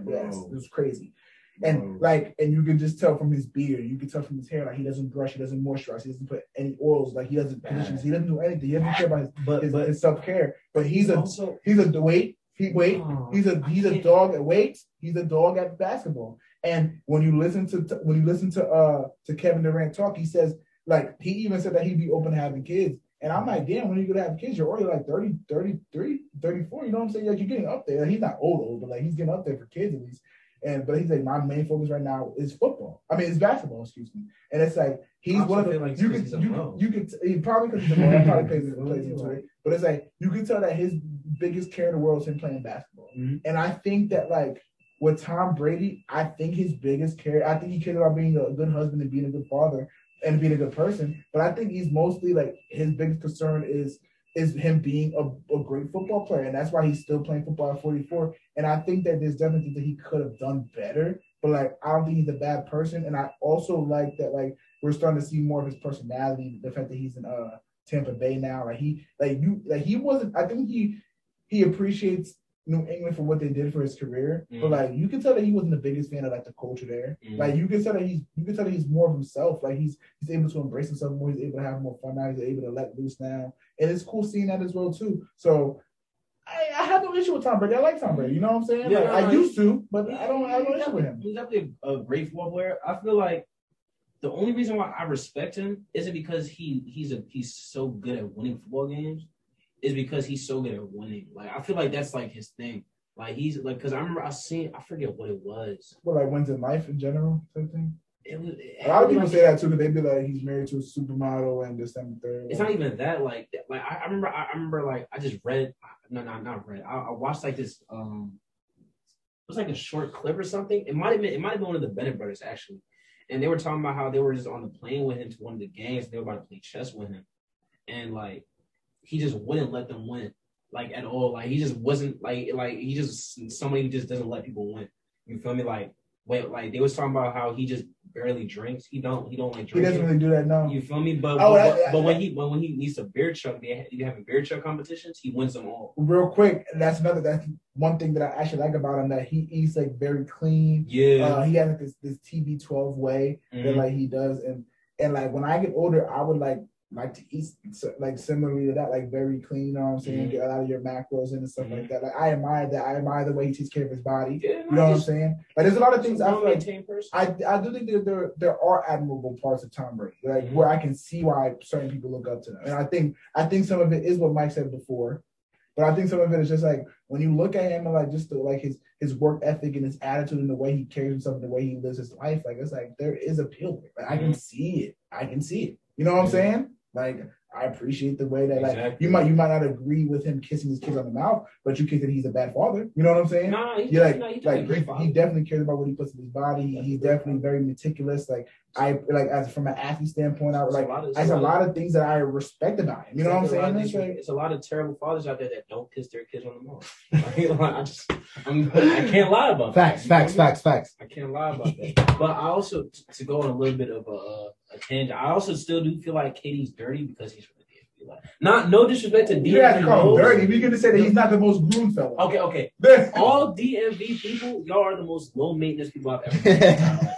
Yes, it was crazy. And Bro. like, and you can just tell from his beard, you can tell from his hair, like he doesn't brush, he doesn't moisturize, he doesn't put any oils, like he doesn't conditions, he doesn't do anything. He doesn't care about his, But his, his self care. But he's a also he's a wait, he wait, Oh, he's a he's a dog at weights, he's a dog at basketball. And when you listen to when you listen to uh to Kevin Durant talk, he says like he even said that he'd be open to having kids. And I'm like, damn, when are you gonna have kids? You're already like 30, 33, 34. You know what I'm saying? Like you're getting up there. He's not old, old, but like he's getting up there for kids at least. And but he's like, my main focus right now is football. I mean, it's basketball, excuse me. And it's like he's I also one of the like it's you 'cause could he's you mo. could you could he probably because he's a mo, that probably plays, plays into it. But it's like you can tell that his biggest care in the world is him playing basketball. Mhm. And I think that like with Tom Brady, I think his biggest care, I think he cares about being a good husband and being a good father and being a good person. But I think he's mostly like his biggest concern is is him being a, a great football player. And that's why he's still playing football at 44. And I think that there's definitely things that he could have done better. But like I don't think he's a bad person. And I also like that like we're starting to see more of his personality, the fact that he's in uh Tampa Bay now. Like he like you like he wasn't. I think he he appreciates New England for what they did for his career, Mm. but like you can tell that he wasn't the biggest fan of like the culture there. Mm. Like you can tell that he's you can tell that he's more of himself. Like he's he's able to embrace himself more. He's able to have more fun now. He's able to let loose now, and it's cool seeing that as well too. So. I, I have no issue with Tom Brady. I like Tom Brady. You know what I'm saying? Yeah, Like, no, I no, used to, but I don't have no issue with him. He's definitely a, a great football player. I feel like the only reason why I respect him isn't because he he's a he's so good at winning football games, is because he's so good at winning. Like I feel like that's like his thing. Like he's like because I remember I seen I forget what it was. What like wins in life in general, type thing. It was A lot of people say that too, because they be like, he's married to a supermodel and this and the third. It's not even that. Like, like I, I remember, I, I remember, like I just read. No, no, not read. I, I watched like this. Um, it was like a short clip or something. It might have been. It might have been one of the Bennett brothers actually, and they were talking about how they were just on the plane with him to one of the games. They were about to play chess with him, and like he just wouldn't let them win, like at all. Like he just wasn't like like he just somebody who just doesn't let people win. You feel me? Like wait, like they was talking about how he just barely drinks. He don't. He don't like drink. He doesn't really do that now. You feel me? But Oh, but, I- I- but when he when, when he needs a beer chuck, they you have a beer chuck competitions. He wins them all. Real quick, that's another. That's one thing that I actually like about him that he eats like very clean. Yeah. Uh, he has like this this TB12 way that Mhm. like he does, and and like when I get older, I would like like to eat like similarly to that, like very clean. You know what I'm saying? Mhm. Get a lot of your macros in and stuff Mhm. like that. Like I admire that. I admire the way he takes care of his body. yeah, You know what I'm saying? Like there's a lot of things I feel like person. I, I do think that there there are admirable parts of Tom Brady, like Mhm. where I can see why certain people look up to him, and I think I think some of it is what Mike said before, but I think some of it is just like when you look at him and like just the, like his his work ethic and his attitude and the way he carries himself and the way he lives his life, like it's like there is appeal. Like I can Mhm. see it, I can see it. You know what I'm saying? Like I appreciate the way that like Exactly. you might you might not agree with him kissing his kids on the mouth, but you think that he's a bad father. You know what I'm saying? Nah, he's, like, he's like he, he definitely cares about what he puts in his body. He- He's definitely very meticulous. Like I like as from an athlete standpoint, I a like of- it's there's a a lot of things that I respect about him. You know what I'm a saying? It's like It's a lot of terrible fathers out there that don't kiss their kids on the mouth. I just, I'm, I can't lie about Facts, that. facts, facts, facts. I can't lie about that. But I also, to go on a little bit of a, a tangent, I also still do feel like KD's dirty because he's from the DMV. Like, not no disrespect to DMV. you have to call him dirty. We're gonna say that he's not the most groomed fella. Okay, okay. All DMV people, y'all are the most low maintenance people I've ever met.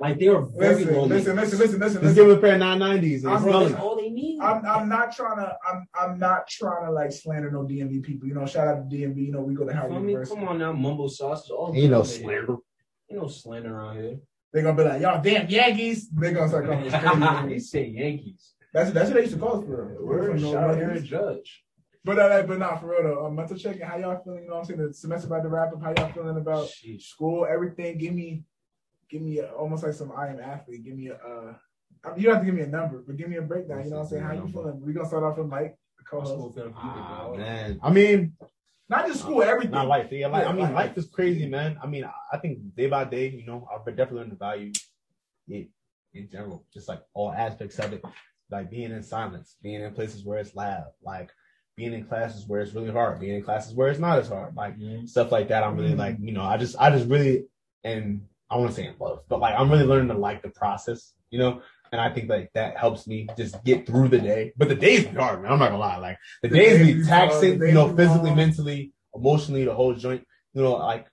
Like they were very listen, low listen, listen, listen, listen, Let's give listen. him a pair of 990s I'm That's all they need. I'm, I'm not trying to I'm I'm not trying to like slander no DMV people. You know, shout out to DMV. You know, we go to You Howard feel me? University. Come on now, mumbo sauce is all. Ain't no good over here. slander. Ain't no slander around here. They're gonna be like, y'all damn Yankees. They're gonna start calling us he crazy. said Yankees. That's that's what they used to call us for. real. We're Word, from shout out North Judge. But uh, but not for real though. Um, mental checking. How y'all feeling? You know what I'm saying? The semester about to wrap up. How y'all feeling about Sheesh. school? Everything. Give me, give me a, almost like some I am athlete. Give me a. Uh, I mean, you don't have to give me a number, but give me a breakdown. You know what I'm saying? How you feeling? We gonna start off with Mike, the co-host. school feeling for you, big Ah, man. I mean, Not just school. Everything. not life. Yeah, life. I mean, life. life is crazy, man. I mean, I think day by day, you know, I've definitely learned to value it in general, just like all aspects of it, like being in silence, being in places where it's loud, like being in classes where it's really hard, being in classes where it's not as hard, like Mhm. stuff like that. I'm really Mhm. like, you know, I just, I just really, and I want to say in love, but like I'm really learning to like the process, you know. And I think like that helps me just get through the day. But the days be hard, man. I'm not gonna lie. Like the, The days days be taxing, you know, physically, long. mentally, emotionally, the whole joint. You know, like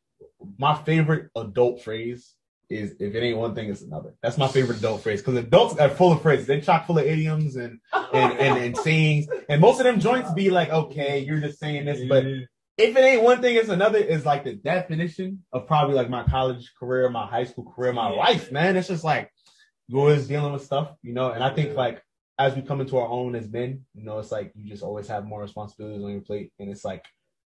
my favorite adult phrase is if it ain't one thing, it's another. That's my favorite adult phrase because adults are full of phrases. They're chock full of idioms and and, and and sayings, and most of them joints be like, okay, you're just saying this, but if it ain't one thing, it's another. Is like the definition of probably like my college career, my high school career, my Yeah. life, man. It's just like you're always dealing with stuff, you know. And I think Yeah. like as we come into our own as men, you know, it's like you just always have more responsibilities on your plate, and it's like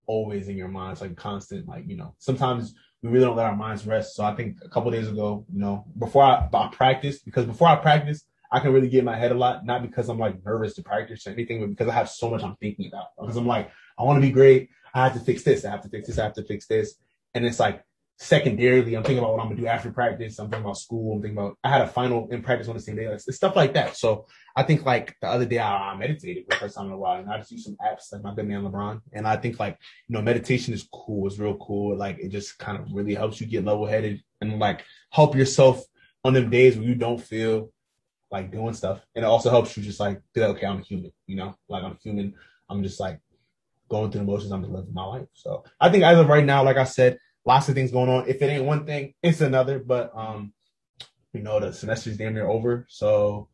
always in your mind. It's like constant, like you know. Sometimes we really don't let our minds rest. So I think a couple days ago, you know, before I, I practiced, because before I practice, I can really get in my head a lot, not because I'm like nervous to practice or anything, but because I have so much I'm thinking about. Because I'm like, I want to be great. I have to fix this. I have to fix this. I have to fix this. And it's like secondarily, I'm thinking about what I'm gonna do after practice. I'm thinking about school. I'm thinking about I had a final in practice on the same day. It's stuff like that. So I think like the other day I, I meditated for the first time in a while, and I just used some apps like my good man LeBron. And I think like you know meditation is cool. It's real cool. Like it just kind of really helps you get level headed and like help yourself on them days where you don't feel like doing stuff, and it also helps you just like be like, okay, I'm a human, you know, like I'm human. I'm just like going through the motions. I'm just living my life. So I think as of right now, like I said, lots of things going on. If it ain't one thing, it's another. But um, you know, the semester's damn near over, so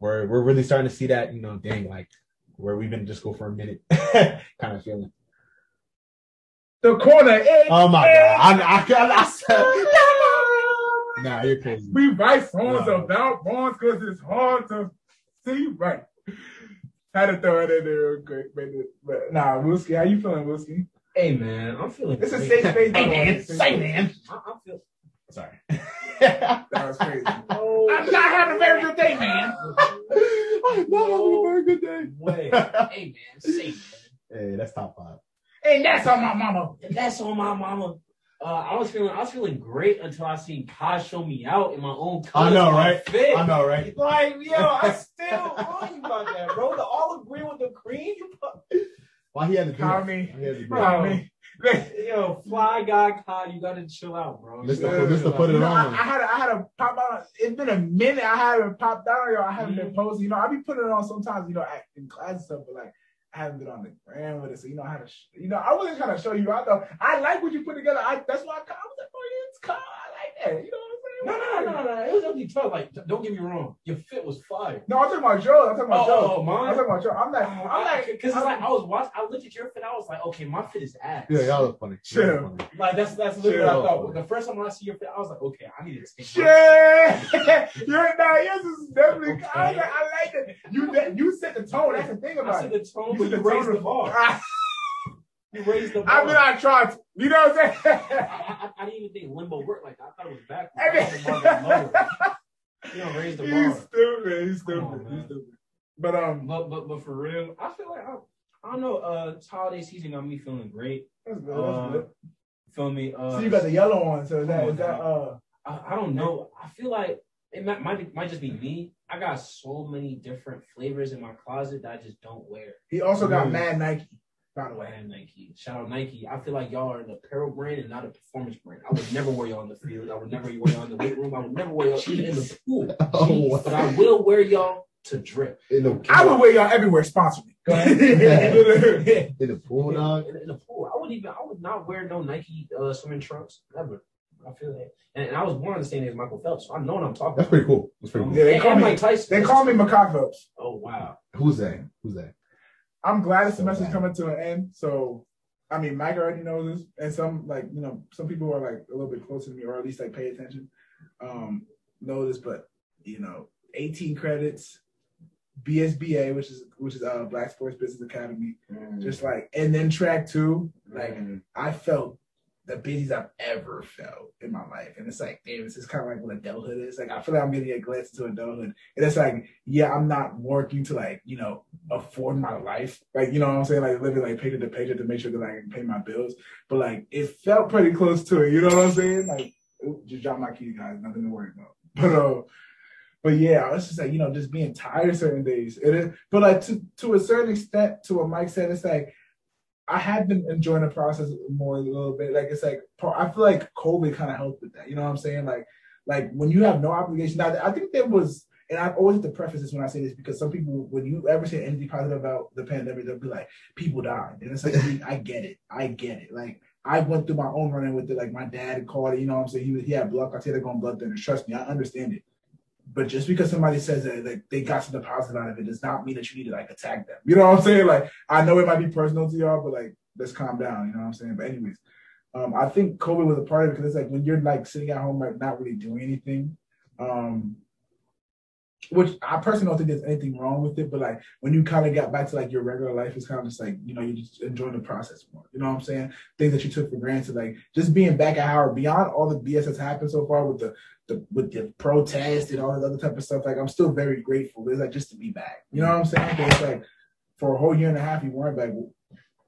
we're we're really starting to see that, you know, dang, like where we've been just go for a minute kind of feeling. The corner. eh, Oh my eh. god, I, I, I, said, nah, you're crazy. We write songs about bonds because it's hard to see right. Had to throw it in there real quick, but, but nah, Wooski, how you feeling, Wooski? Hey man, I'm feeling. It's a safe space. by the man, It's safe say man. I, I feel. Sorry. That was crazy. No, I'm not having a very good day, man. I'm not having a very good day. way. hey man, say man. Hey, that's top five. And that's on my mama. That's on my mama. Uh, I was feeling, I was feeling great until I seen Kai show me out in my own car. I know, right? Fit. I know, right? Like, yo, I still on you about that, bro. The all agree with the cream. Why he had to do Call me. He had to do Bro. Call me. yo, fly guy Kai, you gotta chill out, bro. Let's You gotta let's chill go put it You know, I, on. I had a, I had a pop out. It's been a minute. I haven't popped out on y'all. I haven't been Mhm. posting. You know, I be putting it on sometimes. You know, in class and stuff, but like I haven't been on the gram with it. So you know, how to. Sh- you know, I wasn't trying to show you. I thought I like what you put together. I that's why I, I was like, oh, yeah, it's cool. I like that. You know what I'm saying? No, no, no, no, no. It was empty tough. Like, don't get me wrong. Your fit was fire. No, I'm talking about Joe. I'm talking about oh, Joe. Oh, oh, I'm mine. talking about Joe. I'm like, oh, I'm like, because it's like I was watching. I looked at your fit. I was like, okay, my fit is ass. Yeah, y'all was funny. Chill. Y'all was funny. Like that's that's literally Chill. what I thought. But the first time I see your fit, I was like, okay, I need to take. Shit! You're not. Yours is definitely. Okay. I, like, I like it. You you set the tone. That's the thing I about see it. the tone, You but you the raised tone the of- bar. I, You raised the bar. I mean, I tried. to- You know what I'm saying? I, I didn't even think limbo worked like that. I thought it was backwards. I I thought the bar got lower. You don't raise the He's bar. stupid. He's Come on, stupid. He's stupid. But um, But but but for real, I feel like I, I don't know. Uh, this holiday season got me feeling great. that's good. Uh, That's good. Feel me? Uh, So you got the yellow one. So is that Come is that uh? I, I don't know. I feel like it might, might might just be me. I got so many different flavors in my closet that I just don't wear. He also got. Mad Nike. By the way, Man, Nike. Shout out Nike. I feel like y'all are an apparel brand and not a performance brand. I would never wear y'all in the field. I would never wear y'all in the weight room. I would never wear y'all even in the pool. Oh, But I will wear y'all to drip. in the, I would wear y'all everywhere. Sponsor me. Go ahead. in the pool, dog. In, in the pool. I would even. I would not wear no Nike uh, swimming trunks ever. I feel that. And, and I was born on the same day as Michael Phelps, so I know what I'm talking That's about. pretty cool. That's pretty cool. Yeah, they And- call and me- Mike Tyson. they call me Makai Phelps. Oh wow. Who's that? Who's that? I'm glad the So semester's coming to an end. So, I mean, Mike already knows this, and some like you know some people are like a little bit closer to me, or at least like pay attention, um, know this. But you know, 18 credits, BSBA, which is which is uh Black Sports Business Academy, just like, and then track two, like I felt the busiest I've ever felt in my life. And it's like, damn, this is kind of like what adulthood is. Like, I feel like I'm getting a glimpse into adulthood. And it's like, yeah, I'm not working to like, you know, afford my life. Like, you know what I'm saying? Like living like paycheck to paycheck to make sure that I can pay my bills. But like, it felt pretty close to it. You know what I'm saying? Like, oop, just drop my keys, guys. Nothing to worry about. But, uh, but yeah, I was just like, you know, just being tired certain days. It is, but like to to a certain extent, to what Mike said, it's like I have been enjoying the process more a little bit. Like it's like I feel like COVID kind of helped with that. You know what I'm saying? Like like when you have no obligation. Now I think there was, and I always have to preface this when I say this because some people, when you ever say anything positive about the pandemic, they'll be like, people died, and it's like I get it, I get it. Like I went through my own running with it. Like my dad called it. You know what I'm saying? He was he had blood. I said they're going blood thinners. Trust me, I understand it. But just because somebody says that like they got something positive out of it does not mean that you need to like attack them. You know what I'm saying? Like I know it might be personal to y'all, but like let's calm down. You know what I'm saying? But anyways, um, I think COVID was a part of it because it's like when you're like sitting at home, like not really doing anything. Um, which I personally don't think there's anything wrong with it, but like when you kind of got back to like your regular life, it's kind of just like you know you just enjoy the process more. You know what I'm saying? Things that you took for granted, like just being back at Howard, beyond all the BS that's happened so far with the the with the protest and all that other type of stuff. Like I'm still very grateful. It's like just to be back. You know what I'm saying? 'Cause it's like for a whole year and a half, you weren't back.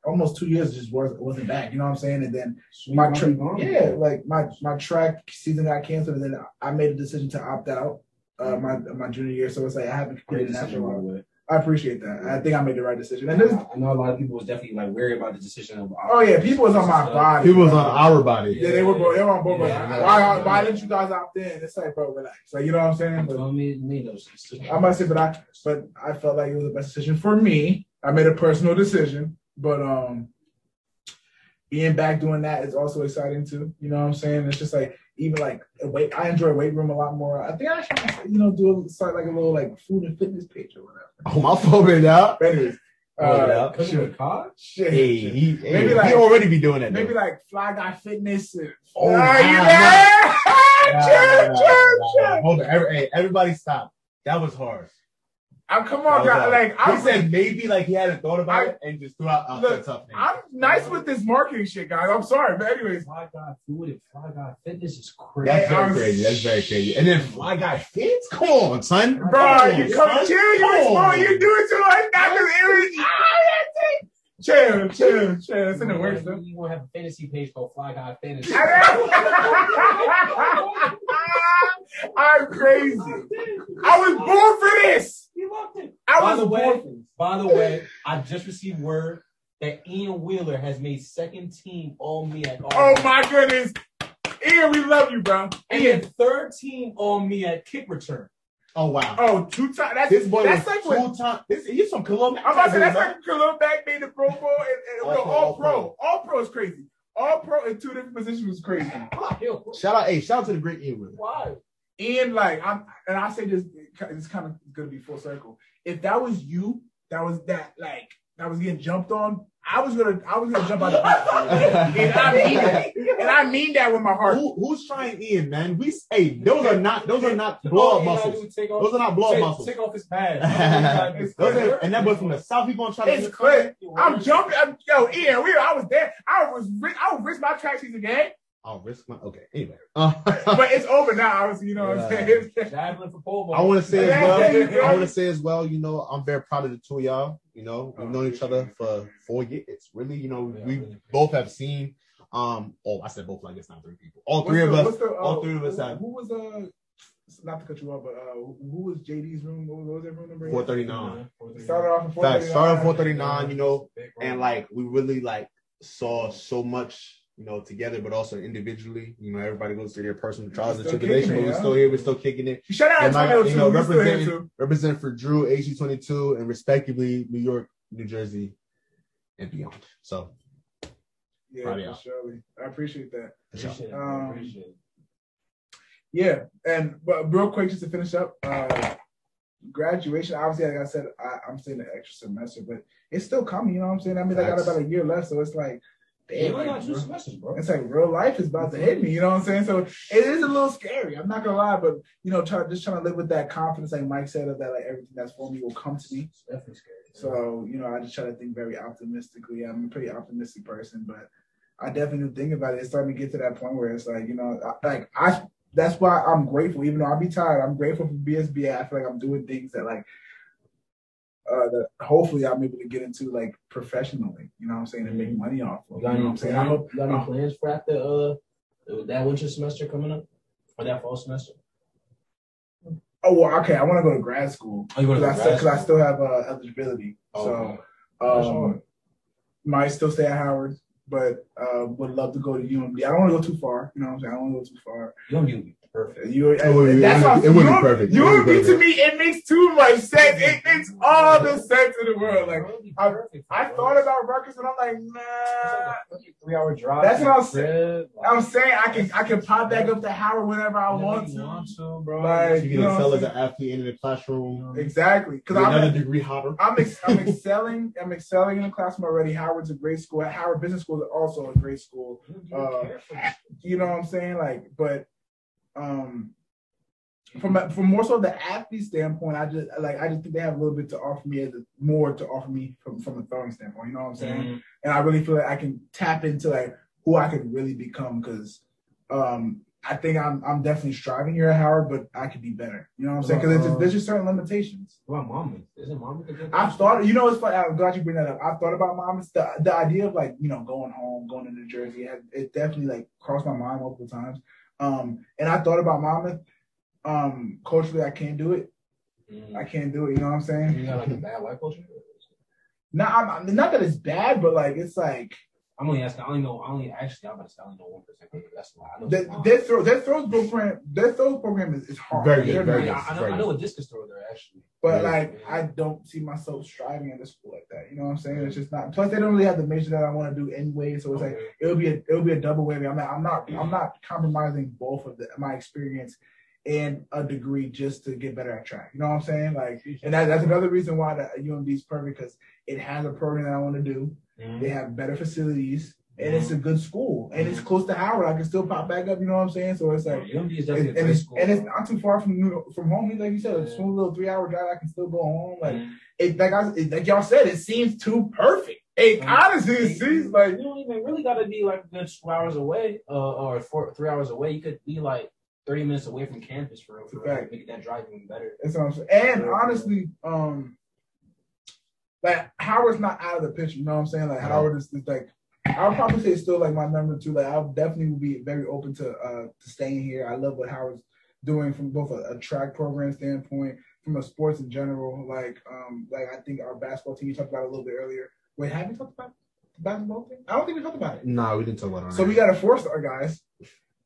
Almost two years just wasn't wasn't back. You know what I'm saying? And then my track, yeah, like my my track season got canceled, and then I made a decision to opt out uh, my my junior year. So it's like I haven't completed decision, national. by the way. I appreciate that. I think I made the right decision. And this, I know a lot of people was definitely like worried about the decision of. oh yeah, people was on my body. People was on our body. Yeah, they were. both- They were on both. Yeah, like, why, why didn't you guys opt in? It's like, bro, relax. Like, you know what I'm saying? But Well, me, me knows. I must say, but I, but I felt like it was the best decision for me. I made a personal decision, but um, being back doing that is also exciting too. You know what I'm saying? It's just like even like weight. I enjoy weight room a lot more. I think I should, you know, do a, start like a little like food and fitness page or whatever. Oh, my phone been out. Anyways, Oh, uh, yeah. Shit, shit, Hey, he, hey, Maybe like- he already be doing that. maybe though. like Fly Guy Fitness. And, Oh, oh, nah, you there? Nah, Chill, nah, nah, chill, nah, chill. nah. Hold on, every, hey, everybody stop. That was hard. I'm come on, was guy. Like he I'm said maybe like he hadn't thought about I- it and just threw out out Look, that tough name. I'm nice with this marketing shit, guys. I'm sorry, but anyways, Fly God food and Fly God fitness is crazy. That's very I'm- crazy. That's very crazy. And then Fly Guy Fits? Come on, son. bro, Come you on, come son. chill. You explore. You do it too much. Not just it was. Ah, that's it. Chill, chill, chill. It's in the works though. You to have a fantasy page called Fly God Fantasy. I'm crazy. I was born for this. You loved it. I By was the born way, for this. by the way, I just received word that Ian Wheeler has made second team All MEAC at all. Oh my goodness, Ian, we love you, bro. And Ian, then third team All MEAC at kick return. Oh, wow. oh, two times. That's This boy that's was like what. two time. This, he's from Columbia. I'm about to say that's like Khalil Mack made the Pro Bowl and, and All no, pro, all all pro. All pro is crazy. All pro in two different positions was crazy. Shout out, hey, shout out to the great Ian Wheeler. Why? And like I'm, and I say this, it's kind of gonna be full circle. If that was you, that was that like that was getting jumped on. I was gonna, I was gonna jump out of the and I mean that, and I mean that with my heart. Who, who's trying Ian, man? We hey, those are not those are not blow up oh, muscles. Off, Those are not blow up take, muscles. Take off his pad. Those are, and that boy from the south. He gonna try to. It's clear. I'm jumping. I'm, yo, Ian, we, I was there. I was, ri- I was risk my track season game, I'll risk my. Okay. Anyway, uh, but it's over now. Obviously, you know what I'm saying. Javelin for pole I want to say as you well. I want to say as well. You know, I'm very proud of the two of y'all. You know, we've Oh, known each other for four years. It's really, you know, Yeah, we really. both have seen. Um. Oh, I said both. Like it's not three people. All What's three of the- us. the, uh, all three of us who, have- Who was uh, not to cut you off, but uh, who was JD's room? What was, what was that room number? Four thirty nine. Started off in Fact. 439. Started four thirty nine. You know, and like we really like saw so much you know together but also individually you know everybody goes through their personal trials and tribulations but we're yeah. still here we're still kicking it Shout out and like, Antonio you know We're still here representing represent for drew ag22 and respectively new york new jersey and beyond so Yeah, Proud for y'all. surely. I appreciate that. for sure. Appreciate it. Um, Appreciate it. Yeah, and but real quick, just to finish up, uh, graduation. Obviously, like I said, I, I'm staying an extra semester, but it's still coming. You know what I'm saying? I mean, I got about a year left, so it's like, Like, bro, bro. it's like real life is about to hit me. You know what I'm saying? So it is a little scary. I'm not gonna lie, but you know, try, just trying to live with that confidence, like Mike said, of that like everything that's for me will come to me. It's definitely scary. So, you know, I just try to think very optimistically. I'm a pretty optimistic person, but I definitely do think about it. It's starting to get to that point where it's like, you know, I, like I that's why I'm grateful, even though I'll be tired, I'm grateful for BSB. I feel like I'm doing things that like uh that hopefully I'm able to get into like professionally, you know what I'm saying, and make money off of. You You know what I'm saying? I hope You got any uh, plans for after uh that winter semester coming up or that fall semester? oh well, okay, I want to go to grad school. Oh, you Because wanna I, still- I still have uh, eligibility. Oh, so um might still stay at Howard, but uh, would love to go to UMD. I don't want to go too far. You know what I'm saying? I don't want to go too far. Be perfect. You, It would be- that's it what would be- it would be perfect. It would be to me, it makes too much sense. It makes all the sense in the world. Like I- I thought about Rutgers, and I'm like, nah. three hour drive. That's what I'm saying. I'm saying I can I can pop back up to Howard whenever I whenever want you to. want to, bro. Like, you you can know excel as an athlete in the classroom Exactly, because I'm another degree hotter I'm, ex- I'm excelling. I'm excelling in the classroom already. Howard's a great school. Howard Business School is also a great school. Uh, You know what I'm saying? Like, but um, from from more so the athlete standpoint, I just like I just think they have a little bit to offer me as a, more to offer me from from a throwing standpoint. You know what I'm saying? Mhm. And I really feel like I can tap into like who I could really become because um. I think I'm I'm definitely striving here at Howard, but I could be better. You know what I'm saying? Because there's just certain limitations. What about mama? Isn't good I've thought, you know, it's funny. I'm glad you bring that up. I've thought about mom. It's the the idea of like, you know, going home, going to New Jersey. It, it definitely like crossed my mind multiple times. Um, and I thought about Monmouth. Um, culturally, I can't do it. Mm. I can't do it. You know what I'm saying? You got like a bad white culture. No, I'm, not that it's bad, but like it's like I'm only asking. I only know. I only actually. I'm about to say I only know one percent. That's why I know. the, some- their throw their throws program their throws program is, is hard. Very good, very good. I, I know. I know a discus thrower there actually. But Yeah. like I don't see myself striving at a school like that. You know what I'm saying? It's just not. Plus, they don't really have the major that I want to do anyway. So it's like it'll be a it'll be a double whammy. I'm not I'm not I'm not compromising both of the, my experience and a degree just to get better at track. You know what I'm saying? Like, and that, that's another reason why the UMD is perfect because it has a program that I want to do. Mhm. They have better facilities. And it's a good school, and it's close to Howard. I can still pop back up. You know what I'm saying? So it's like, UMD is and, definitely and a great it's school. and it's not too far from New from home. Like you said, a Yeah. smooth little three hour drive. I can still go home. Like Mhm. it, like I, it, like y'all said, it seems too perfect. It honestly, it seems like you don't even really got to be like a good two hours away, uh, or four, three hours away. You could be like thirty minutes away from campus for real, for real. Right. Make that drive even better. that's what I'm saying. And Yeah. honestly, um, like Howard's not out of the picture. You know what I'm saying? Like Howard is, is like. I'll probably say it's still like my number two. Like I'll definitely would be very open to uh to staying here. I love what Howard's doing from both a, a track program standpoint, from a sports in general. Like um like I think our basketball team you talked about a little bit earlier. Wait, have we talked about the basketball thing? I don't think we talked about it. No, we didn't talk about it. So we got a four star guys.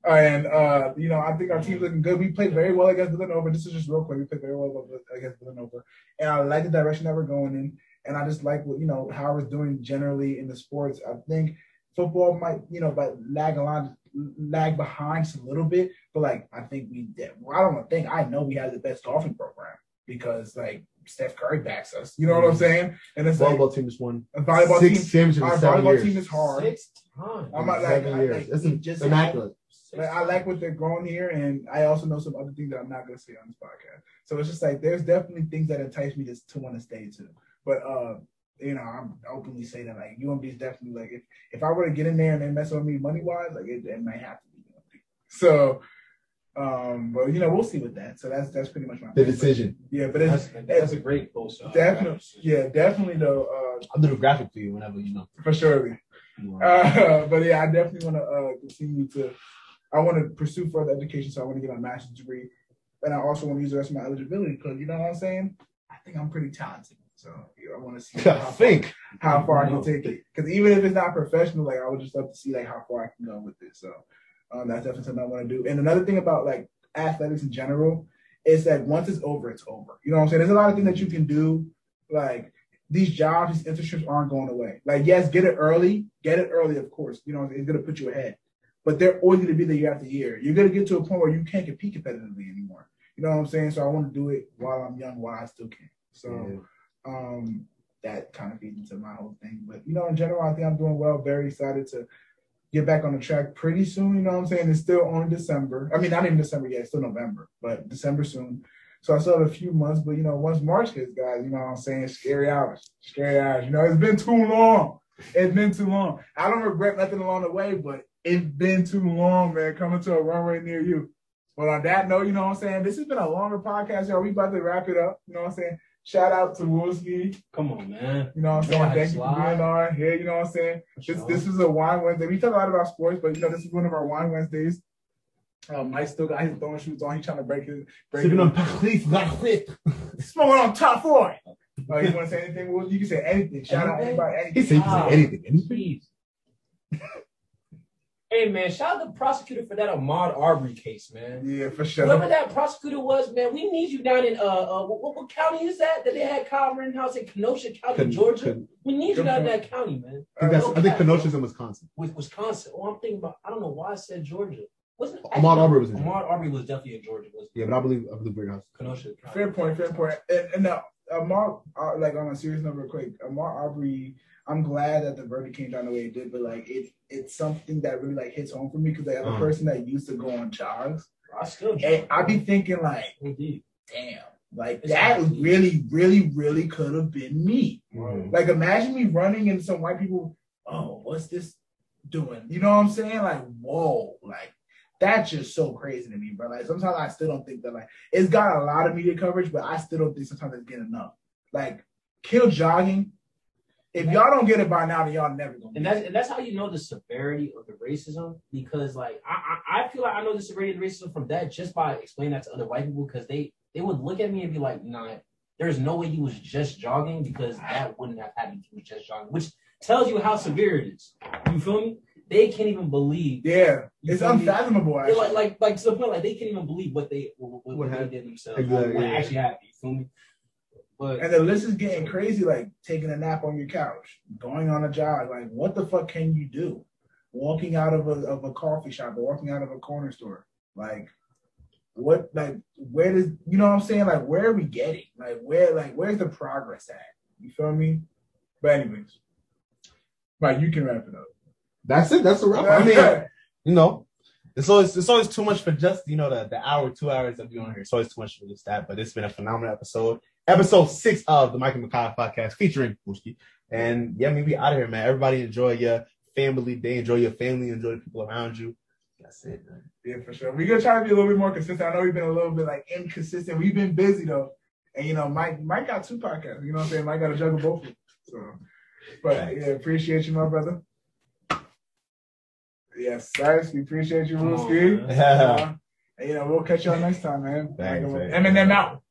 And uh, you know, I think our team's looking good. We played very well against Villanova. This is just real quick. We played very well against Villanova, and I like the direction that we're going in. And I just like what you know Howard's doing generally in the sports. I think football might you know but lag along, lag behind just a little bit. But like I think we. Well, I don't want think. I know we have the best golfing program because like Steph Curry backs us. You know what I'm mm-hmm. saying? And it's like volleyball team just won a volleyball six team. championships Our in seven volleyball years. team is hard. Six times. I'm not like, seven I, years. like It's just immaculate. like, I like what they're growing here, and I also know some other things that I'm not going to say on this podcast. So it's just like there's definitely things that entice me to, to want to stay too. But uh, you know, I'm openly saying that like UMD is definitely like if, if I were to get in there and they mess with me money wise, like it, it might have to be UMD. So, um, but you know, we'll see with that. So that's that's pretty much my The decision. Yeah, but it's That's, that's a great post. uh, definitely yeah, definitely though. Uh, I'll do the graphic for you whenever you know. for sure. Uh, but yeah, I definitely want to uh, continue to. I want to pursue further education, so I want to get my master's degree, and I also want to use the rest of my eligibility because you know what I'm saying. I think I'm pretty talented, so I want to see I how, think. how far I can take it. Because even if it's not professional, like I would just love to see like how far I can go with it. So um, that's definitely something I want to do. And another thing about like athletics in general is that once it's over, it's over. You know what I'm saying? There's a lot of things that you can do, like these jobs, these internships aren't going away. Like, yes, get it early, get it early, of course. You know, it's gonna put you ahead. But they're always gonna be there year after year. You're gonna get to a point where you can't compete competitively anymore. You know what I'm saying? So I want to do it while I'm young, while I still can. So um that kind of feeds into my whole thing. But you know, in general, I think I'm doing well. Very excited to get back on the track pretty soon. You know what I'm saying? It's still only December. I mean, not even December yet. It's still November, but December soon. So I still have a few months. But you know, once March hits, guys, you know what I'm saying? Scary hours, scary hours. You know, it's been too long. It's been too long. I don't regret nothing along the way, but it's been too long, man. Coming to a runway near you. But on that note, you know what I'm saying? This has been a longer podcast, y'all. We about to wrap it up. You know what I'm saying? Shout out to Wolski. Come on, man. You know what I'm saying? Thank you for being on here. You know what I'm saying? This this is a wine Wednesday. We talk a lot about sports, but you know this is one of our wine Wednesdays. Um, Mike still got his throwing shoes on. He's trying to break his break. Sipping his, on Paris, not whip. smoking on top four. Oh, you want to say anything? Well, you can say anything. Shout out anybody. He Anything. said you can say anything. Anything. Jeez. hey man, shout out the prosecutor for that Ahmaud Arbery case, man. Yeah, for sure. Whoever sure. that prosecutor was, man, we need you down in uh, uh what, what county is that that they had Kyle Rittenhouse in Kenosha County, Con- Georgia? con- we need you down in that county, man. I think that's. I think Kenosha's in Wisconsin. With Wisconsin. Oh, I'm thinking about. I don't know why I said Georgia. Wasn't it? Ahmaud Arbery was in Ahmaud Arbery was definitely in Georgia. Was Yeah, but I believe I believe Great House. Kenosha. County. Fair point. Fair point. And, and now, Amar, uh, like on a serious note, real quick, Amar Arbery. I'm glad that the verdict came down the way it did, but like it, it's something that really like hits home for me because like, as a person that used to go on jogs, I still. and I be thinking like. Indeed. damn, like It's that crazy. really, really, really could have been me. Mhm. Like imagine me running and some white people, oh, what's this doing? You know what I'm saying? Like, whoa, like that's just so crazy to me, bro. Like sometimes I still don't think that like it's got a lot of media coverage, but I still don't think sometimes it's getting enough. Like kill jogging. If y'all don't get it by now, then y'all never gonna. And get that's it. and that's how you know the severity of the racism because like I, I I feel like I know the severity of the racism from that just by explaining that to other white people because they they would look at me and be like, "Nah, there's no way you was just jogging because that wouldn't have happened if you was just jogging," which tells you how severe it is. You feel me? They can't even believe. Yeah, it's unfathomable. Actually. like, like, like to the point, like they can't even believe what they what, what, What they did themselves. Exactly, What yeah. actually happened. You feel me? But And the list is getting crazy, like taking a nap on your couch, going on a jog. Like, what the fuck can you do? Walking out of a, of a coffee shop or walking out of a corner store. Like, what, like, where does, you know what I'm saying? Like, where are we getting? Like, where, like, where's the progress at? You feel me? But, anyways, right, you can wrap it up. That's it. That's a wrap. I mean, you know, it's always it's always too much for just you know the the hour, two hours that we on here. It's always too much for just that. But it's been a phenomenal episode. Episode six of the Mike and Makai podcast featuring Buski. And yeah, I mean we out of here, man. Everybody enjoy your family day, enjoy your family, enjoy the people around you. That's it, man. Yeah, for sure. We're gonna try to be a little bit more consistent. I know we've been a little bit like inconsistent. We've been busy though. And you know, Mike Mike got two podcasts. You know what I'm saying? Mike gotta juggle both of them. So but yeah, appreciate you, my brother. Yes, guys, we appreciate you, Come on, Ruski. man. Yeah. And you know, we'll catch y'all next time, man. Thanks, Like, thanks. Eminem out.